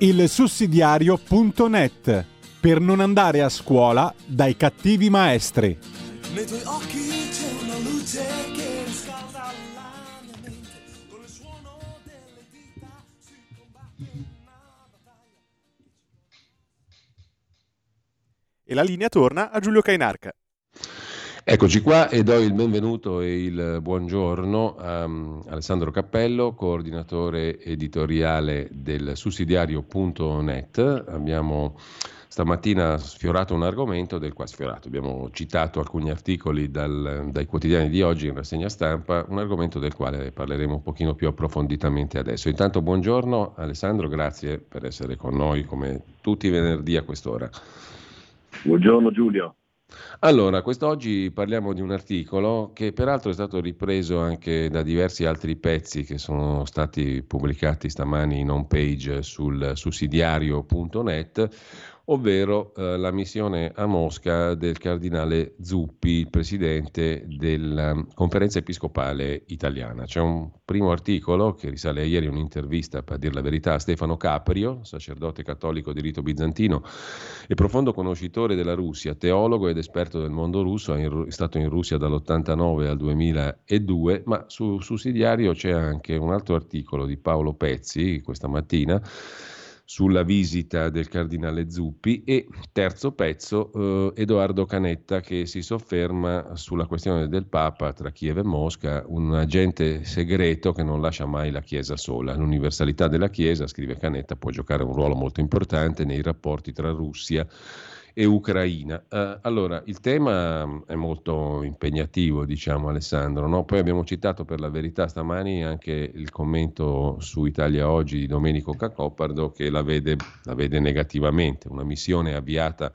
Il sussidiario.net per non andare a scuola dai cattivi maestri. Nei tuoi occhi c'è una luce che riscalda la mia mente con il suono delle dita sui combatti una battaglia. E la linea torna a Giulio Cainarca. Eccoci qua e do il benvenuto e il buongiorno a um, Alessandro Cappello, coordinatore editoriale del sussidiario.net. Abbiamo stamattina sfiorato un argomento del quale sfiorato, abbiamo citato alcuni articoli dal, dai quotidiani di oggi in rassegna stampa, un argomento del quale parleremo un pochino più approfonditamente adesso. Intanto buongiorno Alessandro, grazie per essere con noi come tutti i venerdì a quest'ora. Buongiorno Giulio. Allora, quest'oggi parliamo di un articolo che peraltro è stato ripreso anche da diversi altri pezzi che sono stati pubblicati stamani in home page sul sussidiario.net, ovvero eh, la missione a Mosca del cardinale Zuppi, il presidente della conferenza episcopale italiana. C'è un primo articolo che risale a ieri, un'intervista, per dire la verità, a Stefano Caprio, sacerdote cattolico di rito bizantino e profondo conoscitore della Russia, teologo ed esperto del mondo russo, è stato in Russia dall'89 al 2002, ma su sussidiario c'è anche un altro articolo di Paolo Pezzi questa mattina sulla visita del cardinale Zuppi e terzo pezzo eh, Edoardo Canetta che si sofferma sulla questione del Papa tra Kiev e Mosca, un agente segreto che non lascia mai la Chiesa sola. L'universalità della Chiesa, scrive Canetta, può giocare un ruolo molto importante nei rapporti tra Russia e Ucraina. Uh, allora, il tema mm, è molto impegnativo, diciamo Alessandro, no? poi abbiamo citato per la verità stamani anche il commento su Italia Oggi di Domenico Cacopardo che la vede, la vede negativamente, una missione avviata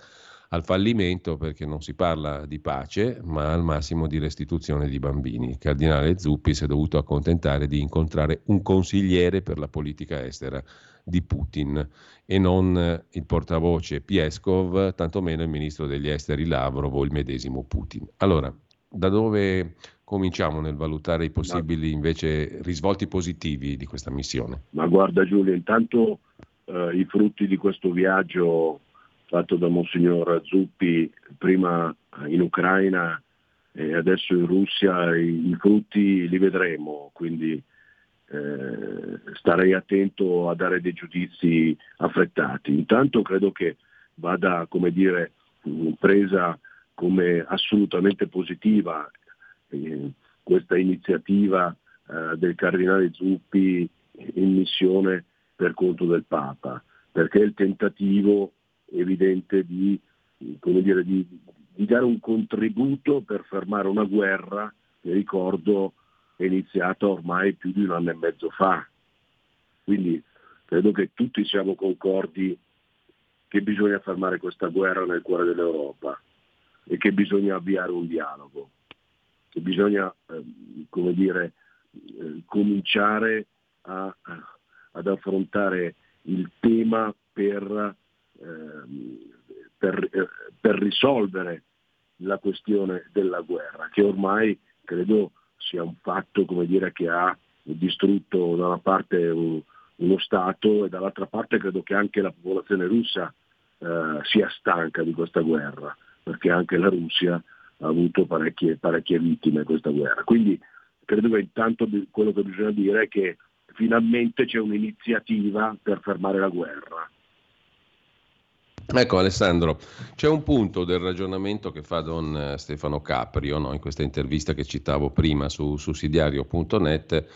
al fallimento perché non si parla di pace, ma al massimo di restituzione di bambini. Il cardinale Zuppi si è dovuto accontentare di incontrare un consigliere per la politica estera di Putin e non il portavoce Pieskov, tantomeno il ministro degli esteri Lavrov o il medesimo Putin. Allora, da dove cominciamo nel valutare i possibili invece risvolti positivi di questa missione? Ma guarda Giulio, intanto eh, i frutti di questo viaggio fatto da Monsignor Zuppi prima in Ucraina e adesso in Russia, i, i frutti li vedremo, quindi eh, starei attento a dare dei giudizi affrettati. Intanto credo che vada, come dire, presa come assolutamente positiva eh, questa iniziativa eh, del cardinale Zuppi in missione per conto del Papa, perché è il tentativo evidente di, dire, di, di dare un contributo per fermare una guerra che ricordo è iniziata ormai più di un anno e mezzo fa. Quindi credo che tutti siamo concordi che bisogna fermare questa guerra nel cuore dell'Europa e che bisogna avviare un dialogo, che bisogna eh, come dire, eh, cominciare a, ad affrontare il tema per, eh, per, per risolvere la questione della guerra, che ormai credo sia un fatto dire, che ha distrutto da una parte un, uno Stato e dall'altra parte credo che anche la popolazione russa eh, sia stanca di questa guerra, perché anche la Russia ha avuto parecchie, parecchie vittime in questa guerra. Quindi credo che intanto quello che bisogna dire è che finalmente c'è un'iniziativa per fermare la guerra. Ecco Alessandro, c'è un punto del ragionamento che fa Don eh, Stefano Caprio no? in questa intervista che citavo prima su sussidiario.net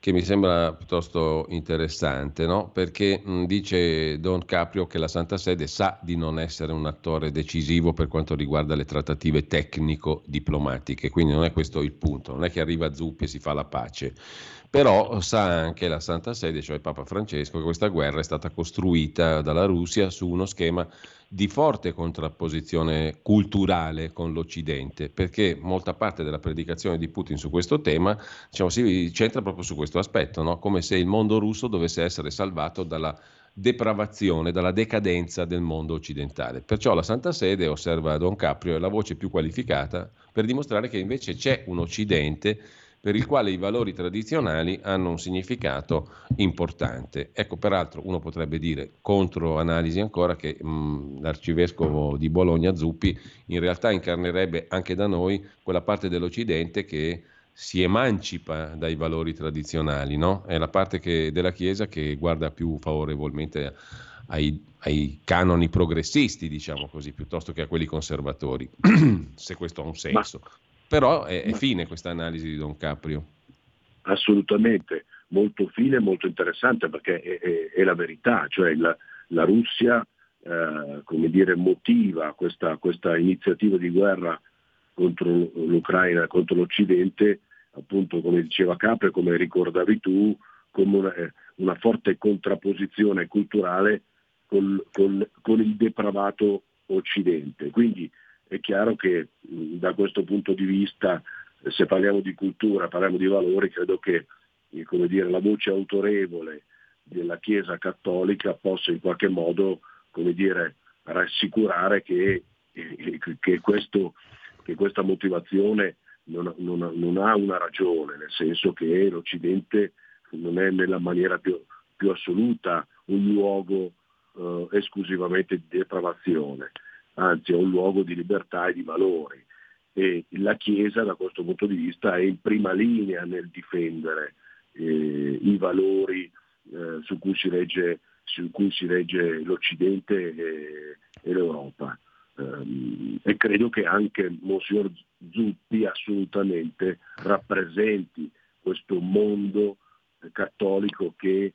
che mi sembra piuttosto interessante, no? perché mh, dice Don Caprio che la Santa Sede sa di non essere un attore decisivo per quanto riguarda le trattative tecnico-diplomatiche, quindi non è questo il punto, non è che arriva Zuppi e si fa la pace però sa anche la Santa Sede, cioè Papa Francesco, che questa guerra è stata costruita dalla Russia su uno schema di forte contrapposizione culturale con l'Occidente, perché molta parte della predicazione di Putin su questo tema diciamo, si centra proprio su questo aspetto, no? come se il mondo russo dovesse essere salvato dalla depravazione, dalla decadenza del mondo occidentale. Perciò la Santa Sede, osserva Don Caprio, è la voce più qualificata per dimostrare che invece c'è un Occidente per il quale i valori tradizionali hanno un significato importante. Ecco, peraltro uno potrebbe dire, contro analisi ancora, che mh, l'arcivescovo di Bologna Zuppi in realtà incarnerebbe anche da noi quella parte dell'Occidente che si emancipa dai valori tradizionali, no? È la parte che, della Chiesa che guarda più favorevolmente ai, ai, canoni progressisti, diciamo così, piuttosto che a quelli conservatori, se questo ha un senso. Ma però è, è fine questa analisi di Don Caprio. Assolutamente, molto fine e molto interessante perché è, è, è la verità, cioè la, la Russia eh, come dire, motiva questa, questa, iniziativa di guerra contro l'Ucraina, contro l'Occidente, appunto come diceva Caprio, come ricordavi tu, come una, una forte contrapposizione culturale col, col, con il depravato Occidente. Quindi è chiaro che da questo punto di vista, se parliamo di cultura, parliamo di valori, credo che eh, dire, la voce autorevole della Chiesa cattolica possa in qualche modo dire, rassicurare che, eh, che, questo, che, questa motivazione non, non, non, ha una ragione, nel senso che l'Occidente non è nella maniera più, più assoluta un luogo eh, esclusivamente di depravazione anzi è un luogo di libertà e di valori e la Chiesa da questo punto di vista è in prima linea nel difendere eh, i valori eh, su, cui regge, su, cui si regge, l'Occidente e, e l'Europa. Um, e credo che anche Monsignor Zuppi assolutamente rappresenti questo mondo cattolico che,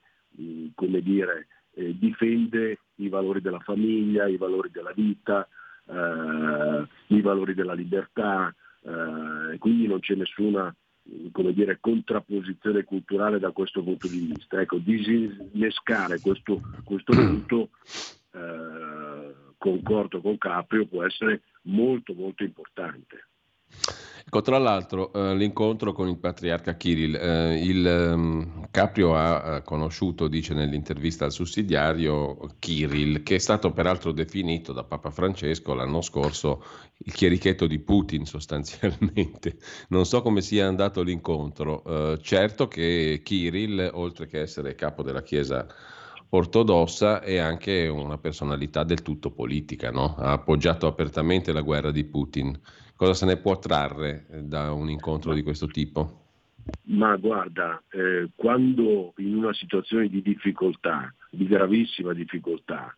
come dire, eh, difende i valori della famiglia, i valori della vita, eh, i valori della libertà, eh, quindi non c'è nessuna dire, contrapposizione culturale da questo punto di vista. Ecco, disinnescare questo, questo punto, eh, concordo con Caprio, può essere molto molto importante. Ecco, tra l'altro eh, l'incontro con il patriarca Kirill, eh, il um, Caprio ha eh, conosciuto, dice nell'intervista al sussidiario, Kirill, che è stato peraltro definito da Papa Francesco l'anno scorso il chierichetto di Putin sostanzialmente. Non so come sia andato l'incontro, eh, certo che Kirill, oltre che essere capo della Chiesa ortodossa è anche una personalità del tutto politica, no? ha appoggiato apertamente la guerra di Putin cosa se ne può trarre eh, da un incontro di questo tipo? Ma guarda, eh, quando in una situazione di difficoltà, di gravissima difficoltà,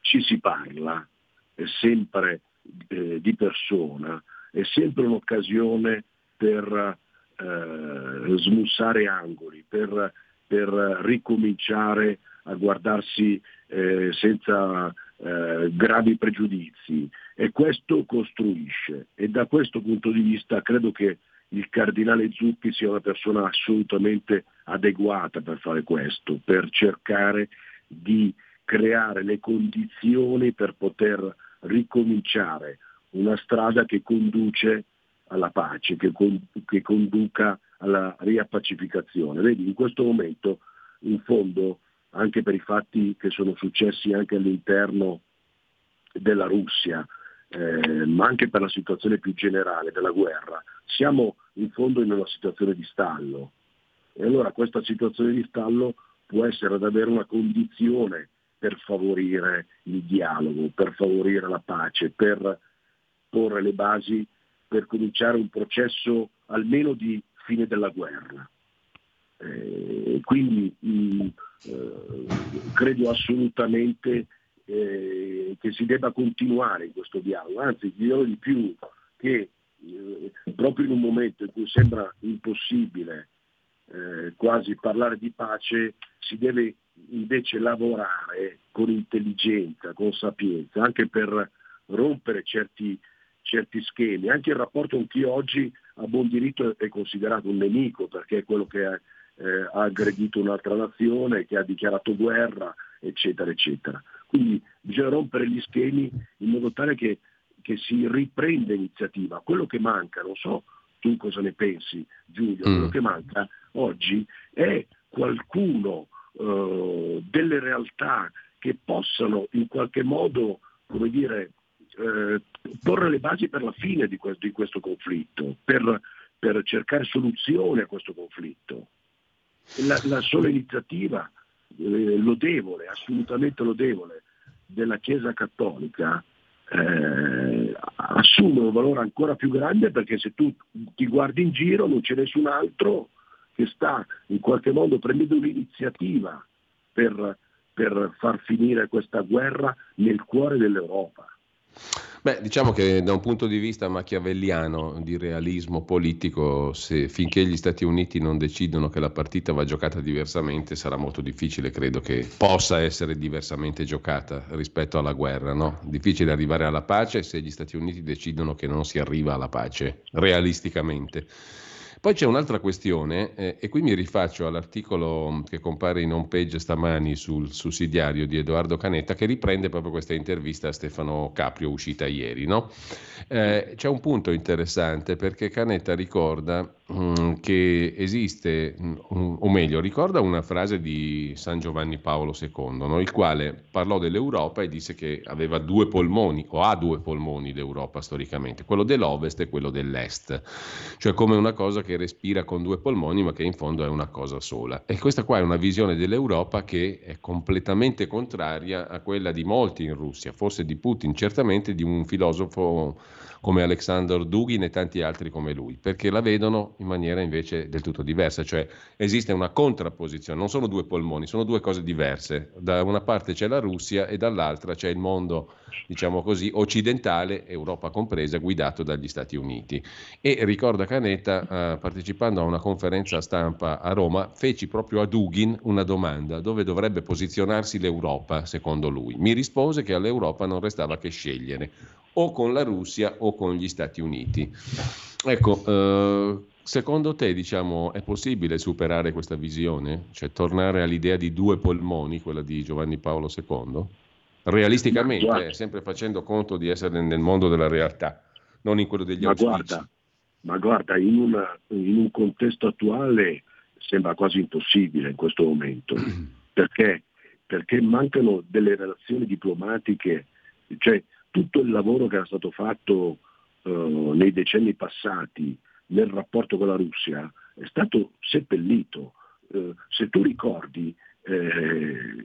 ci si parla, è sempre eh, di persona, è sempre un'occasione per eh, smussare angoli, per, per, ricominciare a guardarsi eh, senza eh, gravi pregiudizi e questo costruisce e da questo punto di vista credo che il cardinale Zuppi sia una persona assolutamente adeguata per fare questo, per cercare di creare le condizioni per poter ricominciare una strada che conduce alla pace, che, con, che conduca alla riappacificazione. Vedi, in questo momento, in fondo, anche per i fatti che sono successi anche all'interno della Russia, eh, ma anche per la situazione più generale della guerra, siamo in fondo in una situazione di stallo. E allora questa situazione di stallo può essere davvero una condizione per favorire il dialogo, per favorire la pace, per porre le basi per cominciare un processo almeno di fine della guerra. Eh, quindi mh, mm, eh, credo assolutamente eh, che si debba continuare in questo dialogo, anzi dirò di più che eh, proprio in un momento in cui sembra impossibile eh, quasi parlare di pace, si deve invece lavorare con intelligenza, con sapienza, anche per rompere certi, certi schemi. Anche il rapporto con chi oggi a buon diritto è considerato un nemico perché è quello che ha, eh, ha aggredito un'altra nazione, che ha dichiarato guerra, eccetera, eccetera. Quindi bisogna rompere gli schemi in modo tale che, che si riprenda iniziativa. Quello che manca, non so tu cosa ne pensi Giulio, mm. quello che manca oggi è qualcuno, eh, delle realtà che possano in qualche modo, come dire, eh, porre le basi per la fine di questo, di questo conflitto, per, per cercare soluzione a questo conflitto. La, la sola iniziativa eh, lodevole, assolutamente lodevole, della Chiesa Cattolica eh, assume un valore ancora più grande perché se tu ti guardi in giro non c'è nessun altro che sta in qualche modo prendendo l'iniziativa per, per far finire questa guerra nel cuore dell'Europa. Beh, diciamo che da un punto di vista machiavelliano di realismo politico, se, finché gli Stati Uniti non decidono che la partita va giocata diversamente, sarà molto difficile, credo che possa essere diversamente giocata rispetto alla guerra. No? Difficile arrivare alla pace se gli Stati Uniti decidono che non si arriva alla pace, realisticamente. Poi c'è un'altra questione, eh, e qui mi rifaccio all'articolo che compare in home page stamani sul sussidiario di Edoardo Canetta, che riprende proprio questa intervista a Stefano Caprio uscita ieri. No? Eh, c'è un punto interessante perché Canetta ricorda mm, che esiste, mm, o meglio, ricorda una frase di San Giovanni Paolo II, no? il quale parlò dell'Europa e disse che aveva due polmoni, o ha due polmoni l'Europa storicamente, quello dell'Ovest e quello dell'Est, cioè come una cosa che respira con due polmoni, ma che in fondo è una cosa sola. E questa qua è una visione dell'Europa che è completamente contraria a quella di molti in Russia, forse di Putin, certamente di un filosofo come Alexander Dugin e tanti altri come lui, perché la vedono in maniera invece del tutto diversa, cioè esiste una contrapposizione, non sono due polmoni, sono due cose diverse. Da una parte c'è la Russia e dall'altra c'è il mondo, diciamo così, occidentale, Europa compresa, guidato dagli Stati Uniti. E ricorda Canetta, eh, partecipando a una conferenza stampa a Roma, feci proprio a Dugin una domanda, dove dovrebbe posizionarsi l'Europa, secondo lui. Mi rispose che all'Europa non restava che scegliere o con la Russia o con gli Stati Uniti. Ecco, eh, secondo te diciamo, è possibile superare questa visione? Cioè tornare all'idea di due polmoni, quella di Giovanni Paolo II? Realisticamente, sempre facendo conto di essere nel mondo della realtà, non in quello degli ma Guarda, ma guarda, in, una, in un contesto attuale sembra quasi impossibile in questo momento. Perché? Perché mancano delle relazioni diplomatiche, cioè tutto il lavoro che era stato fatto eh, nei decenni passati nel rapporto con la Russia è stato seppellito. Eh, se tu ricordi, eh,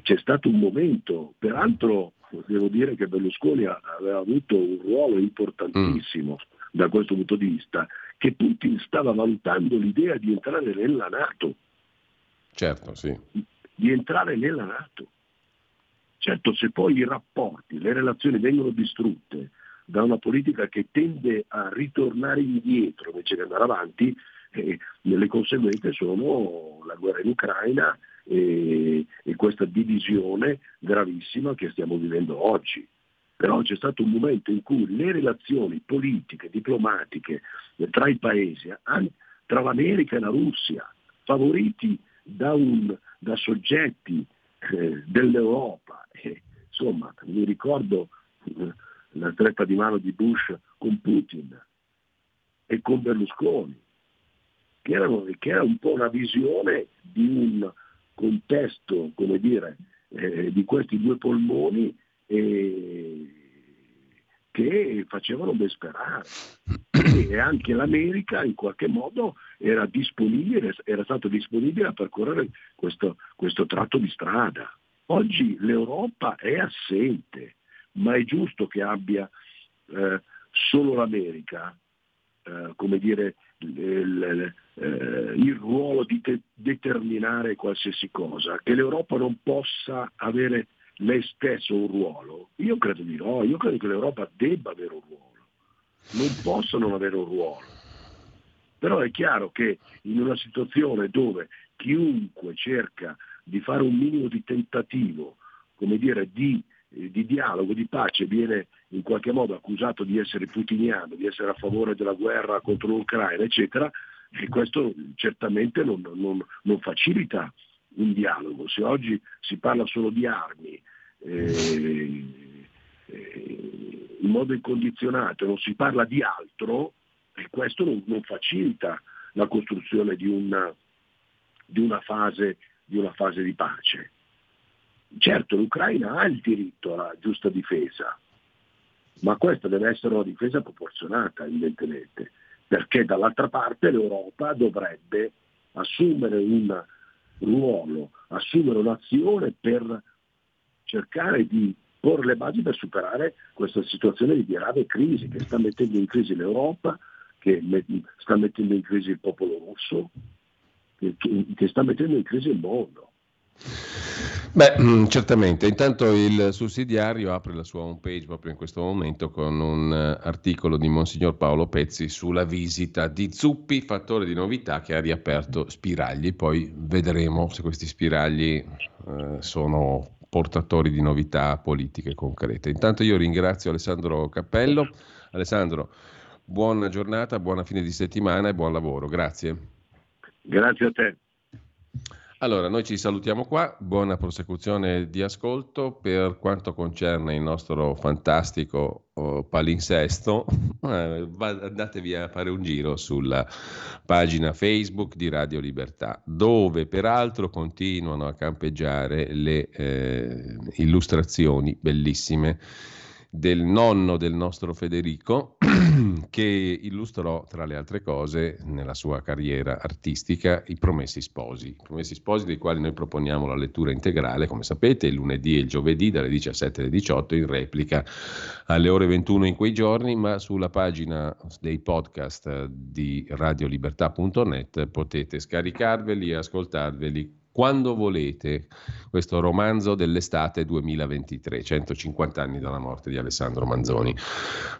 c'è stato un momento, peraltro devo dire che Berlusconi aveva avuto un ruolo importantissimo mm. da questo punto di vista, che Putin stava valutando l'idea di entrare nella Nato. Certo, sì. Di entrare nella Nato. Certo, se poi i rapporti, le relazioni vengono distrutte da una politica che tende a ritornare indietro invece che andare avanti, eh, le conseguenze sono la guerra in Ucraina e, e questa divisione gravissima che stiamo vivendo oggi. Però c'è stato un momento in cui le relazioni politiche, diplomatiche tra i paesi, tra l'America e la Russia, favoriti da, un, da soggetti eh, dell'Europa. E, insomma, mi ricordo eh, la stretta di mano di Bush con Putin e con Berlusconi, che, erano, che era un po' una visione di un contesto, come dire, eh, di questi due polmoni eh, che facevano ben sperare. E anche l'America in qualche modo era disponibile, era stato disponibile a percorrere questo, questo tratto di strada. Oggi l'Europa è assente, ma è giusto che abbia eh, solo l'America, eh, come dire, il, eh, il ruolo di te- determinare qualsiasi cosa, che l'Europa non possa avere lei stesso un ruolo? Io credo di no, io credo che l'Europa debba avere un ruolo, non possa non avere un ruolo. Però è chiaro che in una situazione dove chiunque cerca di fare un minimo di tentativo, come dire, di, eh, di dialogo, di pace, viene in qualche modo accusato di essere putiniano, di essere a favore della guerra contro l'Ucraina, eccetera, e questo certamente non, non, non facilita un dialogo. Se oggi si parla solo di armi eh, in modo incondizionato non si parla di altro, e questo non, non facilita la costruzione di una, di, una fase, di una fase di pace. Certo, l'Ucraina ha il diritto alla giusta difesa, ma questa deve essere una difesa proporzionata, evidentemente, perché dall'altra parte l'Europa dovrebbe assumere un ruolo, assumere un'azione per cercare di porre le basi per superare questa situazione di grave crisi che sta mettendo in crisi l'Europa, che sta mettendo in crisi il popolo russo, che, che sta mettendo in crisi il mondo. Beh, mm, certamente. Intanto il sussidiario apre la sua homepage proprio in questo momento con un eh, articolo di Monsignor Paolo Pezzi sulla visita di Zuppi, fattore di novità che ha riaperto spiragli. Poi vedremo se questi spiragli eh, sono portatori di novità politiche concrete. Intanto io ringrazio Alessandro Cappello. Alessandro, buona giornata, buona fine di settimana e buon lavoro. Grazie. Grazie a te. Allora, noi ci salutiamo qua, buona prosecuzione di ascolto. Per quanto concerne il nostro fantastico oh, palinsesto, eh, andatevi a fare un giro sulla pagina Facebook di Radio Libertà, dove peraltro continuano a campeggiare le eh, illustrazioni bellissime del nonno del nostro Federico, che illustrò tra le altre cose nella sua carriera artistica i Promessi Sposi. I Promessi Sposi dei quali noi proponiamo la lettura integrale, come sapete, il lunedì e il giovedì dalle 17 alle 18 in replica alle ore 21 in quei giorni, ma sulla pagina dei podcast di radiolibertà.net potete scaricarveli e ascoltarveli quando volete questo romanzo dell'estate 2023, 150 anni dalla morte di Alessandro Manzoni.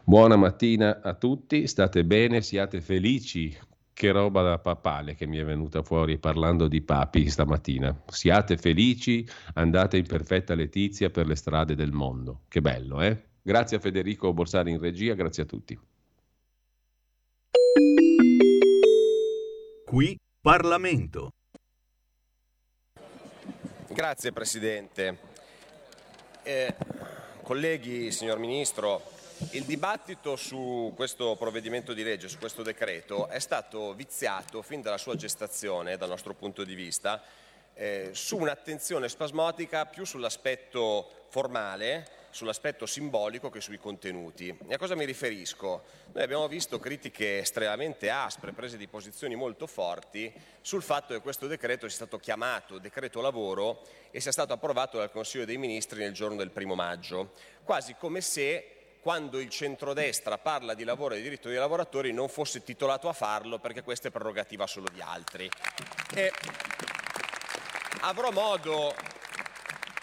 Buona mattina a tutti, state bene, siate felici. Che roba da papale che mi è venuta fuori parlando di papi stamattina. Siate felici, andate in perfetta letizia per le strade del mondo. Che bello, eh? Grazie a Federico Borsari in regia, grazie a tutti. Qui Parlamento. Grazie Presidente. Eh, colleghi, signor Ministro, il dibattito su questo provvedimento di legge, su questo decreto, è stato viziato fin dalla sua gestazione, dal nostro punto di vista, eh, su un'attenzione spasmodica più sull'aspetto formale sull'aspetto simbolico che sui contenuti. E a cosa mi riferisco? Noi abbiamo visto critiche estremamente aspre, prese di posizioni molto forti sul fatto che questo decreto sia stato chiamato decreto lavoro e sia stato approvato dal Consiglio dei Ministri nel giorno del primo maggio, quasi come se quando il centrodestra parla di lavoro e di diritto dei lavoratori non fosse titolato a farlo perché questa è prerogativa solo di altri. E avrò modo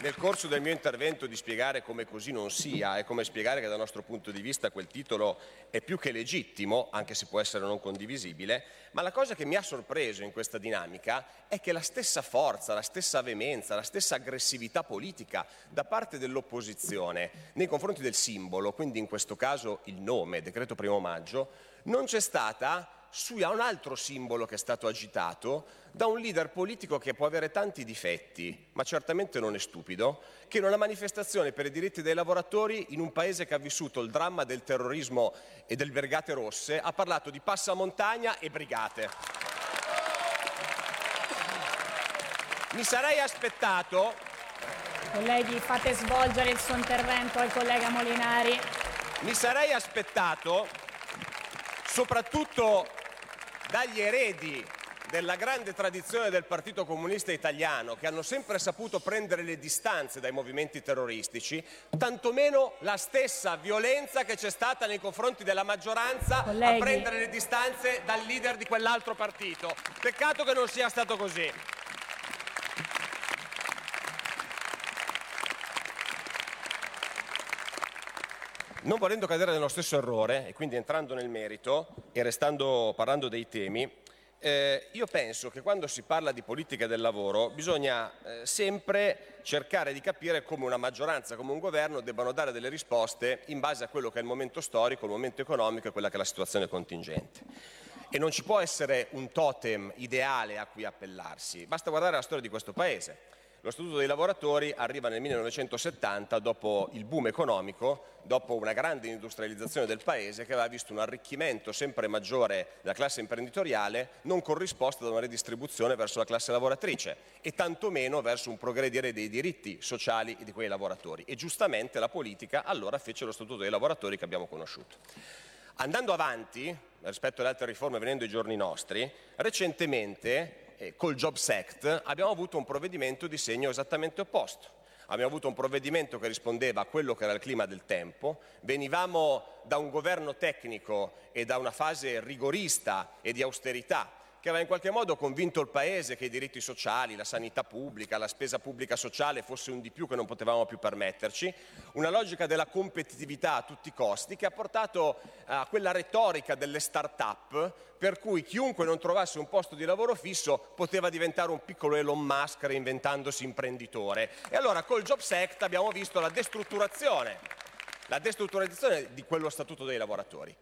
nel corso del mio intervento di spiegare come così non sia e come spiegare che dal nostro punto di vista quel titolo è più che legittimo, anche se può essere non condivisibile, ma la cosa che mi ha sorpreso in questa dinamica è che la stessa forza, la stessa veemenza, la stessa aggressività politica da parte dell'opposizione nei confronti del simbolo, quindi in questo caso il nome, decreto primo maggio, non c'è stata su un altro simbolo che è stato agitato da un leader politico che può avere tanti difetti, ma certamente non è stupido, che in una manifestazione per i diritti dei lavoratori in un paese che ha vissuto il dramma del terrorismo e del Brigate Rosse ha parlato di passamontagna e brigate. Mi sarei aspettato Colleghi, fate svolgere il suo intervento al collega Molinari. Mi sarei aspettato, soprattutto dagli eredi della grande tradizione del Partito Comunista Italiano, che hanno sempre saputo prendere le distanze dai movimenti terroristici, tantomeno la stessa violenza che c'è stata nei confronti della maggioranza Colleghi. a prendere le distanze dal leader di quell'altro partito. Peccato che non sia stato così. Non volendo cadere nello stesso errore, e quindi entrando nel merito e restando parlando dei temi, eh, io penso che quando si parla di politica del lavoro bisogna eh, sempre cercare di capire come una maggioranza, come un governo debbano dare delle risposte in base a quello che è il momento storico, il momento economico e quella che è la situazione contingente. E non ci può essere un totem ideale a cui appellarsi, basta guardare la storia di questo Paese. Lo Statuto dei lavoratori arriva nel 1970 dopo il boom economico, dopo una grande industrializzazione del Paese che aveva visto un arricchimento sempre maggiore della classe imprenditoriale non corrisposto da una redistribuzione verso la classe lavoratrice e tantomeno verso un progredire dei diritti sociali di quei lavoratori. E giustamente la politica allora fece lo Statuto dei lavoratori che abbiamo conosciuto. Andando avanti, rispetto alle altre riforme venendo ai giorni nostri, recentemente eh, col Jobs Act abbiamo avuto un provvedimento di segno esattamente opposto. Abbiamo avuto un provvedimento che rispondeva a quello che era il clima del tempo, venivamo da un governo tecnico e da una fase rigorista e di austerità che aveva in qualche modo convinto il Paese che i diritti sociali, la sanità pubblica, la spesa pubblica sociale fosse un di più che non potevamo più permetterci, una logica della competitività a tutti i costi che ha portato a quella retorica delle start-up per cui chiunque non trovasse un posto di lavoro fisso poteva diventare un piccolo Elon Musk reinventandosi imprenditore. E allora col Jobs Act abbiamo visto la destrutturazione, la destrutturazione di quello statuto dei lavoratori.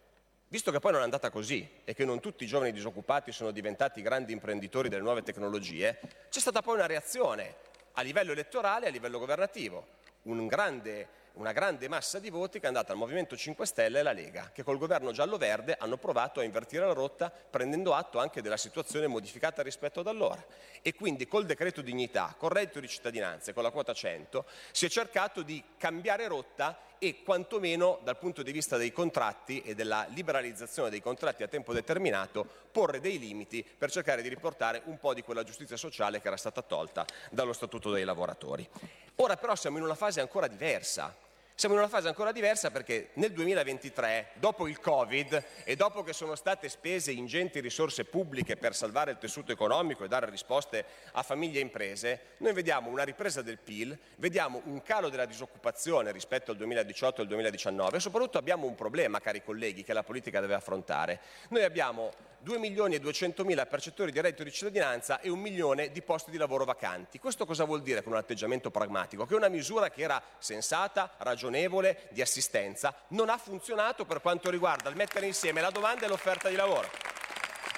Visto che poi non è andata così e che non tutti i giovani disoccupati sono diventati grandi imprenditori delle nuove tecnologie, c'è stata poi una reazione a livello elettorale e a livello governativo. Un grande una grande massa di voti che è andata al Movimento 5 Stelle e alla Lega, che col governo giallo-verde hanno provato a invertire la rotta prendendo atto anche della situazione modificata rispetto ad allora. E quindi col decreto dignità, col reddito di cittadinanza e con la quota 100 si è cercato di cambiare rotta e quantomeno dal punto di vista dei contratti e della liberalizzazione dei contratti a tempo determinato porre dei limiti per cercare di riportare un po' di quella giustizia sociale che era stata tolta dallo Statuto dei lavoratori. Ora però siamo in una fase ancora diversa siamo in una fase ancora diversa perché nel 2023, dopo il Covid e dopo che sono state spese ingenti risorse pubbliche per salvare il tessuto economico e dare risposte a famiglie e imprese, noi vediamo una ripresa del PIL, vediamo un calo della disoccupazione rispetto al 2018 e al 2019 e soprattutto abbiamo un problema, cari colleghi, che la politica deve affrontare. Noi abbiamo 2 milioni e 200 mila percettori di reddito di cittadinanza e un milione di posti di lavoro vacanti. Questo cosa vuol dire con un atteggiamento pragmatico? Che una misura che era sensata, ragionevole, di assistenza, non ha funzionato per quanto riguarda il mettere insieme la domanda e l'offerta di lavoro.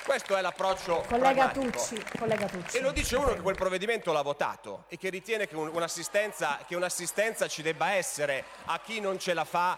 Questo è l'approccio collega Tucci, collega Tucci. E lo dice uno che quel provvedimento l'ha votato e che ritiene che un'assistenza, che un'assistenza ci debba essere a chi non ce la fa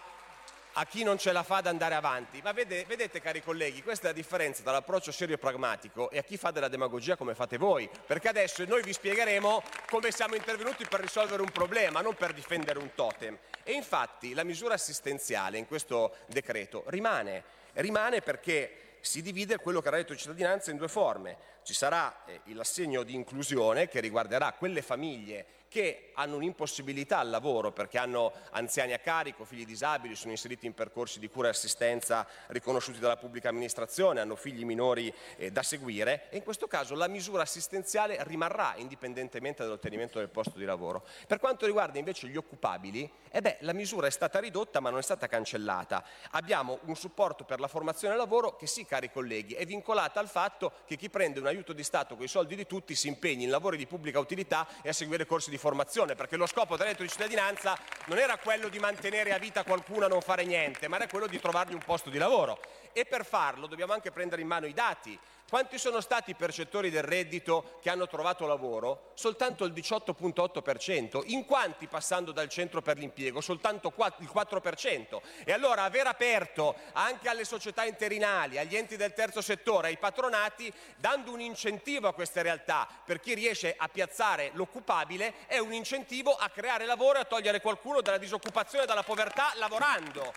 a chi non ce la fa ad andare avanti. Ma vede, vedete, cari colleghi, questa è la differenza tra l'approccio serio e pragmatico e a chi fa della demagogia come fate voi. Perché adesso noi vi spiegheremo come siamo intervenuti per risolvere un problema, non per difendere un totem. E infatti la misura assistenziale in questo decreto rimane, rimane perché si divide quello che era detto di cittadinanza in due forme. Ci sarà eh, l'assegno di inclusione che riguarderà quelle famiglie che hanno un'impossibilità al lavoro perché hanno anziani a carico, figli disabili, sono inseriti in percorsi di cura e assistenza riconosciuti dalla pubblica amministrazione, hanno figli minori eh, da seguire e in questo caso la misura assistenziale rimarrà indipendentemente dall'ottenimento del posto di lavoro. Per quanto riguarda invece gli occupabili, eh beh, la misura è stata ridotta ma non è stata cancellata. Abbiamo un supporto per la formazione e lavoro che sì, cari colleghi, è vincolata al fatto che chi prende un aiuto di Stato con i soldi di tutti si impegni in lavori di pubblica utilità e a seguire corsi di formazione, perché lo scopo del reddito di cittadinanza non era quello di mantenere a vita qualcuno a non fare niente, ma era quello di trovargli un posto di lavoro. E per farlo dobbiamo anche prendere in mano i dati. Quanti sono stati i percettori del reddito che hanno trovato lavoro? Soltanto il 18.8%. In quanti passando dal centro per l'impiego? Soltanto il 4%. E allora aver aperto anche alle società interinali, agli enti del terzo settore, ai patronati, dando un incentivo a queste realtà per chi riesce a piazzare l'occupabile, è un incentivo a creare lavoro e a togliere qualcuno dalla disoccupazione e dalla povertà lavorando.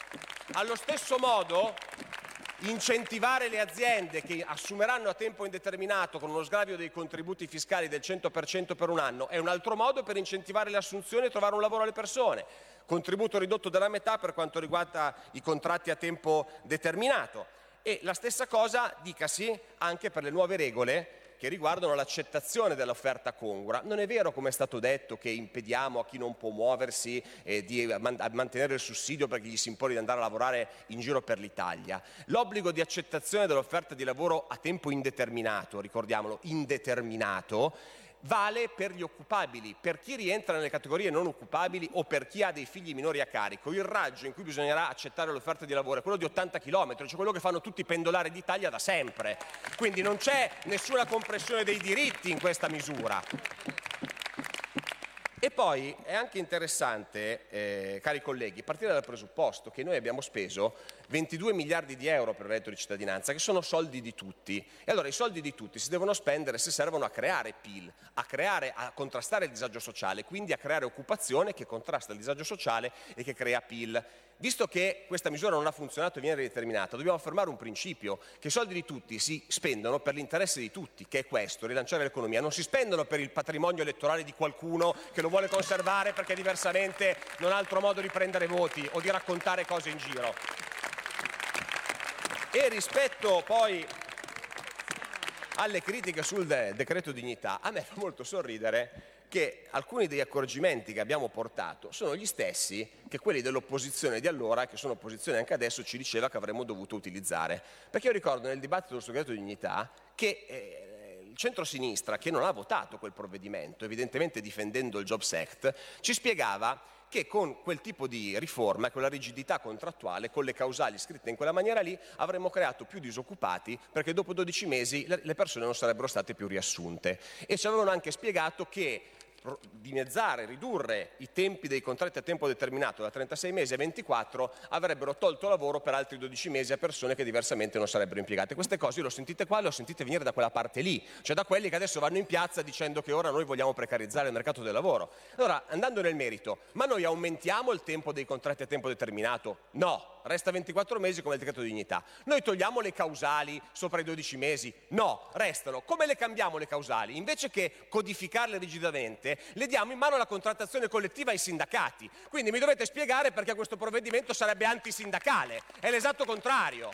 Allo stesso modo incentivare le aziende che assumeranno a tempo indeterminato con uno sgravio dei contributi fiscali del 100% per un anno è un altro modo per incentivare le assunzioni e trovare un lavoro alle persone. Contributo ridotto della metà per quanto riguarda i contratti a tempo determinato. E la stessa cosa dicasi anche per le nuove regole che riguardano l'accettazione dell'offerta congrua. Non è vero, come è stato detto, che impediamo a chi non può muoversi eh, di man- mantenere il sussidio perché gli si impone di andare a lavorare in giro per l'Italia. L'obbligo di accettazione dell'offerta di lavoro a tempo indeterminato, ricordiamolo, indeterminato, vale per gli occupabili, per chi rientra nelle categorie non occupabili o per chi ha dei figli minori a carico. Il raggio in cui bisognerà accettare l'offerta di lavoro è quello di 80 km, cioè quello che fanno tutti i pendolari d'Italia da sempre. Quindi non c'è nessuna compressione dei diritti in questa misura. E poi è anche interessante, eh, cari colleghi, partire dal presupposto che noi abbiamo speso 22 miliardi di euro per il reddito di cittadinanza, che sono soldi di tutti. E allora i soldi di tutti si devono spendere se servono a creare PIL, a, creare, a contrastare il disagio sociale, quindi a creare occupazione che contrasta il disagio sociale e che crea PIL. Visto che questa misura non ha funzionato e viene rideterminata, dobbiamo affermare un principio, che i soldi di tutti si spendono per l'interesse di tutti, che è questo, rilanciare l'economia, non si spendono per il patrimonio elettorale di qualcuno che lo vuole conservare perché diversamente non ha altro modo di prendere voti o di raccontare cose in giro. E rispetto poi alle critiche sul de- decreto dignità, a me fa molto sorridere che alcuni degli accorgimenti che abbiamo portato sono gli stessi che quelli dell'opposizione di allora, che sono opposizione anche adesso, ci diceva che avremmo dovuto utilizzare. Perché io ricordo nel dibattito sul segreto di dignità che eh, il centro-sinistra, che non ha votato quel provvedimento, evidentemente difendendo il Jobs Act, ci spiegava che con quel tipo di riforma, quella rigidità contrattuale, con le causali scritte in quella maniera lì, avremmo creato più disoccupati perché dopo 12 mesi le persone non sarebbero state più riassunte. E ci avevano anche spiegato che dimezzare, ridurre i tempi dei contratti a tempo determinato da 36 mesi a 24 avrebbero tolto lavoro per altri 12 mesi a persone che diversamente non sarebbero impiegate. Queste cose le ho sentite qua, le ho sentite venire da quella parte lì, cioè da quelli che adesso vanno in piazza dicendo che ora noi vogliamo precarizzare il mercato del lavoro. Allora, andando nel merito, ma noi aumentiamo il tempo dei contratti a tempo determinato? No, resta 24 mesi come il decreto di dignità. Noi togliamo le causali sopra i 12 mesi? No, restano. Come le cambiamo le causali? Invece che codificarle rigidamente, le diamo in mano la contrattazione collettiva ai sindacati. Quindi mi dovete spiegare perché questo provvedimento sarebbe antisindacale. È l'esatto contrario.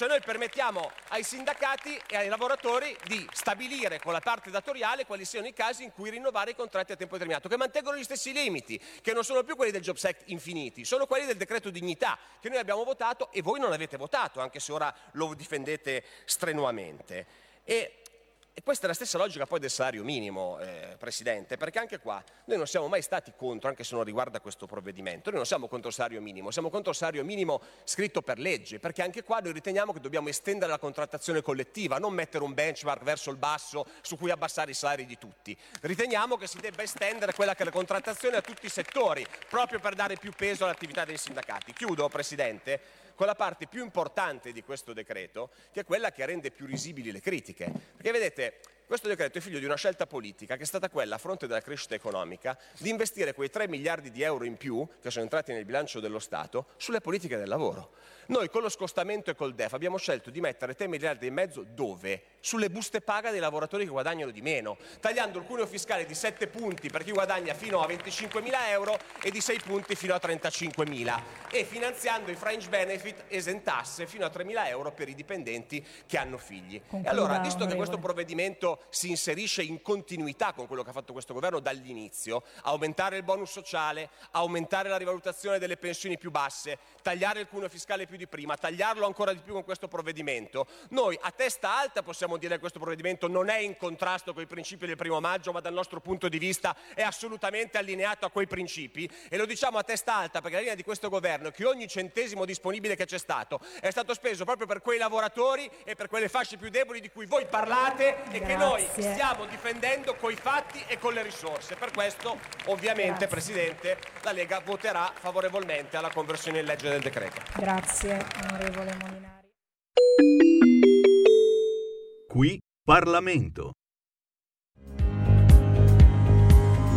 Cioè noi permettiamo ai sindacati e ai lavoratori di stabilire con la parte datoriale quali siano i casi in cui rinnovare i contratti a tempo determinato, che mantengono gli stessi limiti, che non sono più quelli del Jobs Act infiniti, sono quelli del decreto dignità, che noi abbiamo votato e voi non avete votato, anche se ora lo difendete strenuamente. E e questa è la stessa logica poi del salario minimo, eh, Presidente, perché anche qua noi non siamo mai stati contro, anche se non riguarda questo provvedimento, noi non siamo contro il salario minimo, siamo contro il salario minimo scritto per legge, perché anche qua noi riteniamo che dobbiamo estendere la contrattazione collettiva, non mettere un benchmark verso il basso su cui abbassare i salari di tutti. Riteniamo che si debba estendere quella che è la contrattazione a tutti i settori, proprio per dare più peso all'attività dei sindacati. Chiudo, Presidente con la parte più importante di questo decreto, che è quella che rende più risibili le critiche. Perché vedete, questo decreto è figlio di una scelta politica che è stata quella, a fronte della crescita economica, di investire quei 3 miliardi di euro in più, che sono entrati nel bilancio dello Stato, sulle politiche del lavoro. Noi con lo scostamento e col DEF abbiamo scelto di mettere 3 miliardi e mezzo dove? Sulle buste paga dei lavoratori che guadagnano di meno, tagliando il cuneo fiscale di 7 punti per chi guadagna fino a 25 mila euro e di 6 punti fino a 35 mila e finanziando i fringe benefit esentasse fino a 3 mila euro per i dipendenti che hanno figli. Concluda, e allora, visto che questo provvedimento si inserisce in continuità con quello che ha fatto questo governo dall'inizio, aumentare il bonus sociale, aumentare la rivalutazione delle pensioni più basse, tagliare il cuneo fiscale più di prima, tagliarlo ancora di più con questo provvedimento, noi a testa alta possiamo dire che questo provvedimento non è in contrasto con i principi del primo maggio, ma dal nostro punto di vista è assolutamente allineato a quei principi. E lo diciamo a testa alta perché la linea di questo governo è che ogni centesimo disponibile che c'è stato è stato speso proprio per quei lavoratori e per quelle fasce più deboli di cui voi parlate e che noi stiamo difendendo coi fatti e con le risorse. Per questo, ovviamente, Grazie. Presidente, la Lega voterà favorevolmente alla conversione in legge del decreto. Grazie, onorevole Molinari. Qui Parlamento.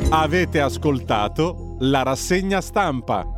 Avete ascoltato la rassegna stampa.